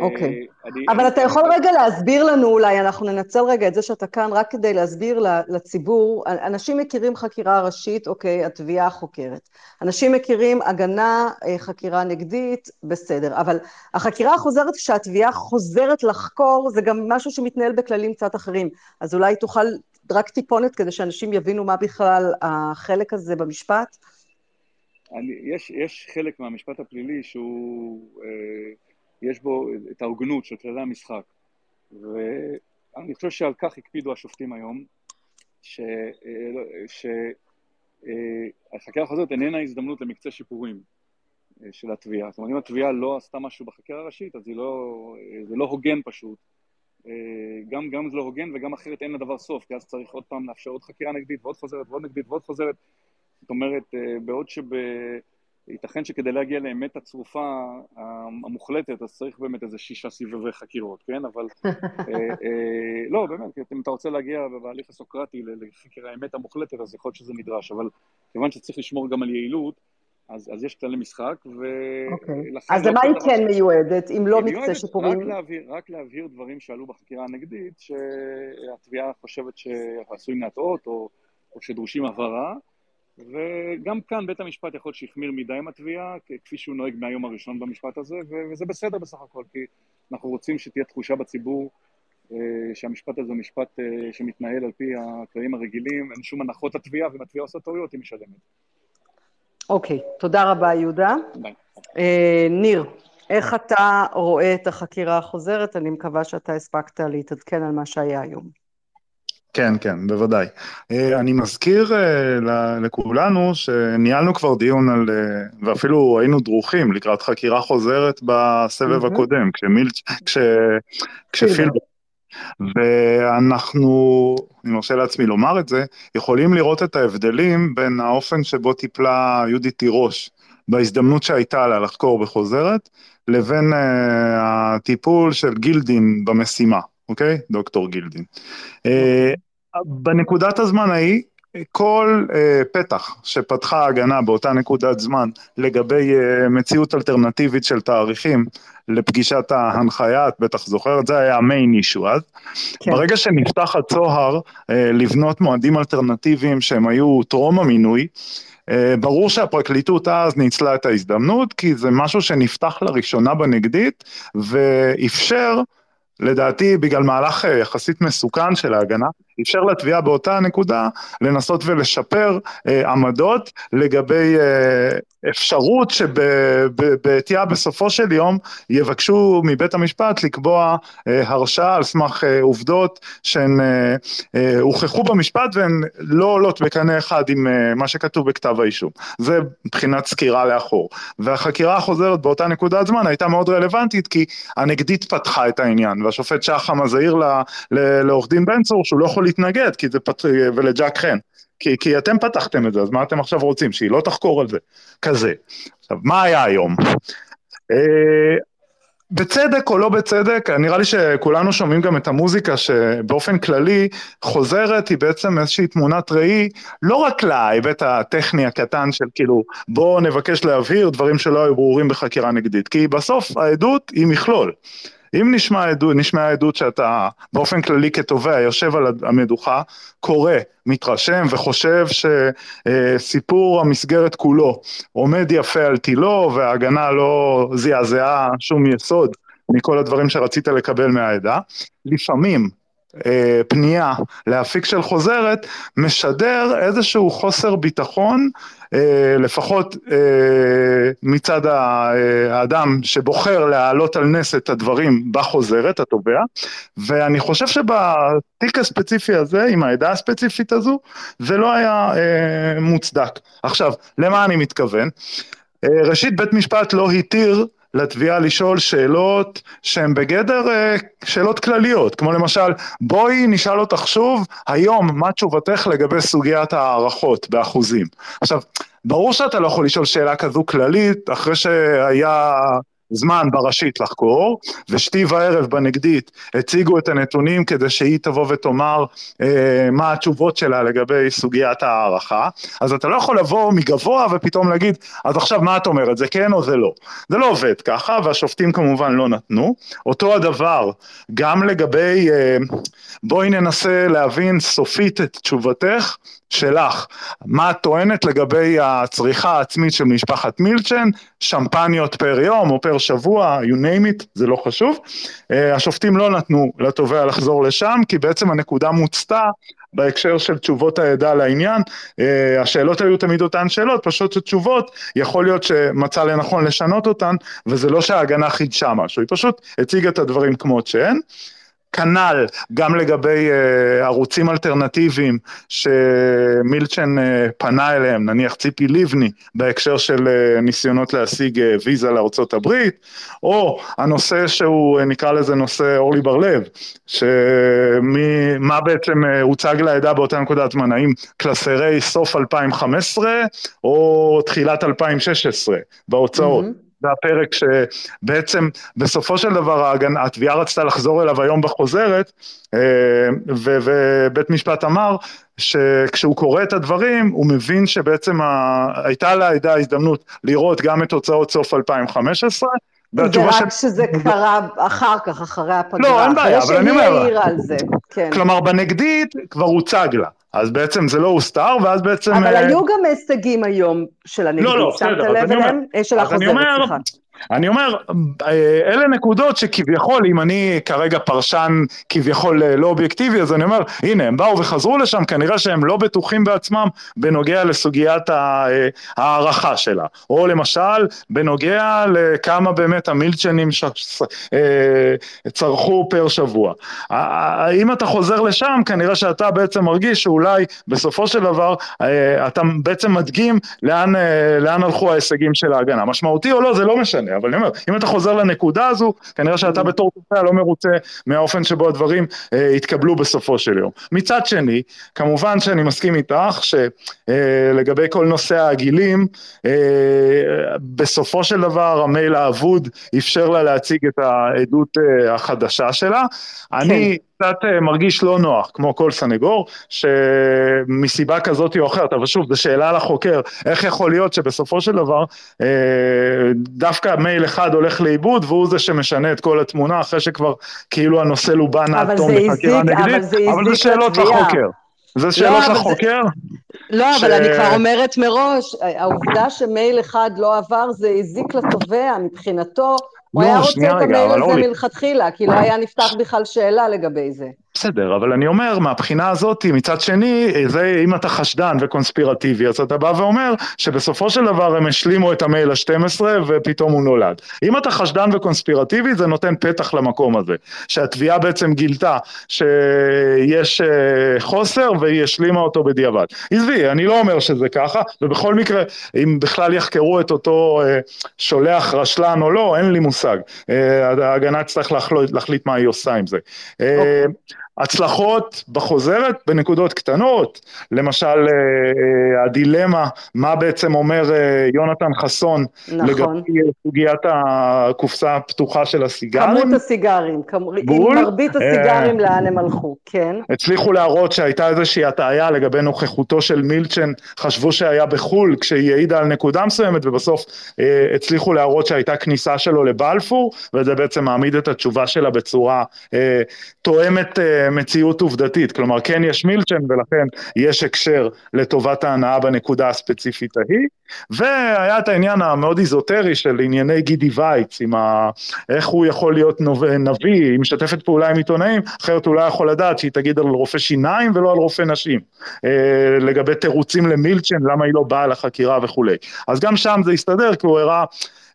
אוקיי. אה, אבל אתה יכול רגע להסביר לנו אולי, אנחנו ננצל רגע את זה שאתה כאן רק כדי להסביר לציבור, אנשים מכירים חקירה ראשית, אוקיי, התביעה החוקרת. אנשים מכירים הגנה, אה, חקירה נגדית, בסדר. אבל החקירה החוזרת, כשהתביעה חוזרת לחקור, זה גם משהו שמתנהל בכללים קצת אחרים. אז אולי תוכל רק טיפונת כדי שאנשים יבינו מה בכלל החלק הזה במשפט? אני, יש, יש חלק מהמשפט הפלילי שהוא... אה... יש בו את ההוגנות של כללי המשחק. ואני חושב שעל כך הקפידו השופטים היום, שהחקירה החוזרת איננה הזדמנות למקצה שיפורים אה, של התביעה. זאת אומרת, אם התביעה לא עשתה משהו בחקירה הראשית, אז לא, זה לא הוגן פשוט. אה, גם, גם זה לא הוגן וגם אחרת אין לדבר סוף, כי אז צריך עוד פעם לאפשר עוד חקירה נגדית ועוד חוזרת ועוד נגדית ועוד חוזרת. זאת אומרת, אה, בעוד שב... ייתכן שכדי להגיע לאמת הצרופה המוחלטת, אז צריך באמת איזה שישה סבבי חקירות, כן? אבל אה, אה, לא, באמת, אם אתה רוצה להגיע בהליך הסוקרטי לחקר האמת המוחלטת, אז יכול להיות שזה נדרש, אבל כיוון שצריך לשמור גם על יעילות, אז, אז יש כללי משחק, ולכן... אוקיי. אז למה היא כן מיועדת, אם לא מקצה שיפורים? רק להבהיר, רק להבהיר דברים שעלו בחקירה הנגדית, שהתביעה חושבת שעשויים להטעות, או, או שדרושים הבהרה, וגם כאן בית המשפט יכול שהחמיר מדי עם התביעה, כפי שהוא נוהג מהיום הראשון במשפט הזה, וזה בסדר בסך הכל, כי אנחנו רוצים שתהיה תחושה בציבור אה, שהמשפט הזה הוא משפט אה, שמתנהל על פי הכללים הרגילים, אין שום הנחות לתביעה, ואם התביעה עושה טעויות היא משלמת. אוקיי, okay, תודה רבה יהודה. אה, ניר, איך אתה רואה את החקירה החוזרת? אני מקווה שאתה הספקת להתעדכן על מה שהיה היום. כן, כן, בוודאי. אה, אני מזכיר אה, לכולנו שניהלנו כבר דיון על, אה, ואפילו היינו דרוכים לקראת חקירה חוזרת בסבב הקודם, כשמילץ', כש... כשפילבר. ואנחנו, אני מרשה לעצמי לומר את זה, יכולים לראות את ההבדלים בין האופן שבו טיפלה יהודית תירוש בהזדמנות שהייתה לה לחקור בחוזרת, לבין uh, הטיפול של גילדין במשימה. אוקיי? דוקטור גילדין. אה, בנקודת הזמן ההיא, כל uh, פתח שפתחה ההגנה באותה נקודת זמן לגבי uh, מציאות אלטרנטיבית של תאריכים לפגישת ההנחיה, את בטח זוכרת, זה היה המיין אישו אז. כן. ברגע שנפתח הצוהר uh, לבנות מועדים אלטרנטיביים שהם היו טרום המינוי, uh, ברור שהפרקליטות אז ניצלה את ההזדמנות, כי זה משהו שנפתח לראשונה בנגדית ואפשר לדעתי בגלל מהלך אה, יחסית מסוכן של ההגנה, אפשר לתביעה באותה נקודה לנסות ולשפר אה, עמדות לגבי אה, אפשרות שבעטייה בסופו של יום יבקשו מבית המשפט לקבוע אה, הרשעה על סמך אה, עובדות שהן אה, אה, הוכחו במשפט והן לא עולות בקנה אחד עם אה, מה שכתוב בכתב האישום. זה מבחינת סקירה לאחור. והחקירה החוזרת באותה נקודת זמן הייתה מאוד רלוונטית כי הנגדית פתחה את העניין והשופט שחם אז העיר לעורך דין בן צור שהוא לא יכול להתנגד, כי זה פת... ולג'אק חן, כי, כי אתם פתחתם את זה, אז מה אתם עכשיו רוצים, שהיא לא תחקור על זה, כזה. עכשיו, מה היה היום? אה, בצדק או לא בצדק, נראה לי שכולנו שומעים גם את המוזיקה שבאופן כללי חוזרת, היא בעצם איזושהי תמונת ראי, לא רק להיבט הטכני הקטן של כאילו בואו נבקש להבהיר דברים שלא היו ברורים בחקירה נגדית, כי בסוף העדות היא מכלול. אם נשמע עדות, נשמע עדות שאתה באופן כללי כתובע יושב על המדוכה, קורא, מתרשם וחושב שסיפור המסגרת כולו עומד יפה על תילו וההגנה לא זעזעה שום יסוד מכל הדברים שרצית לקבל מהעדה, לפעמים אה, פנייה לאפיק של חוזרת משדר איזשהו חוסר ביטחון אה, לפחות אה, מצד האדם שבוחר להעלות על נס את הדברים בחוזרת, התובע, ואני חושב שבתיק הספציפי הזה, עם העדה הספציפית הזו, זה לא היה מוצדק. עכשיו, למה אני מתכוון? ראשית, בית משפט לא התיר לתביעה לשאול שאלות שהן בגדר אה, שאלות כלליות, כמו למשל, בואי נשאל אותך שוב, היום, מה תשובתך לגבי סוגיית הערכות באחוזים? עכשיו, ברור שאתה לא יכול לשאול שאלה כזו כללית, אחרי שהיה זמן בראשית לחקור, ושתי וערב בנגדית הציגו את הנתונים כדי שהיא תבוא ותאמר אה, מה התשובות שלה לגבי סוגיית הערכה, אז אתה לא יכול לבוא מגבוה ופתאום להגיד, אז עכשיו מה את אומרת, זה כן או זה לא. זה לא עובד ככה, והשופטים כמובן לא נתנו. אותו הדבר, גם לגבי, אה, בואי ננסה להבין סופית את תשובתך, שלך, מה את טוענת לגבי הצריכה העצמית של משפחת מילצ'ן, שמפניות פר יום או פר שבוע, you name it, זה לא חשוב. אה, השופטים לא נתנו לתובע לחזור לשם, כי בעצם הנקודה מוצתה בהקשר של תשובות העדה לעניין, אה, השאלות היו תמיד אותן שאלות, פשוט שתשובות, יכול להיות שמצא לנכון לשנות אותן, וזה לא שההגנה חידשה משהו, היא פשוט הציגה את הדברים כמות שהן. כנ"ל גם לגבי uh, ערוצים אלטרנטיביים שמילצ'ן uh, פנה אליהם, נניח ציפי לבני בהקשר של uh, ניסיונות להשיג uh, ויזה לארצות הברית, או הנושא שהוא uh, נקרא לזה נושא אורלי בר-לב, שמה בעצם uh, הוצג לעדה באותה נקודת זמן, האם קלסרי סוף 2015 או תחילת 2016 בהוצאות. Mm-hmm. זה הפרק שבעצם בסופו של דבר התביעה רצתה לחזור אליו היום בחוזרת אה, ובית משפט אמר שכשהוא קורא את הדברים הוא מבין שבעצם הייתה לעדה הזדמנות לראות גם את תוצאות סוף 2015 זה רק שזה קרה אחר כך, אחרי הפגרה. לא, אין בעיה, אבל אני אומר... אחרי שהיא העירה על זה, כן. כלומר, בנגדית כבר הוצג לה. אז בעצם זה לא הוסתר, ואז בעצם... אבל uh... היו גם הישגים היום של לא, לא, שמת לב אליהם? אה, של החוזרת, סליחה. אני אומר, אה, אלה נקודות שכביכול, אם אני כרגע פרשן כביכול לא אובייקטיבי, אז אני אומר, הנה, הם באו וחזרו לשם, כנראה שהם לא בטוחים בעצמם בנוגע לסוגיית ההערכה שלה. או למשל, בנוגע לכמה באמת המילצ'נים צרכו פר שבוע. אם אתה חוזר לשם, כנראה שאתה בעצם מרגיש שאולי... אולי בסופו של דבר אה, אתה בעצם מדגים לאן, אה, לאן הלכו ההישגים של ההגנה. משמעותי או לא, זה לא משנה, אבל אני אומר, אם אתה חוזר לנקודה הזו, כנראה שאתה בתור תופעה לא מרוצה מהאופן שבו הדברים אה, התקבלו בסופו של יום. מצד שני, כמובן שאני מסכים איתך שלגבי כל נושא הגילים, בסופו של דבר המייל האבוד אפשר לה להציג את העדות החדשה שלה. כן. אני קצת אה, מרגיש לא נוח, כמו כל סנגור, שמסיבה כזאת או אחרת, אבל שוב, זו שאלה לחוקר, איך יכול להיות שבסופו של דבר אה, דווקא מייל אחד הולך לאיבוד והוא זה שמשנה את כל התמונה אחרי שכבר כאילו הנושא לובן עד תום בחקירה נגדית, אבל זה שאלות לחוקר. זה לא, שאלות לא, לחוקר? זה... לא, ש... אבל אני כבר אומרת מראש, העובדה שמייל אחד לא עבר זה הזיק לתובע מבחינתו, הוא היה רוצה את המייל הזה מלכתחילה, כי לא היה נפתח בכלל שאלה לגבי זה. בסדר, אבל אני אומר, מהבחינה הזאת, מצד שני, זה אם אתה חשדן וקונספירטיבי, אז אתה בא ואומר שבסופו של דבר הם השלימו את המייל ה-12 ופתאום הוא נולד. אם אתה חשדן וקונספירטיבי, זה נותן פתח למקום הזה, שהתביעה בעצם גילתה שיש אה, חוסר והיא השלימה אותו בדיעבד. עזבי, אני לא אומר שזה ככה, ובכל מקרה, אם בכלל יחקרו את אותו אה, שולח רשלן או לא, אין לי מושג. אה, ההגנה תצטרך להחליט מה היא עושה עם זה. Okay. הצלחות בחוזרת בנקודות קטנות, למשל אה, אה, הדילמה, מה בעצם אומר אה, יונתן חסון נכון. לגבי סוגיית הקופסה הפתוחה של הסיגרים. כמות הסיגרים, כמ... עם מרבית הסיגרים לאן הם הלכו, כן. הצליחו להראות שהייתה איזושהי הטעיה לגבי נוכחותו של מילצ'ן, חשבו שהיה בחו"ל כשהיא העידה על נקודה מסוימת ובסוף הצליחו להראות שהייתה כניסה שלו לבלפור, וזה בעצם מעמיד את התשובה שלה בצורה תואמת מציאות עובדתית, כלומר כן יש מילצ'ן ולכן יש הקשר לטובת ההנאה בנקודה הספציפית ההיא, והיה את העניין המאוד איזוטרי של ענייני גידי וייץ, עם ה... איך הוא יכול להיות נביא, היא משתפת פעולה עם עיתונאים, אחרת הוא לא יכול לדעת שהיא תגיד על רופא שיניים ולא על רופא נשים, אה, לגבי תירוצים למילצ'ן, למה היא לא באה לחקירה וכולי. אז גם שם זה הסתדר, כי הוא הראה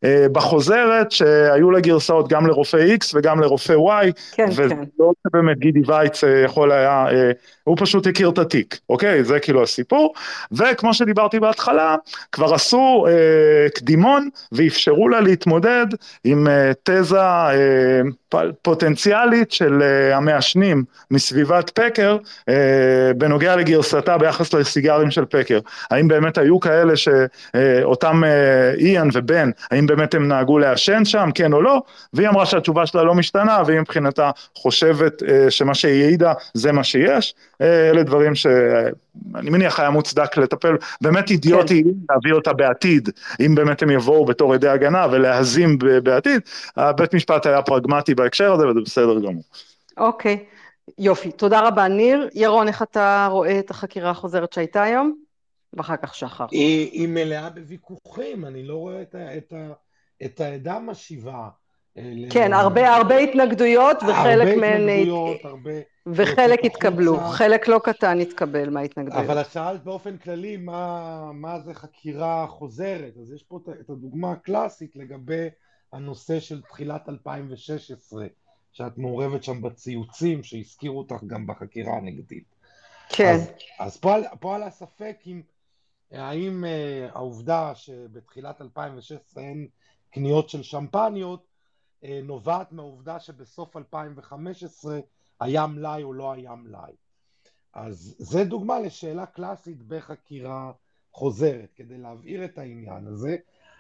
אה, בחוזרת שהיו לה גרסאות גם לרופא X וגם לרופא Y, כן, וזה כן. לא שבאמת גידי וייץ אה, יכול היה, אה, הוא פשוט הכיר את התיק, אוקיי? זה כאילו הסיפור, וכמו שדיברתי בהתחלה, כבר עשו אה, קדימון ואפשרו לה להתמודד עם אה, תזה אה, פוטנציאלית של uh, המעשנים מסביבת פקר uh, בנוגע לגרסתה ביחס לסיגרים של פקר. האם באמת היו כאלה שאותם uh, איאן ובן, האם באמת הם נהגו לעשן שם, כן או לא? והיא אמרה שהתשובה שלה לא משתנה, והיא מבחינתה חושבת שמה שהיא העידה זה מה שיש. אלה דברים שאני מניח היה מוצדק לטפל, באמת אידיוטי כן. להביא אותה בעתיד, אם באמת הם יבואו בתור עדי הגנה ולהזים בעתיד. בית משפט היה פרגמטי בהקשר הזה, וזה בסדר גמור. אוקיי, יופי. תודה רבה, ניר. ירון, איך אתה רואה את החקירה החוזרת שהייתה היום? ואחר כך שחר. היא, היא מלאה בוויכוחים, אני לא רואה את, ה, את, ה, את העדה משיבה. אה, כן, הרבה, הרבה התנגדויות, וחלק מהן... התנגדויות, הרבה... וחלק התקבלו, חלק לא קטן התקבל מההתנגדויות. אבל את שאלת באופן כללי מה, מה זה חקירה חוזרת, אז יש פה את הדוגמה הקלאסית לגבי הנושא של תחילת 2016, שאת מעורבת שם בציוצים שהזכירו אותך גם בחקירה הנגדית. כן. אז, אז פה, פה על הספק אם, האם אה, העובדה שבתחילת 2016 אין קניות של שמפניות, אה, נובעת מהעובדה שבסוף 2015 היה מלאי או לא היה מלאי. אז זה דוגמה לשאלה קלאסית בחקירה חוזרת, כדי להבהיר את העניין הזה,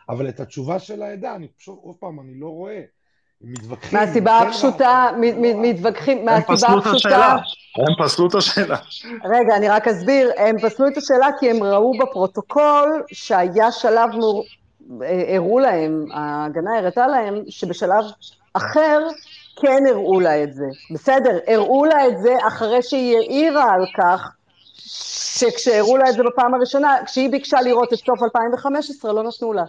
אבל את התשובה של העדה, אני פשוט, עוד פעם, אני לא רואה. מתווכחים. מהסיבה כן הפשוטה, מתווכחים, מהסיבה הפשוטה... הם פסלו את השאלה. רגע, אני רק אסביר, הם פסלו את השאלה כי הם ראו בפרוטוקול שהיה שלב. אה, הראו להם, ההגנה הראתה להם, שבשלב אחר כן הראו לה את זה. בסדר, הראו לה את זה אחרי שהיא העירה על כך שכשהראו לה את זה בפעם הראשונה, כשהיא ביקשה לראות את סוף 2015, לא נתנו לה.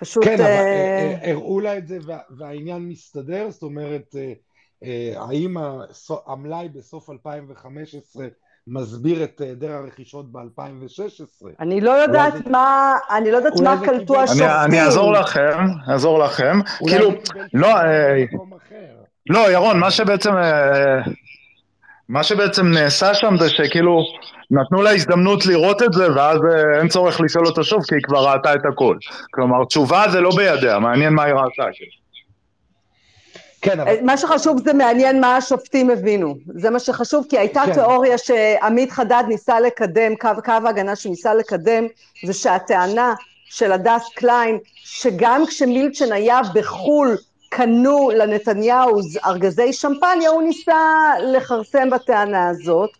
פשוט... כן, אבל אה, אה, אה, הראו לה את זה והעניין מסתדר, זאת אומרת, האם המלאי בסוף 2015 מסביר את היעדר הרכישות ב-2016. אני לא יודעת מה, אני לא יודעת מה קלטו השופטים. אני אעזור לכם, אעזור לכם. כאילו, לא, לא, ירון, מה שבעצם, מה שבעצם נעשה שם זה שכאילו נתנו לה הזדמנות לראות את זה ואז אין צורך לשאול אותה שוב כי היא כבר ראתה את הכל. כלומר, תשובה זה לא בידיה, מעניין מה היא ראתה. כן, אבל... מה שחשוב זה מעניין מה השופטים הבינו, זה מה שחשוב, כי הייתה כן. תיאוריה שעמית חדד ניסה לקדם, קו, קו ההגנה שניסה לקדם, זה שהטענה של הדס קליין, שגם כשמילצ'ן היה בחו"ל, קנו לנתניהו ארגזי שמפניה, הוא ניסה לכרסם בטענה הזאת,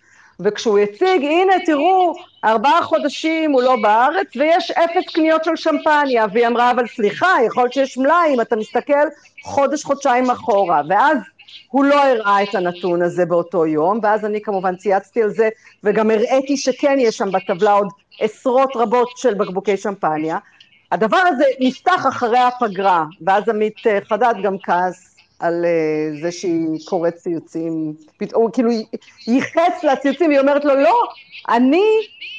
וכשהוא הציג, הנה תראו, ארבעה חודשים הוא לא בארץ ויש אפס קניות של שמפניה, והיא אמרה, אבל סליחה, יכול להיות שיש מלאי אם אתה מסתכל חודש, חודשיים אחורה, ואז הוא לא הראה את הנתון הזה באותו יום, ואז אני כמובן צייצתי על זה, וגם הראיתי שכן יש שם בטבלה עוד עשרות רבות של בקבוקי שמפניה. הדבר הזה נפתח אחרי הפגרה, ואז עמית אה, חדד גם כעס על uh, זה שהיא קוראת ציוצים, פתאום כאילו היא ייחס לציוצים, היא אומרת לו, לא, אני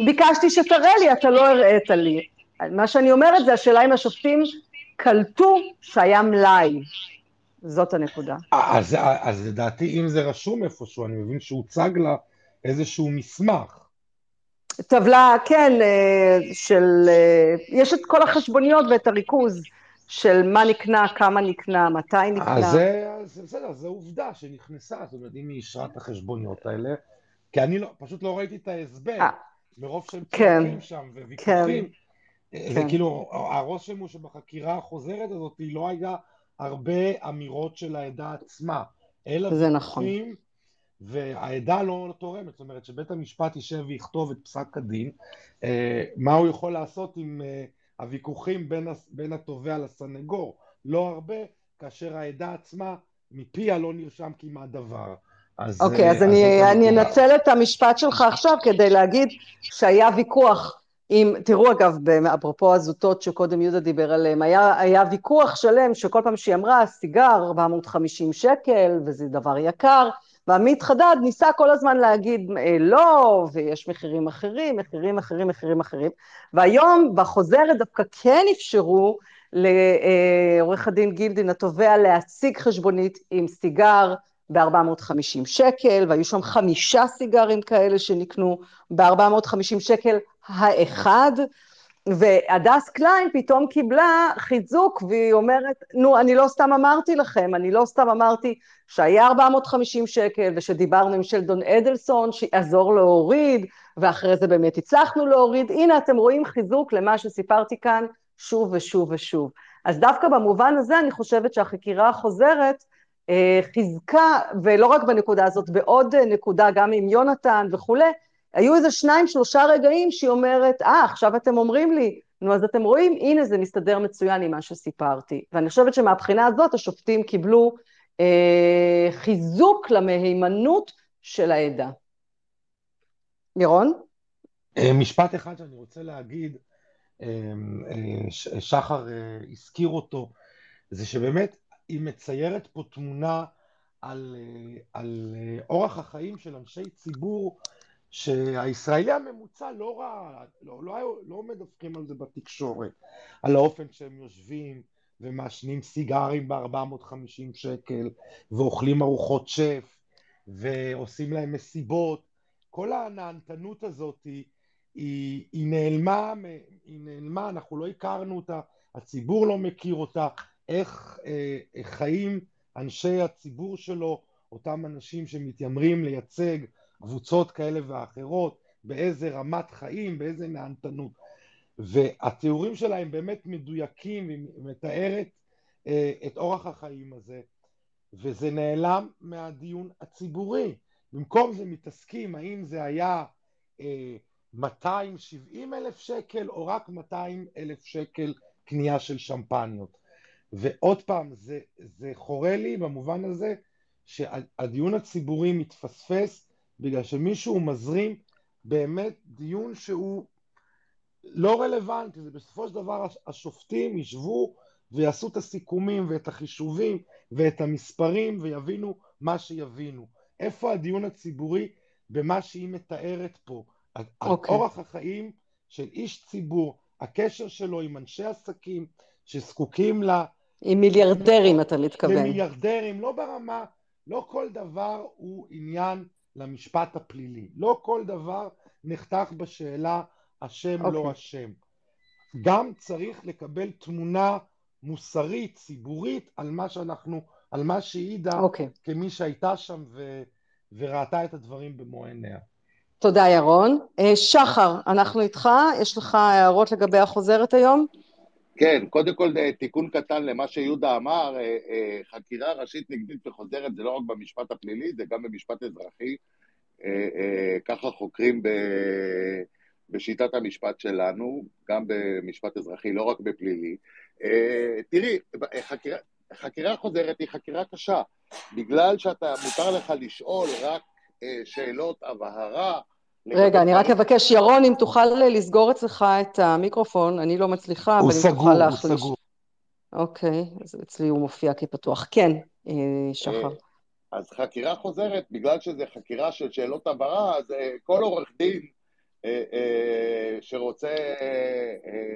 ביקשתי שתראה לי, אתה לא הראית לי. מה שאני אומרת זה, השאלה אם השופטים קלטו שהיה מלאי. זאת הנקודה. אז, אז לדעתי, אם זה רשום איפשהו, אני מבין שהוצג לה איזשהו מסמך. טבלה, כן, אה, של... אה, יש את כל החשבוניות ואת הריכוז. של מה נקנה, כמה נקנה, מתי נקנה. אז זה, בסדר, זו עובדה שנכנסה, זאת אומרת, אם היא אישרה את החשבוניות האלה, כי אני לא, פשוט לא ראיתי את ההסבר, אה, מרוב שהם כן, צועקים שם וויכוחים. כן, זה כן. כאילו, הרושם הוא שבחקירה החוזרת הזאת לא היה הרבה אמירות של העדה עצמה, אלא זה נכון. והעדה לא, תורמת, זאת אומרת שבית המשפט יישב ויכתוב את פסק הדין, אה, מה הוא יכול לעשות עם אה, הוויכוחים בין, בין התובע לסנגור, לא הרבה, כאשר העדה עצמה מפיה לא נרשם כמעט דבר. אז, אוקיי, okay, אז, אז אני, אני אנצל את המשפט שלך עכשיו כדי להגיד שהיה ויכוח עם, תראו אגב, אפרופו הזוטות שקודם יהודה דיבר עליהן, היה, היה ויכוח שלם שכל פעם שהיא אמרה, סיגר 450 שקל, וזה דבר יקר, ועמית חדד ניסה כל הזמן להגיד אה, לא, ויש מחירים אחרים, מחירים אחרים, מחירים אחרים, והיום בחוזרת דווקא כן אפשרו לעורך הדין גילדין התובע להציג חשבונית עם סיגר ב-450 שקל, והיו שם חמישה סיגרים כאלה שנקנו ב-450 שקל האחד, והדס קליין פתאום קיבלה חיזוק והיא אומרת, נו, אני לא סתם אמרתי לכם, אני לא סתם אמרתי שהיה 450 שקל ושדיברנו עם שלדון אדלסון שיעזור להוריד, ואחרי זה באמת הצלחנו להוריד, הנה אתם רואים חיזוק למה שסיפרתי כאן שוב ושוב ושוב. אז דווקא במובן הזה אני חושבת שהחקירה החוזרת אה, חיזקה, ולא רק בנקודה הזאת, בעוד נקודה גם עם יונתן וכולי, היו איזה שניים, שלושה רגעים שהיא אומרת, אה, ah, עכשיו אתם אומרים לי, נו, אז אתם רואים, הנה זה מסתדר מצוין עם מה שסיפרתי. ואני חושבת שמבחינה הזאת השופטים קיבלו אה, חיזוק למהימנות של העדה. ירון? אה, משפט אחד שאני רוצה להגיד, אה, אה, שחר הזכיר אותו, זה שבאמת היא מציירת פה תמונה על, על אורח החיים של אנשי ציבור שהישראלי הממוצע לא ראה, לא, לא, לא מדווחים על זה בתקשורת, על האופן שהם יושבים ומעשנים סיגרים ב-450 שקל ואוכלים ארוחות שף ועושים להם מסיבות, כל הנהנתנות הזאת היא, היא, היא נעלמה, היא נעלמה, אנחנו לא הכרנו אותה, הציבור לא מכיר אותה, איך אה, חיים אנשי הציבור שלו, אותם אנשים שמתיימרים לייצג קבוצות כאלה ואחרות, באיזה רמת חיים, באיזה נהנתנות. והתיאורים שלה הם באמת מדויקים, היא מתארת אה, את אורח החיים הזה, וזה נעלם מהדיון הציבורי. במקום זה מתעסקים האם זה היה אה, 270 אלף שקל או רק 200 אלף שקל קנייה של שמפניות. ועוד פעם, זה, זה חורה לי במובן הזה שהדיון הציבורי מתפספס בגלל שמישהו מזרים באמת דיון שהוא לא רלוונטי, זה בסופו של דבר השופטים ישבו ויעשו את הסיכומים ואת החישובים ואת המספרים ויבינו מה שיבינו. איפה הדיון הציבורי במה שהיא מתארת פה? Okay. אוקיי. אורח החיים של איש ציבור, הקשר שלו עם אנשי עסקים שזקוקים ל... עם מיליארדרים אתה מתכוון. עם מיליארדרים, לא ברמה, לא כל דבר הוא עניין למשפט הפלילי. לא כל דבר נחתך בשאלה אשם okay. לא אוקיי. אשם. גם צריך לקבל תמונה מוסרית, ציבורית, על מה שאנחנו, על מה שהעידה okay. אוקיי. כמי שהייתה שם ו, וראתה את הדברים במו עיניה. תודה ירון. אה, שחר, אנחנו איתך, יש לך הערות לגבי החוזרת היום? כן, קודם כל אה, תיקון קטן למה שיהודה אמר, אה, חקירה ראשית נגדית וחוזרת זה לא רק במשפט הפלילי, זה גם במשפט אזרחי. ככה חוקרים ב... בשיטת המשפט שלנו, גם במשפט אזרחי, לא רק בפלילי. תראי, חקירה, חקירה חוזרת היא חקירה קשה, בגלל שאתה, מותר לך לשאול רק שאלות הבהרה, רגע, אני רק אבקש, ירון, אם תוכל לסגור אצלך את המיקרופון, אני לא מצליחה, אבל אם תוכל להחליש. הוא סגור, אוקיי, אז אצלי הוא מופיע כפתוח. כן, אה, שחר. אה, אז חקירה חוזרת, בגלל שזו חקירה של שאלות הבהרה, אז אה, כל עורך דין שרוצה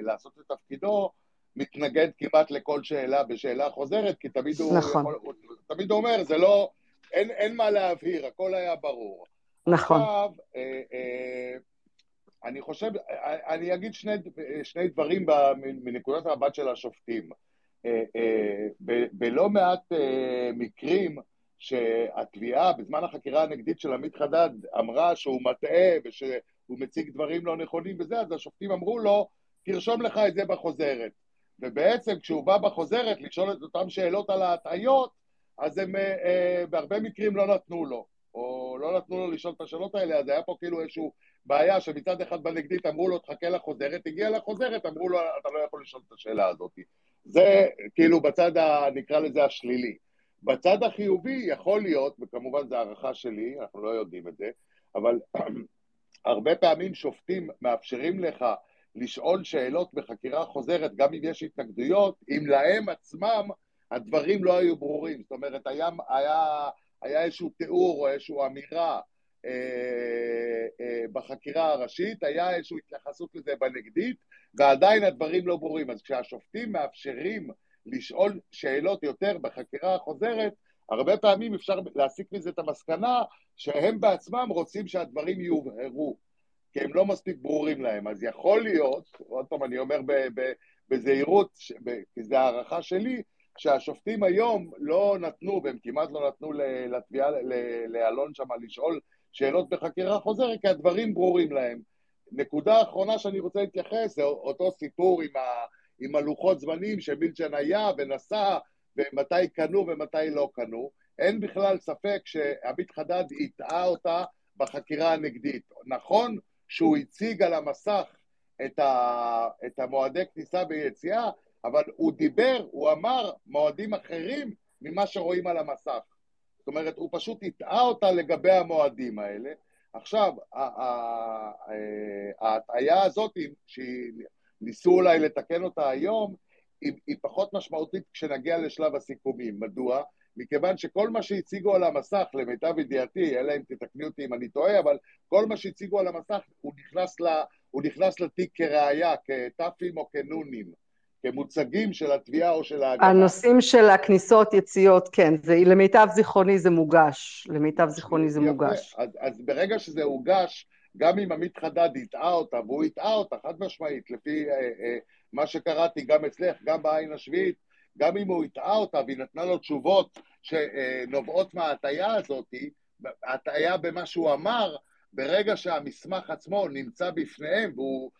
לעשות את תפקידו, מתנגד כמעט לכל שאלה בשאלה חוזרת, כי תמיד הוא, נכון. יכול, תמיד הוא אומר, זה לא, אין, אין מה להבהיר, הכל היה ברור. נכון. עכשיו, אה, אה, אני חושב, אני אגיד שני, שני דברים מנקודת המבט של השופטים. בלא מעט מקרים שהתביעה בזמן החקירה הנגדית של עמית חדד אמרה שהוא מטעה ושהוא מציג דברים לא נכונים וזה, אז השופטים אמרו לו, תרשום לך את זה בחוזרת. ובעצם כשהוא בא בחוזרת לשאול את אותן שאלות על ההטעיות, אז הם אה, אה, בהרבה מקרים לא נתנו לו, או לא נתנו לו לשאול את השאלות האלה, אז היה פה כאילו איזושהי בעיה שמצד אחד בנגדית אמרו לו תחכה לחוזרת, הגיע לחוזרת, אמרו לו אתה לא יכול לשאול את השאלה הזאת. זה כאילו בצד, ה, נקרא לזה השלילי. בצד החיובי יכול להיות, וכמובן זו הערכה שלי, אנחנו לא יודעים את זה, אבל *clears throat* הרבה פעמים שופטים מאפשרים לך לשאול שאלות בחקירה חוזרת, גם אם יש התנגדויות, אם להם עצמם הדברים לא היו ברורים. זאת אומרת, היה, היה, היה איזשהו תיאור או איזושהי אמירה אה, אה, בחקירה הראשית, היה איזושהי התייחסות לזה בנגדית, ועדיין הדברים לא ברורים. אז כשהשופטים מאפשרים לשאול שאלות יותר בחקירה החוזרת, הרבה פעמים אפשר להסיק מזה את המסקנה שהם בעצמם רוצים שהדברים יובהרו, כי הם לא מספיק ברורים להם. אז יכול להיות, עוד פעם אני אומר בזהירות, כי זו הערכה שלי, שהשופטים היום לא נתנו, והם כמעט לא נתנו לתביעה, לאלון שם לשאול שאלות בחקירה חוזרת, כי הדברים ברורים להם. נקודה אחרונה שאני רוצה להתייחס, זה אותו סיפור עם, ה, עם הלוחות זמנים שמילצ'ן היה ונסע, ומתי קנו ומתי לא קנו. אין בכלל ספק שעמית חדד הטעה אותה בחקירה הנגדית. נכון שהוא הציג על המסך את, ה, את המועדי כניסה ויציאה, אבל הוא דיבר, הוא אמר מועדים אחרים ממה שרואים על המסך. זאת אומרת, הוא פשוט הטעה אותה לגבי המועדים האלה. עכשיו, ההטעיה הזאת, שניסו אולי לתקן אותה היום, היא, פחות משמעותית כשנגיע לשלב הסיכומים. מדוע? מכיוון שכל מה שהציגו על המסך, למיטב ידיעתי, אלא אם תתקני אותי אם אני טועה, אבל כל מה שהציגו על המסך, הוא נכנס, ל, הוא נכנס לתיק כראיה, כת"פים או כנונים. כמוצגים של התביעה או של ההגנה. הנושאים של הכניסות, יציאות, כן, זה, למיטב זיכרוני זה מוגש, למיטב זיכרוני זה יפה. מוגש. אז, אז ברגע שזה הוגש, גם אם עמית חדד הטעה אותה, והוא הטעה אותה חד משמעית, לפי אה, אה, מה שקראתי גם אצלך, גם בעין השביעית, גם אם הוא הטעה אותה והיא נתנה לו תשובות שנובעות מההטעיה הזאת, הטעיה במה שהוא אמר, ברגע שהמסמך עצמו נמצא בפניהם והוא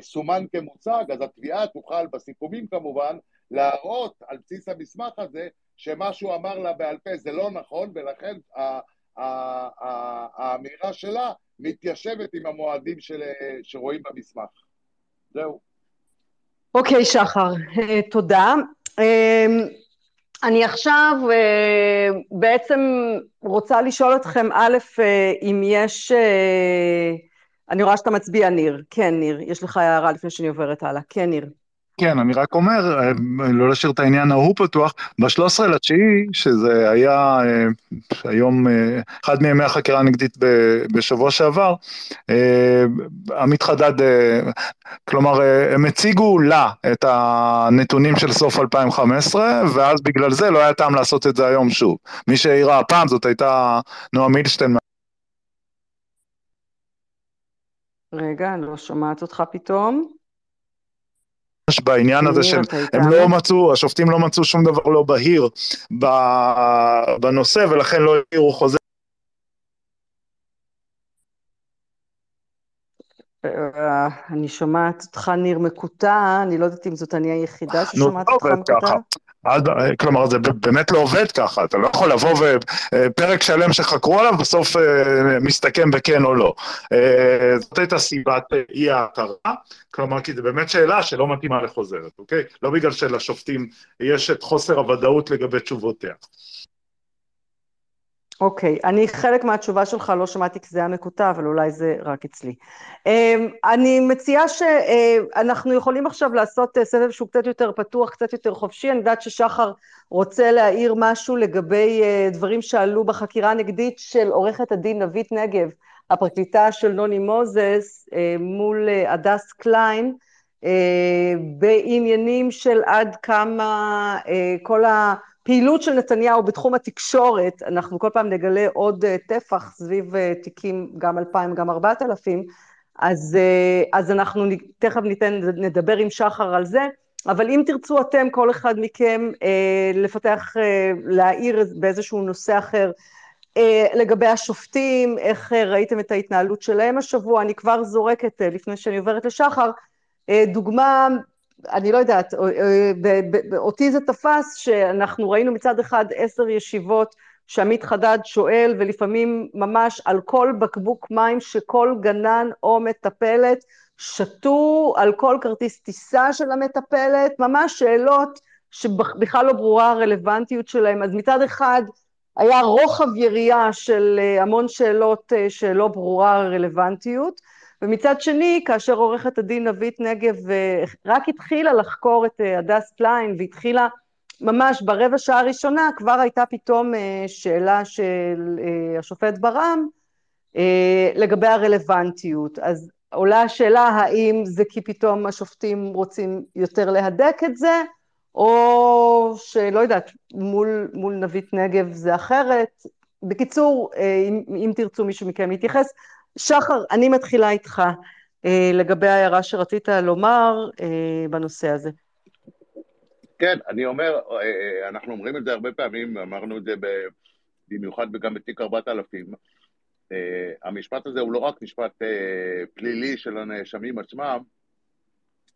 סומן כמוצג, אז התביעה תוכל, בסיכומים כמובן, להראות על בסיס המסמך הזה שמה שהוא אמר לה בעל פה זה לא נכון, ולכן האמירה שלה מתיישבת עם המועדים של, שרואים במסמך. זהו. אוקיי, okay, שחר, אה, תודה. אמ, אני עכשיו אה, בעצם רוצה לשאול אתכם, א', אם יש... אני רואה שאתה מצביע, ניר. כן, ניר, יש לך הערה לפני שאני עוברת הלאה. כן, ניר. כן, אני רק אומר, אה, לא להשאיר את העניין ההוא פתוח, ב-13 לתשיעי, שזה היה אה, היום אה, אחד מימי החקירה הנגדית בשבוע שעבר, עמית חדד, כלומר, הם הציגו לה את הנתונים של סוף 2015, ואז בגלל זה לא היה טעם לעשות את זה היום שוב. מי שהעירה הפעם זאת הייתה נועה מילשטיין רגע, אני לא שומעת אותך פתאום. בעניין הזה של, הם לא מצאו, השופטים לא מצאו שום דבר לא בהיר בנושא ולכן לא העירו חוזה. אה, אני שומעת אותך ניר מקוטע, אני לא יודעת אם זאת אני היחידה ששומעת אותך מקוטע. כלומר, זה באמת לא עובד ככה, אתה לא יכול לבוא ופרק שלם שחקרו עליו, בסוף אה, מסתכם בכן או לא. אה, זאת הייתה סיבת אי ההכרה, כלומר, כי זו באמת שאלה שלא מתאימה לחוזרת, אוקיי? לא בגלל שלשופטים יש את חוסר הוודאות לגבי תשובותיה. אוקיי, okay, אני חלק מהתשובה שלך לא שמעתי כי זה היה מקוטע, אבל אולי זה רק אצלי. אמ, אני מציעה שאנחנו יכולים עכשיו לעשות אה, סבב שהוא קצת יותר פתוח, קצת יותר חופשי. אני יודעת ששחר רוצה להעיר משהו לגבי אה, דברים שעלו בחקירה הנגדית של עורכת הדין נבית נגב, הפרקליטה של נוני מוזס, אה, מול הדס קליין, בעניינים של עד כמה כל ה... פעילות של נתניהו בתחום התקשורת, אנחנו כל פעם נגלה עוד אה, טפח סביב אה, תיקים, גם 2,000, גם 4,000, אז, אה, אז אנחנו תכף ניתן, נדבר עם שחר על זה, אבל אם תרצו אתם, כל אחד מכם, לפתח, להעיר באיזשהו נושא אחר, לגבי השופטים, איך ראיתם את ההתנהלות שלהם השבוע, אני כבר זורקת, לפני שאני עוברת לשחר, דוגמה, אני לא יודעת, אה, אה, אותי זה תפס שאנחנו ראינו מצד אחד עשר ישיבות שעמית חדד שואל, ולפעמים ממש על כל בקבוק מים שכל גנן או מטפלת שתו, על כל כרטיס טיסה של המטפלת, ממש שאלות שבכלל לא ברורה הרלוונטיות שלהם. אז מצד אחד היה רוחב יריעה של אה, המון שאלות שלא ברורה הרלוונטיות, ומצד שני, כאשר עורכת הדין נבית נגב אה, רק התחילה לחקור את הדס קליין והתחילה ממש ברבע שעה הראשונה כבר הייתה פתאום אה, שאלה של אה, השופט אה, לגבי הרלוונטיות. אז עולה השאלה האם זה כי פתאום השופטים רוצים יותר להדק את זה, או שלא יודעת, מול, מול נבית נגב זה אחרת. בקיצור, אם, אם תרצו מישהו מכם להתייחס. שחר, אני מתחילה איתך לגבי ההערה שרצית לומר בנושא הזה. כן, אני אומר, אה, אה, אנחנו אומרים את זה הרבה פעמים, אמרנו את זה במיוחד גם בתיק 4000. אה, המשפט הזה הוא לא רק משפט פלילי של הנאשמים עצמם,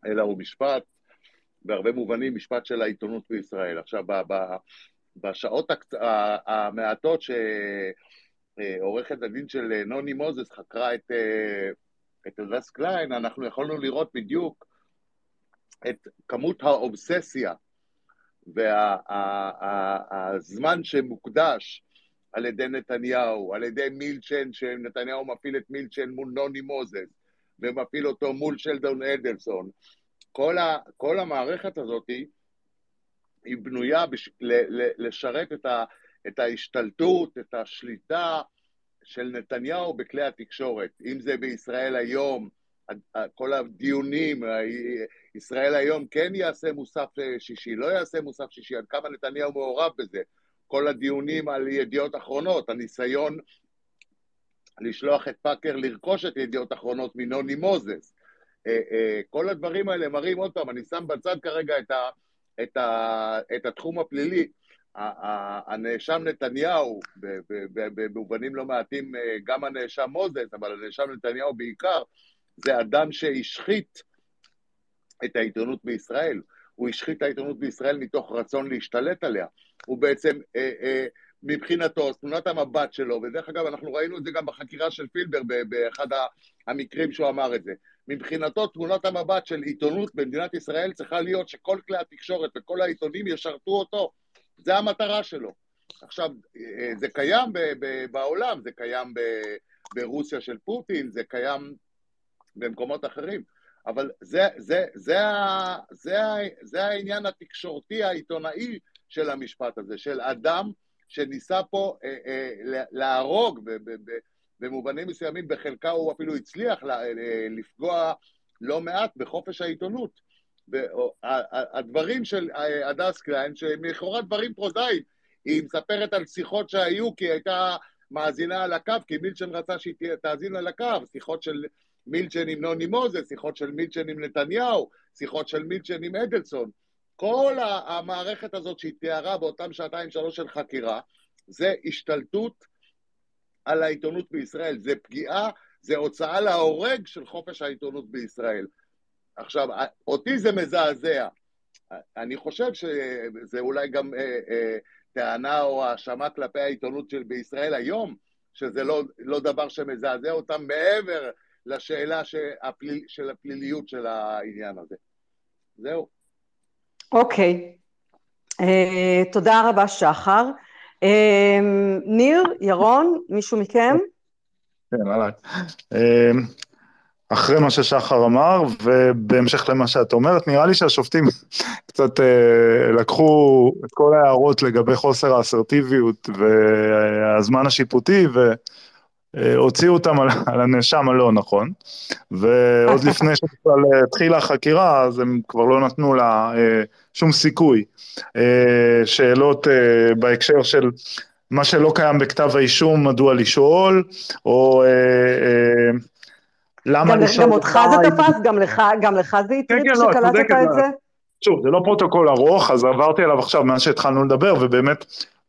אלא הוא משפט, בהרבה מובנים, משפט של העיתונות בישראל. עכשיו, בשעות המעטות שעורכת הדין של נוני מוזס חקרה את, את הדס קליין, אנחנו יכולנו לראות בדיוק את כמות האובססיה והזמן וה, שמוקדש על ידי נתניהו, על ידי מילצ'ן, שנתניהו מפעיל את מילצ'ן מול נוני מוזס, ומפעיל אותו מול שלדון אדלסון, כל, ה, כל המערכת הזאת היא בנויה בש, ל, ל, לשרת את, ה, את ההשתלטות, את השליטה של נתניהו בכלי התקשורת, אם זה בישראל היום, כל הדיונים, ישראל היום כן יעשה מוסף שישי, לא יעשה מוסף שישי, עד כמה נתניהו מעורב בזה, כל הדיונים על ידיעות אחרונות, הניסיון לשלוח את פאקר לרכוש את ידיעות אחרונות מנוני מוזס, אה, אה, כל הדברים האלה מראים, עוד פעם, אני שם בצד כרגע את, ה, את, ה, את התחום הפלילי, הנאשם נתניהו, במובנים לא מעטים גם הנאשם מוזס, אבל הנאשם נתניהו בעיקר, זה אדם שהשחית את העיתונות בישראל. הוא השחית את העיתונות בישראל מתוך רצון להשתלט עליה. הוא בעצם, אה, אה, מבחינתו, תמונת המבט שלו, ודרך אגב, אנחנו ראינו את זה גם בחקירה של פילבר באחד המקרים שהוא אמר את זה. מבחינתו, תמונת המבט של עיתונות במדינת ישראל צריכה להיות שכל כלי התקשורת וכל העיתונים ישרתו אותו. זה המטרה שלו. עכשיו, אה, זה קיים בעולם, זה קיים ברוסיה של פוטין, זה קיים במקומות אחרים. אבל זה, זה, זה, זה, זה העניין התקשורתי העיתונאי של המשפט הזה, של אדם שניסה פה אה, אה, להרוג ב, ב, ב, במובנים מסוימים, בחלקה הוא אפילו הצליח אה, לפגוע לא מעט בחופש העיתונות. הדברים של אה, הדס קליין, שהם לכאורה דברים פרוזאיים, היא מספרת על שיחות שהיו כי היא הייתה מאזינה על הקו, כי מילצ'ן רצה שהיא תאזין על הקו, שיחות של מילצ'ן עם נוני מוזס, שיחות של מילצ'ן עם נתניהו, שיחות של מילצ'ן עם אדלסון. כל המערכת הזאת שהיא תיארה באותם שעתיים שלוש של חקירה, זה השתלטות על העיתונות בישראל, זה פגיעה, זה הוצאה להורג של חופש העיתונות בישראל. עכשיו, אותי זה מזעזע. אני חושב שזה אולי גם אה, אה, טענה או האשמה כלפי העיתונות של בישראל היום, שזה לא, לא דבר שמזעזע אותם מעבר לשאלה שהפליל, של הפליליות של העניין הזה. זהו. אוקיי. Okay. אה, uh, תודה רבה, שחר. Uh, ניר, ירון, מישהו מכם? כן, עליי. אחרי מה ששחר אמר, ובהמשך למה שאת אומרת, נראה לי שהשופטים *laughs* קצת uh, לקחו את כל ההערות לגבי חוסר האסרטיביות והזמן השיפוטי, ו... אה, אותם על, על הנאשם הלא נכון, ועוד לפני שבכלל התחילה החקירה, אז הם כבר לא נתנו לה אה, שום סיכוי. אה, שאלות אה, בהקשר של מה שלא קיים בכתב האישום, מדוע לשאול, או... אה, אה, למה גם, לשאול... גם אותך זה תפס, גם לך, גם לך זה הטריד כן, כן, לא, שקלטת את זה? שוב, זה לא פרוטוקול ארוך, אז עברתי עליו עכשיו מאז שהתחלנו לדבר, ובאמת,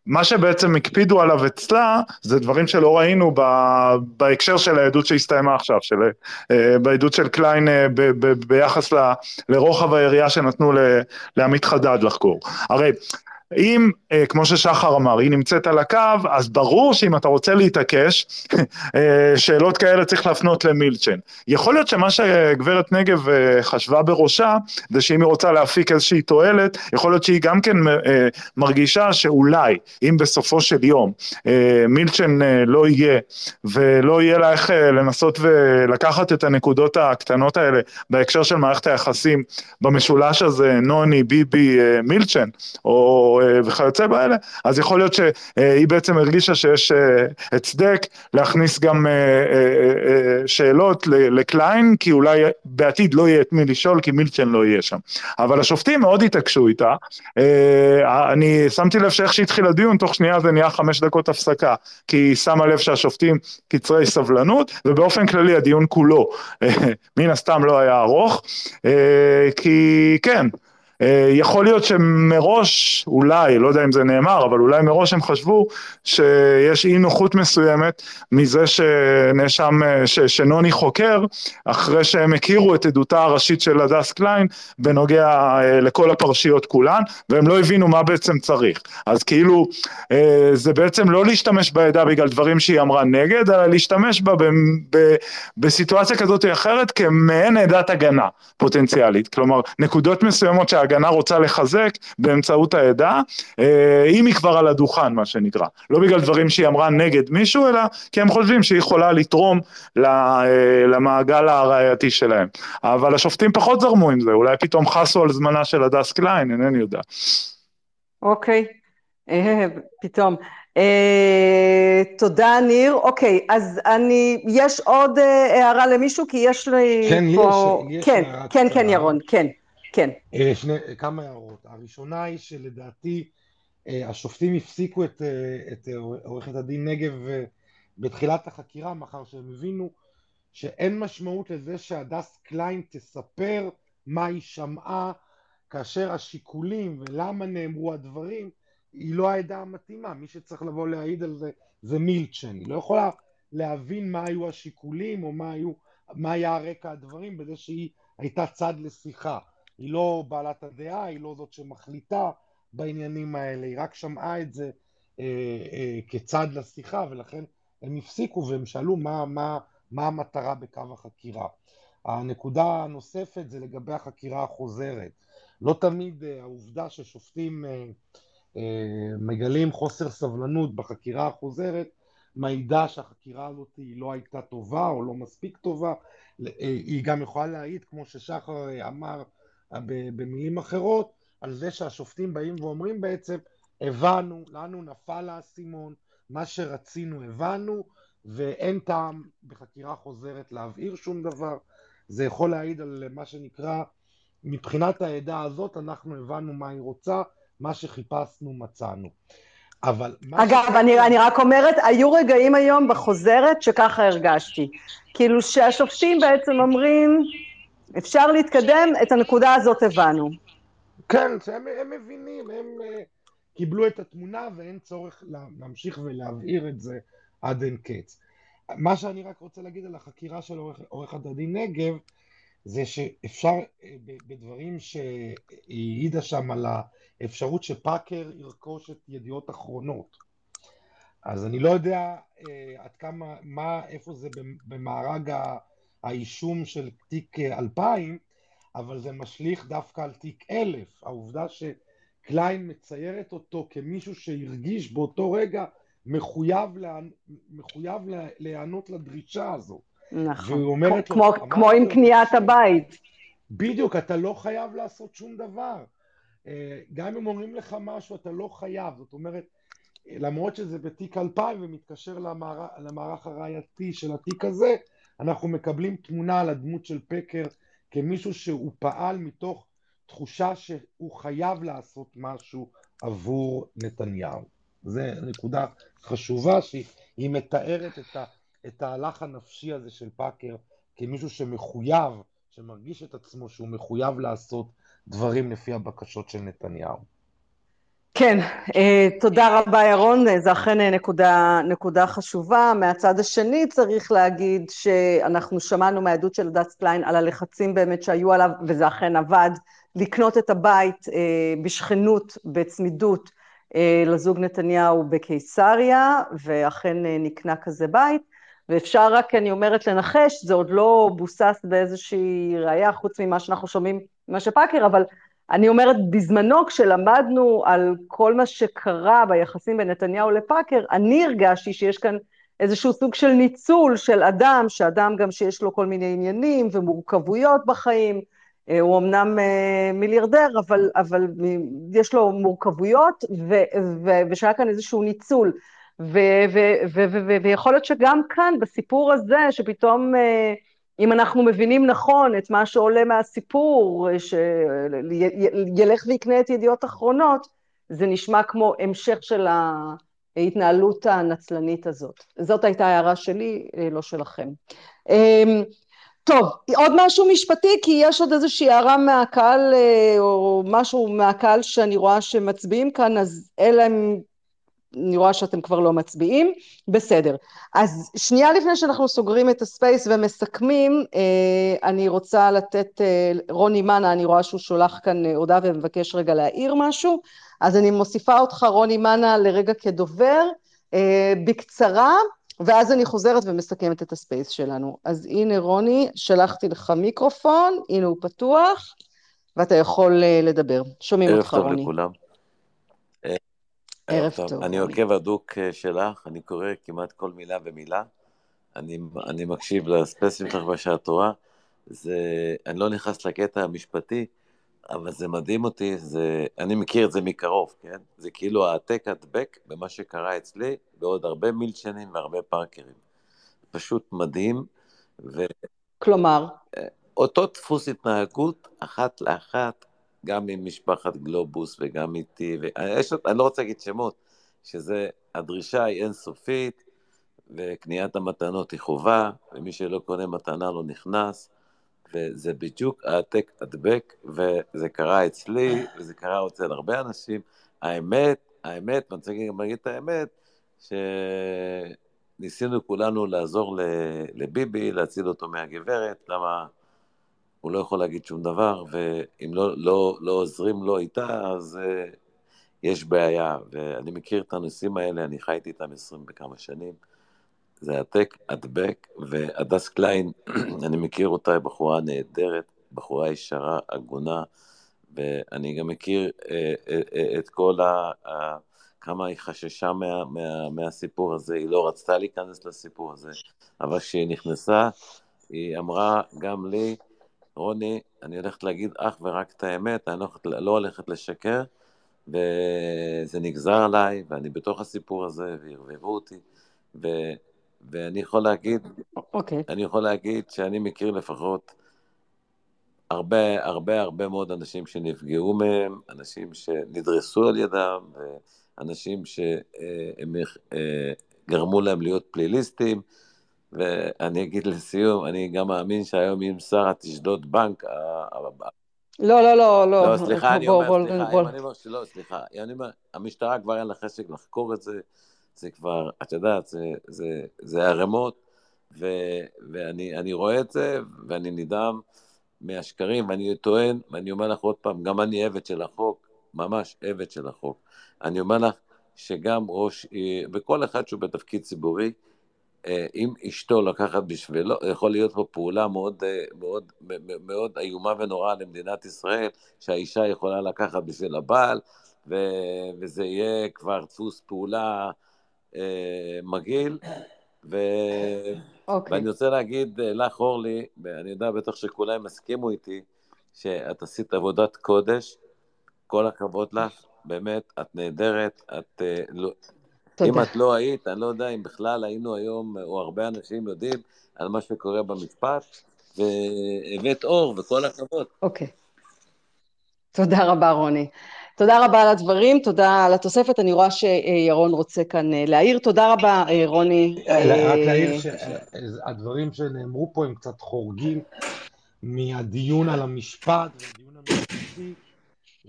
מה שבעצם הקפידו עליו אצלה, זה דברים שלא ראינו ב, בהקשר של העדות שהסתיימה עכשיו, של, uh, בעדות של קליין uh, ב, ב, ביחס ל, לרוחב היריעה שנתנו לעמית חדד לחקור. הרי אם, אה, כמו ששחר אמר, היא נמצאת על הקו, אז ברור שאם אתה רוצה להתעקש, *laughs* אה, שאלות כאלה צריך להפנות למילצ'ן. יכול להיות שמה שגברת נגב אה, חשבה בראשה, זה שאם היא רוצה להפיק איזושהי תועלת, יכול להיות שהיא גם כן מרגישה שאולי, אם בסופו של יום מילצ'ן לא יהיה, ולא יהיה לה איך לנסות ולקחת את הנקודות הקטנות האלה בהקשר של מערכת היחסים במשולש הזה, נוני, ביבי, מילצ'ן, או וכיוצא באלה, אז יכול להיות שהיא בעצם הרגישה שיש אה, הצדק להכניס גם אה, אה, שאלות לקליין, כי אולי בעתיד לא יהיה את מי לשאול, כי מילצ'ן לא יהיה שם. אבל השופטים מאוד התעקשו איתה. אני שמתי לב שאיך שהתחיל הדיון, תוך שנייה זה נהיה חמש דקות הפסקה, כי היא שמה לב שהשופטים קצרי סבלנות, ובאופן כללי הדיון כולו מן הסתם לא היה ארוך, כי כן, אה, יכול להיות שמראש, אולי, לא יודע אם זה נאמר, אבל אולי מראש הם חשבו שיש אי נוחות מסוימת מזה שנאשם, אה, ש, שנוני חוקר, אחרי שהם הכירו את עדותה הראשית של הדס קליין בנוגע אה, לכל הפרשיות כולן, והם לא הבינו מה בעצם צריך. אז כאילו, זה בעצם לא להשתמש בעדה בגלל דברים שהיא אמרה נגד, אלא להשתמש בה ב, ב, בסיטואציה כזאת או אחרת כמעין עדת הגנה פוטנציאלית. כלומר, נקודות מסוימות שה... שההגנה רוצה לחזק באמצעות העדה, אה, אם היא כבר על הדוכן, מה שנקרא. לא בגלל דברים שהיא אמרה נגד מישהו, אלא כי הם חושבים שהיא יכולה לתרום אה, למעגל הראייתי שלהם. אבל השופטים פחות זרמו עם זה, אולי פתאום חסו על זמנה של הדס קליין, אינני יודע. אוקיי, אה, פתאום. Uh, תודה ניר, אוקיי, אז אני, יש עוד uh, הערה למישהו? כי יש לי כן, פה... יש, יש כן, כן, כן, ירון, כן. כן. אה, שני, כמה הערות. הראשונה היא שלדעתי אה, השופטים הפסיקו את, אה, את עורכת הדין נגב בתחילת החקירה, מאחר שהם הבינו שאין משמעות לזה שהדס קליין תספר מה היא שמעה כאשר השיקולים ולמה נאמרו הדברים היא לא העדה המתאימה, מי שצריך לבוא להעיד על זה זה מילצ'ן, היא לא יכולה להבין מה היו השיקולים או מה, היו, מה היה הרקע הדברים בזה שהיא הייתה צד לשיחה. היא לא בעלת הדעה, היא לא זאת שמחליטה בעניינים האלה, היא רק שמעה את זה אה, אה, כצד לשיחה, ולכן הם הפסיקו והם שאלו מה, מה, מה המטרה בקו החקירה. הנקודה הנוספת זה לגבי החקירה החוזרת. לא תמיד אה, העובדה ששופטים אה, אה, מגלים חוסר סבלנות בחקירה החוזרת מעידה שהחקירה הזאת היא לא הייתה טובה או לא מספיק טובה. אה, היא גם יכולה להעיד, כמו ששחר אה, אמר, במילים אחרות, על זה שהשופטים באים ואומרים בעצם, הבנו, לנו נפל האסימון, מה שרצינו הבנו, ואין טעם בחקירה חוזרת להבהיר שום דבר. זה יכול להעיד על מה שנקרא, מבחינת העדה הזאת אנחנו הבנו מה היא רוצה, מה שחיפשנו מצאנו. אבל... אגב, ש... אני, אני רק אומרת, היו רגעים היום בחוזרת שככה הרגשתי. כאילו שהשופטים בעצם אומרים, אפשר להתקדם, את הנקודה הזאת הבנו. כן, הם, הם מבינים, הם uh, קיבלו את התמונה ואין צורך להמשיך ולהבהיר את זה עד אין קץ. מה שאני רק רוצה להגיד על החקירה של עורך, עורכת הדין נגב, זה שאפשר uh, בדברים שהיא העידה שם על האפשרות שפאקר ירכוש את ידיעות אחרונות. אז אני לא יודע uh, עד כמה, מה, איפה זה במארג ה... האישום של תיק 2000, אבל זה משליך דווקא על תיק 1000. העובדה שקליין מציירת אותו כמישהו שהרגיש באותו רגע מחויב, לה, מחויב להיענות לדרישה הזו. נכון, כמו, לו, כמו עם קניית. הבית. בדיוק, אתה לא חייב לעשות שום דבר. אה, גם אם אומרים לך משהו, אתה לא חייב. זאת אומרת, למרות שזה בתיק 2000 ומתקשר למערך, למערך הראייתי של התיק הזה, אנחנו מקבלים תמונה על הדמות של פקר כמישהו שהוא פעל מתוך תחושה שהוא חייב לעשות משהו עבור נתניהו. זו נקודה חשובה שהיא מתארת את, ה, את ההלך הנפשי הזה של פאקר כמישהו שמחויב, שמרגיש את עצמו שהוא מחויב לעשות דברים לפי הבקשות של נתניהו. כן, אה, תודה רבה ירון, זה אכן נקודה, נקודה חשובה. מהצד השני צריך להגיד שאנחנו שמענו מהעדות של הדס קליין על הלחצים באמת שהיו עליו, וזה אכן עבד, לקנות את הבית אה, בשכנות, בצמידות אה, לזוג נתניהו בקיסריה, ואכן נקנה כזה בית. ואפשר רק, אני אומרת, לנחש, זה עוד לא בוסס באיזושהי ראייה, חוץ ממה שאנחנו שומעים ממה שפאקר, אבל אני אומרת, בזמנו כשלמדנו על כל מה שקרה ביחסים בין נתניהו לפאקר, אני הרגשתי שיש כאן איזשהו סוג של ניצול של אדם, שאדם גם שיש לו כל מיני עניינים ומורכבויות בחיים, אה, הוא אמנם אה, מיליארדר, אבל, אבל יש לו מורכבויות, ו, ו, ושהיה כאן איזשהו ניצול. ו, ו, ו, ו, ו, ויכול להיות שגם כאן, בסיפור הזה, שפתאום... אה, אם אנחנו מבינים נכון את מה שעולה מהסיפור, שילך ויקנה את ידיעות אחרונות, זה נשמע כמו המשך של ההתנהלות הנצלנית הזאת. זאת הייתה הערה שלי, לא שלכם. אמ, טוב, עוד משהו משפטי, כי יש עוד איזושהי הערה מהקהל, או משהו מהקהל שאני רואה שמצביעים כאן, אז אלא אם אני רואה שאתם כבר לא מצביעים, בסדר. אז שנייה לפני שאנחנו סוגרים את הספייס ומסכמים, אה, אני רוצה לתת, אה, רוני מנה, אני רואה שהוא שולח כאן אה, הודעה ומבקש רגע להעיר משהו, אז אני מוסיפה אותך, רוני מנה, לרגע כדובר, בקצרה, ואז אני חוזרת ומסכמת את הספייס שלנו. אז הנה רוני, שלחתי לך מיקרופון, הנה הוא פתוח, ואתה יכול לדבר. שומעים אותך, רוני. ערב טוב לכולם. ערב טוב. אני עוקב הדוק אה, שלך, אני קורא כמעט כל מילה ומילה. אני, אני מקשיב לספייסים שלך בשעה טובה. זה, אני לא נכנס לקטע המשפטי, אבל זה מדהים אותי, זה, אני מכיר את זה מקרוב, כן? זה כאילו העתק הדבק במה שקרה אצלי בעוד הרבה מילצ'נים והרבה פארקרים. פשוט מדהים. ו... כלומר? אה, אותו דפוס התנהגות, אחת לאחת, גם עם משפחת גלובוס וגם איתי, ויש, אני לא רוצה להגיד שמות, שזה, הדרישה היא אינסופית, וקניית המתנות היא חובה, ומי שלא קונה מתנה לא נכנס, וזה בדיוק העתק הדבק, וזה קרה אצלי, וזה קרה אצל הרבה אנשים. האמת, האמת, אני רוצה להגיד את האמת, שניסינו כולנו לעזור לביבי, להציל אותו מהגברת, למה... הוא לא יכול להגיד שום דבר, ואם לא, לא, לא עוזרים לו איתה, אז uh, יש בעיה. ואני מכיר את הנושאים האלה, אני חייתי איתם עשרים וכמה שנים. זה העתק, הדבק, והדס קליין, *clears throat* אני מכיר אותה, היא בחורה נהדרת, בחורה ישרה, הגונה, ואני גם מכיר uh, uh, uh, את כל ה... Uh, כמה היא חששה מה, מה, מהסיפור הזה, היא לא רצתה להיכנס לסיפור הזה, אבל כשהיא נכנסה, היא אמרה גם לי, רוני, אני הולכת להגיד אך ורק את האמת, אני לא, לא הולכת לשקר, וזה נגזר עליי, ואני בתוך הסיפור הזה, וערבבו אותי, ו, ואני יכול להגיד, אוקיי. Okay. אני יכול להגיד שאני מכיר לפחות הרבה, הרבה, הרבה מאוד אנשים שנפגעו מהם, אנשים שנדרסו על ידם, ואנשים שהם אה, גרמו להם להיות פליליסטים, ואני אגיד לסיום, אני גם מאמין שהיום אם שרה תשדוד בנק, לא, לא, לא, לא. לא, סליחה, אני אומר, סליחה, אם אני אומר שלא, סליחה, אני אומר, המשטרה כבר אין לה חשק לחקור את זה, זה כבר, את יודעת, זה, זה, זה ערימות, ו, ואני רואה את זה, ואני נדהם מהשקרים, ואני טוען, ואני אומר לך עוד פעם, גם אני עבד של החוק, ממש עבד של החוק. אני אומר לך שגם ראש, וכל אחד שהוא בתפקיד ציבורי, אם אשתו לקחת בשבילו, יכול להיות פה פעולה מאוד, אה, מאוד, מאוד איומה ונוראה למדינת ישראל, שהאישה יכולה לקחת בשביל הבעל, ו, וזה יהיה כבר דפוס פעולה אה, מגעיל. ו... Okay. אוקיי. ואני רוצה להגיד לך, אורלי, ואני יודע בטח שכולם יסכימו איתי, שאת עשית עבודת קודש, כל הכבוד לך, באמת, את נהדרת, את... תודה. אם את לא היית, אני לא יודע אם בכלל היינו היום, או הרבה אנשים יודעים, על מה שקורה במשפט, והבאת אור, וכל הכבוד. אוקיי. תודה רבה, רוני. תודה רבה על הדברים, תודה על התוספת, אני רואה שירון רוצה כאן אה, להעיר. תודה רבה, אה, רוני. אה, רק להעיר שהדברים שנאמרו פה הם קצת חורגים מהדיון על המשפט והדיון המשפטי,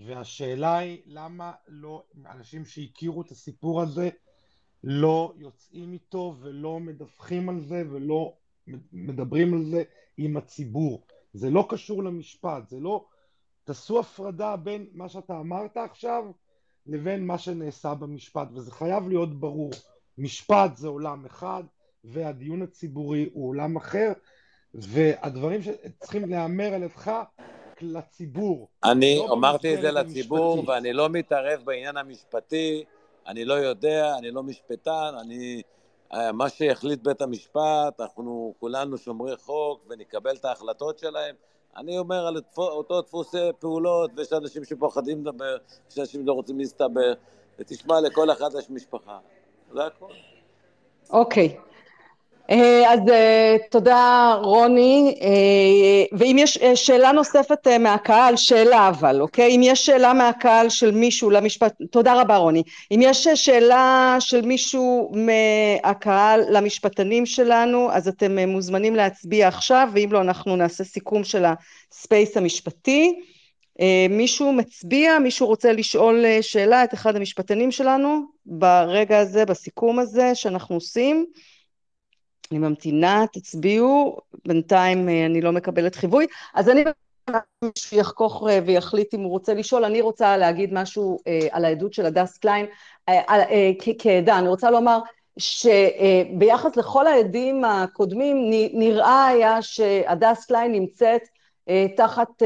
והשאלה היא למה לא, אנשים שהכירו את הסיפור הזה לא יוצאים איתו ולא מדווחים על זה ולא מדברים על זה עם הציבור. זה לא קשור למשפט, זה לא... תעשו הפרדה בין מה שאתה אמרת עכשיו לבין מה שנעשה במשפט, וזה חייב להיות ברור. משפט זה עולם אחד, והדיון הציבורי הוא עולם אחר, והדברים שצריכים להיאמר על ידך לציבור. אני לא אמרתי את זה לציבור, המשפטי. ואני לא מתערב בעניין המשפטי, אני לא יודע, אני לא משפטן, אני... אה, מה שהחליט בית המשפט, אנחנו כולנו שומרי חוק ונקבל את ההחלטות שלהם. אני אומר על אותו דפוס פעולות, ויש אנשים שפוחדים לדבר, יש אנשים שלא רוצים להסתבר, ותשמע, לכל אחד יש משפחה. זה הכול. אוקיי. Okay. אה, אז אה, תודה רוני, אה, ואם יש שאלה נוספת מהקהל, שאלה אבל, אוקיי? אם יש שאלה מהקהל של מישהו למשפט, תודה רבה רוני, אם יש שאלה של מישהו מהקהל למשפטנים שלנו, אז אתם מוזמנים להצביע עכשיו, ואם לא אנחנו נעשה סיכום של הספייס המשפטי. מישהו מצביע, מישהו רוצה לשאול שאלה את אחד המשפטנים שלנו ברגע הזה, בסיכום הזה שאנחנו עושים? אני ממתינה, תצביעו, בינתיים אה, אני לא מקבלת חיווי, אז אני מישהו יחכך אה, ויחליט אם הוא רוצה לשאול, אני רוצה להגיד משהו אה, על העדות של הדס קליין כעדה, אני רוצה לומר שביחס לכל העדים הקודמים נראה היה שהדס קליין נמצאת תחת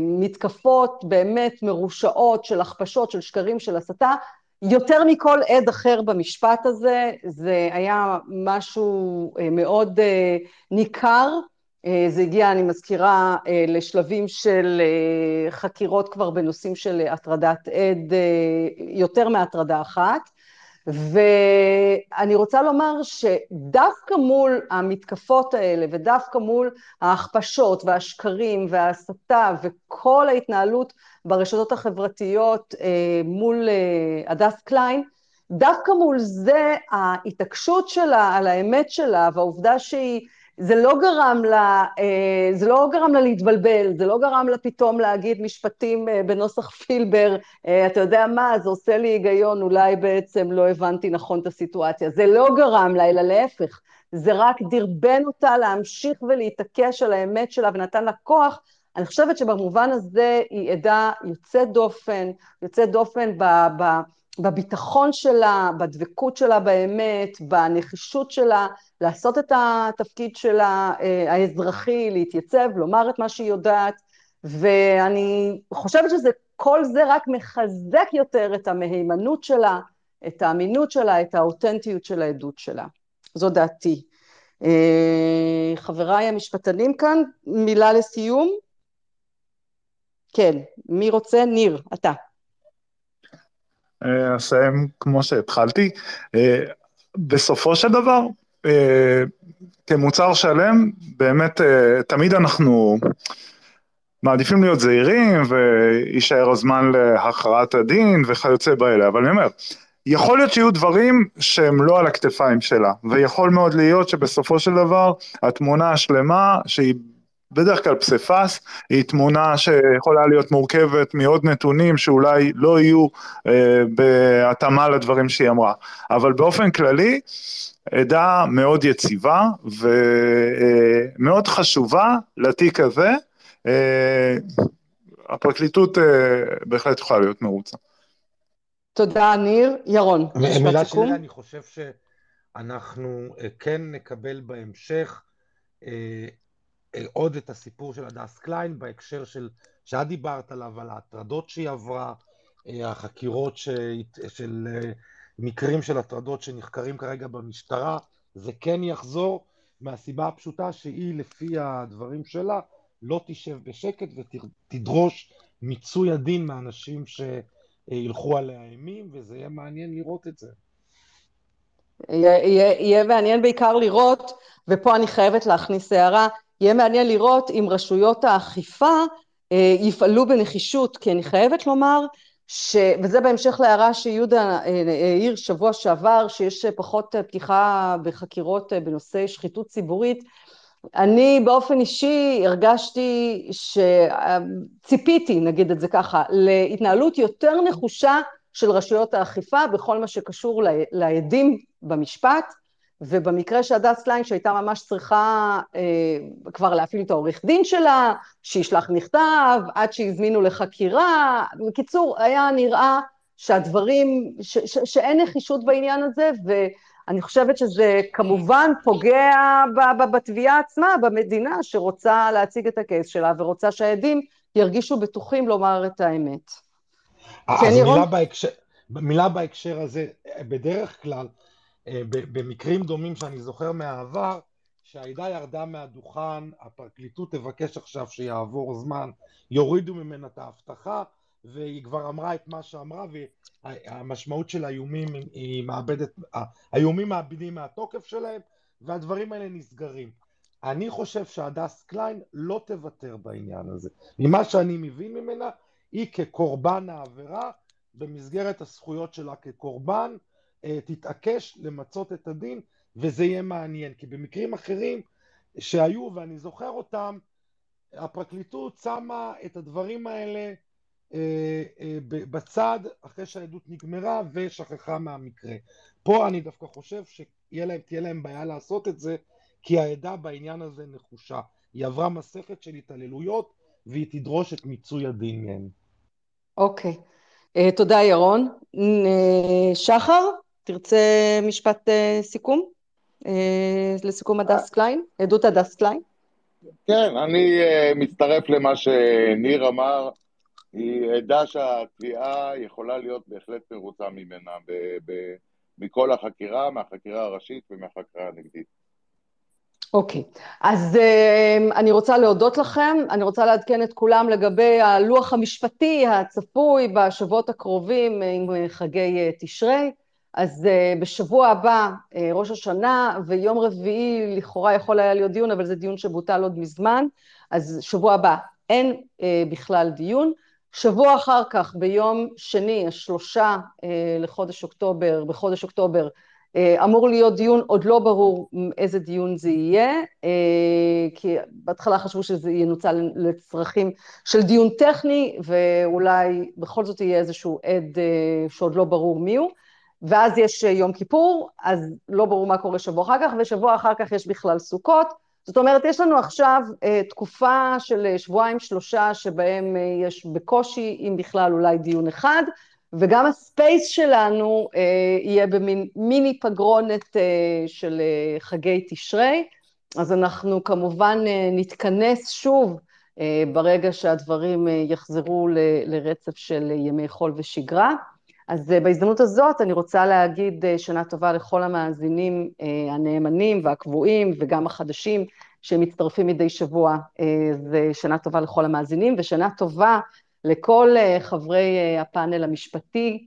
מתקפות באמת מרושעות של הכפשות, של שקרים, של הסתה, יותר מכל עד אחר במשפט הזה, זה היה משהו אה, מאוד אה, ניכר, אה, זה הגיע, אני מזכירה, לשלבים של חקירות כבר בנושאים של הטרדת עד, יותר מהטרדה אחת, ואני רוצה לומר שדווקא מול המתקפות האלה ודווקא מול ההכפשות והשקרים וההסתה וכל ההתנהלות ברשתות החברתיות אה, מול אה, הדס קליין, דווקא מול זה ההתעקשות שלה על האמת שלה והעובדה שהיא זה לא גרם לה, אה, זה לא גרם לה להתבלבל, זה לא גרם לה פתאום להגיד משפטים אה, בנוסח פילבר, אה, אתה יודע מה, זה עושה לי היגיון, אולי בעצם לא הבנתי נכון את הסיטואציה. זה לא גרם לה, אלא להפך, זה רק דרבן אותה להמשיך ולהתעקש על האמת שלה ונתן לה כוח. אני חושבת שבמובן הזה היא עדה יוצאת דופן, יוצאת דופן ב... ב בביטחון שלה, בדבקות שלה באמת, בנחישות שלה, לעשות את התפקיד שלה אה, האזרחי, להתייצב, לומר את מה שהיא יודעת, ואני חושבת שזה, כל זה רק מחזק יותר את המהימנות שלה, את האמינות שלה, את האותנטיות של העדות שלה. זו דעתי. אה, חבריי המשפטנים כאן, מילה לסיום? כן, מי רוצה? ניר, אתה. אה, אסיים כמו שהתחלתי. אה, בסופו של דבר, אה, כמוצר שלם, באמת תמיד אנחנו מעדיפים להיות זהירים ויישאר הזמן להכרעת הדין וכיוצא באלה, אבל אני אומר, יכול להיות שיהיו דברים שהם לא על הכתפיים שלה, ויכול מאוד להיות שבסופו של דבר התמונה השלמה שהיא בדרך כלל פסיפס היא תמונה שיכולה להיות מורכבת מעוד נתונים שאולי לא יהיו אה, בהתאמה לדברים שהיא אמרה, אבל באופן כללי עדה מאוד יציבה ומאוד אה, חשובה לתיק הזה, אה, הפרקליטות אה, בהחלט יכולה להיות מרוצה. תודה ניר, ירון, מילה שלי, אני חושב שאנחנו אה, כן נקבל בהמשך אה, עוד את הסיפור של הדס קליין בהקשר של, שאת דיברת עליו, על ההטרדות שהיא עברה, אה, החקירות ש, של אה, מקרים של הטרדות שנחקרים כרגע במשטרה, זה כן יחזור מהסיבה הפשוטה שהיא לפי הדברים שלה לא תשב בשקט ותדרוש מיצוי הדין מאנשים שילכו עליה אימים, וזה יהיה מעניין לראות את זה. יהיה, יהיה מעניין בעיקר לראות, ופה אני חייבת להכניס הערה, יהיה מעניין לראות אם רשויות האכיפה אה, יפעלו בנחישות, כי אני חייבת לומר, ש... וזה בהמשך להערה שיהודה אה, העיר שבוע שעבר, שיש פחות פתיחה בחקירות בנושא שחיתות ציבורית, אני באופן אישי הרגשתי שציפיתי, נגיד את זה ככה, להתנהלות יותר נחושה של רשויות האכיפה בכל מה שקשור לעדים במשפט, ובמקרה של הדס קליין שהייתה ממש צריכה אה, כבר להפעיל את העורך דין שלה, שישלח מכתב, עד שהזמינו לחקירה, בקיצור, היה נראה שהדברים, ש, ש, שאין נחישות בעניין הזה, ואני חושבת שזה כמובן פוגע בתביעה עצמה, במדינה שרוצה להציג את הקייס שלה ורוצה שהעדים ירגישו בטוחים לומר את האמת. אז כן, מילה בהקשר, מילה בהקשר הזה, בדרך כלל, אה, במקרים דומים שאני זוכר מהעבר, שהעדה ירדה מהדוכן, הפרקליטות תבקש עכשיו שיעבור זמן, יורידו ממנה את האבטחה, והיא כבר אמרה את מה שאמרה, והמשמעות של האיומים היא מאבדת, האיומים מאבדים מהתוקף שלהם, והדברים האלה נסגרים. אני חושב שהדס קליין לא תוותר בעניין הזה. ממה שאני מבין ממנה, היא כקורבן העבירה, במסגרת הזכויות שלה כקורבן, אה, תתעקש למצות את הדין, וזה יהיה מעניין, כי במקרים אחרים שהיו, ואני זוכר אותם, הפרקליטות שמה את הדברים האלה אה, אה, בצד אחרי שהעדות נגמרה ושכחה מהמקרה. פה אני דווקא חושב שתהיה להם, להם בעיה לעשות את זה, כי העדה בעניין הזה נחושה. היא עברה מסכת של התעללויות והיא תדרוש את מיצוי הדין מהם. אוקיי. Okay. תודה ירון. שחר? תרצה משפט uh, סיכום? Uh, לסיכום הדס קליין? עדות הדס קליין? כן, אני uh, מצטרף למה שניר אמר. היא עדה שהתביעה יכולה להיות בהחלט מרוצה ממנה ב- ב- מכל החקירה, מהחקירה הראשית ומהחקירה הנגדית. אוקיי, okay. אז uh, אני רוצה להודות לכם, אני רוצה לעדכן את כולם לגבי הלוח המשפטי הצפוי בשבועות הקרובים עם חגי תשרי. אז uh, בשבוע הבא, uh, ראש השנה, ויום רביעי לכאורה יכול היה להיות דיון, אבל זה דיון שבוטל עוד מזמן, אז שבוע הבא אין uh, בכלל דיון. שבוע אחר כך, ביום שני, השלושה לחודש אוקטובר, בחודש אוקטובר, אמור להיות דיון, עוד לא ברור איזה דיון זה יהיה, כי בהתחלה חשבו שזה ינוצל לצרכים של דיון טכני, ואולי בכל זאת יהיה איזשהו עד שעוד לא ברור מיהו. ואז יש אה, יום כיפור, אז לא ברור מה קורה שבוע אחר כך, ושבוע אחר כך יש בכלל סוכות. זאת אומרת, יש לנו עכשיו אה, תקופה של אה, שבועיים, שלושה, שבהם אה, יש בקושי, אם בכלל, אולי דיון אחד, וגם הספייס שלנו אה, יהיה במין מיני פגרונת אה, של אה, חגי תשרי, אז אנחנו כמובן אה, נתכנס שוב אה, ברגע שהדברים אה, יחזרו ל, לרצף של ימי חול ושגרה. אז אה, בהזדמנות הזאת אני רוצה להגיד אה, שנה טובה לכל המאזינים אה, הנאמנים והקבועים וגם החדשים שמצטרפים מדי שבוע. זה שנה טובה לכל המאזינים ושנה טובה לכל חברי הפאנל המשפטי.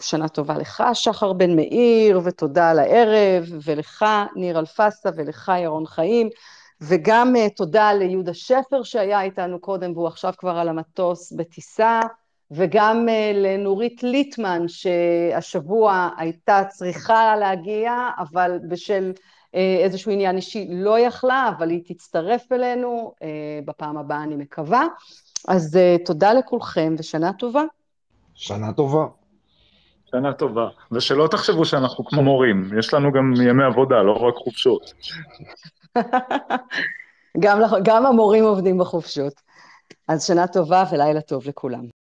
שנה טובה לך, שחר בן מאיר, ותודה על הערב, ולך, ניר אלפסה, ולך, ירון חיים, וגם תודה ליהודה שפר שהיה איתנו קודם, והוא עכשיו כבר על המטוס בטיסה. וגם אה, לנורית ליטמן, שהשבוע הייתה צריכה להגיע, אבל בשל אה, איזשהו עניין אישי לא יכלה, אבל היא תצטרף אלינו אה, בפעם הבאה, אני מקווה. אז תודה לכולכם ושנה טובה. שנה טובה. שנה טובה. ושלא תחשבו שאנחנו כמו מורים, יש לנו גם ימי עבודה, לא רק חופשות. *laughs* גם, גם המורים עובדים בחופשות. אז שנה טובה ולילה טוב לכולם.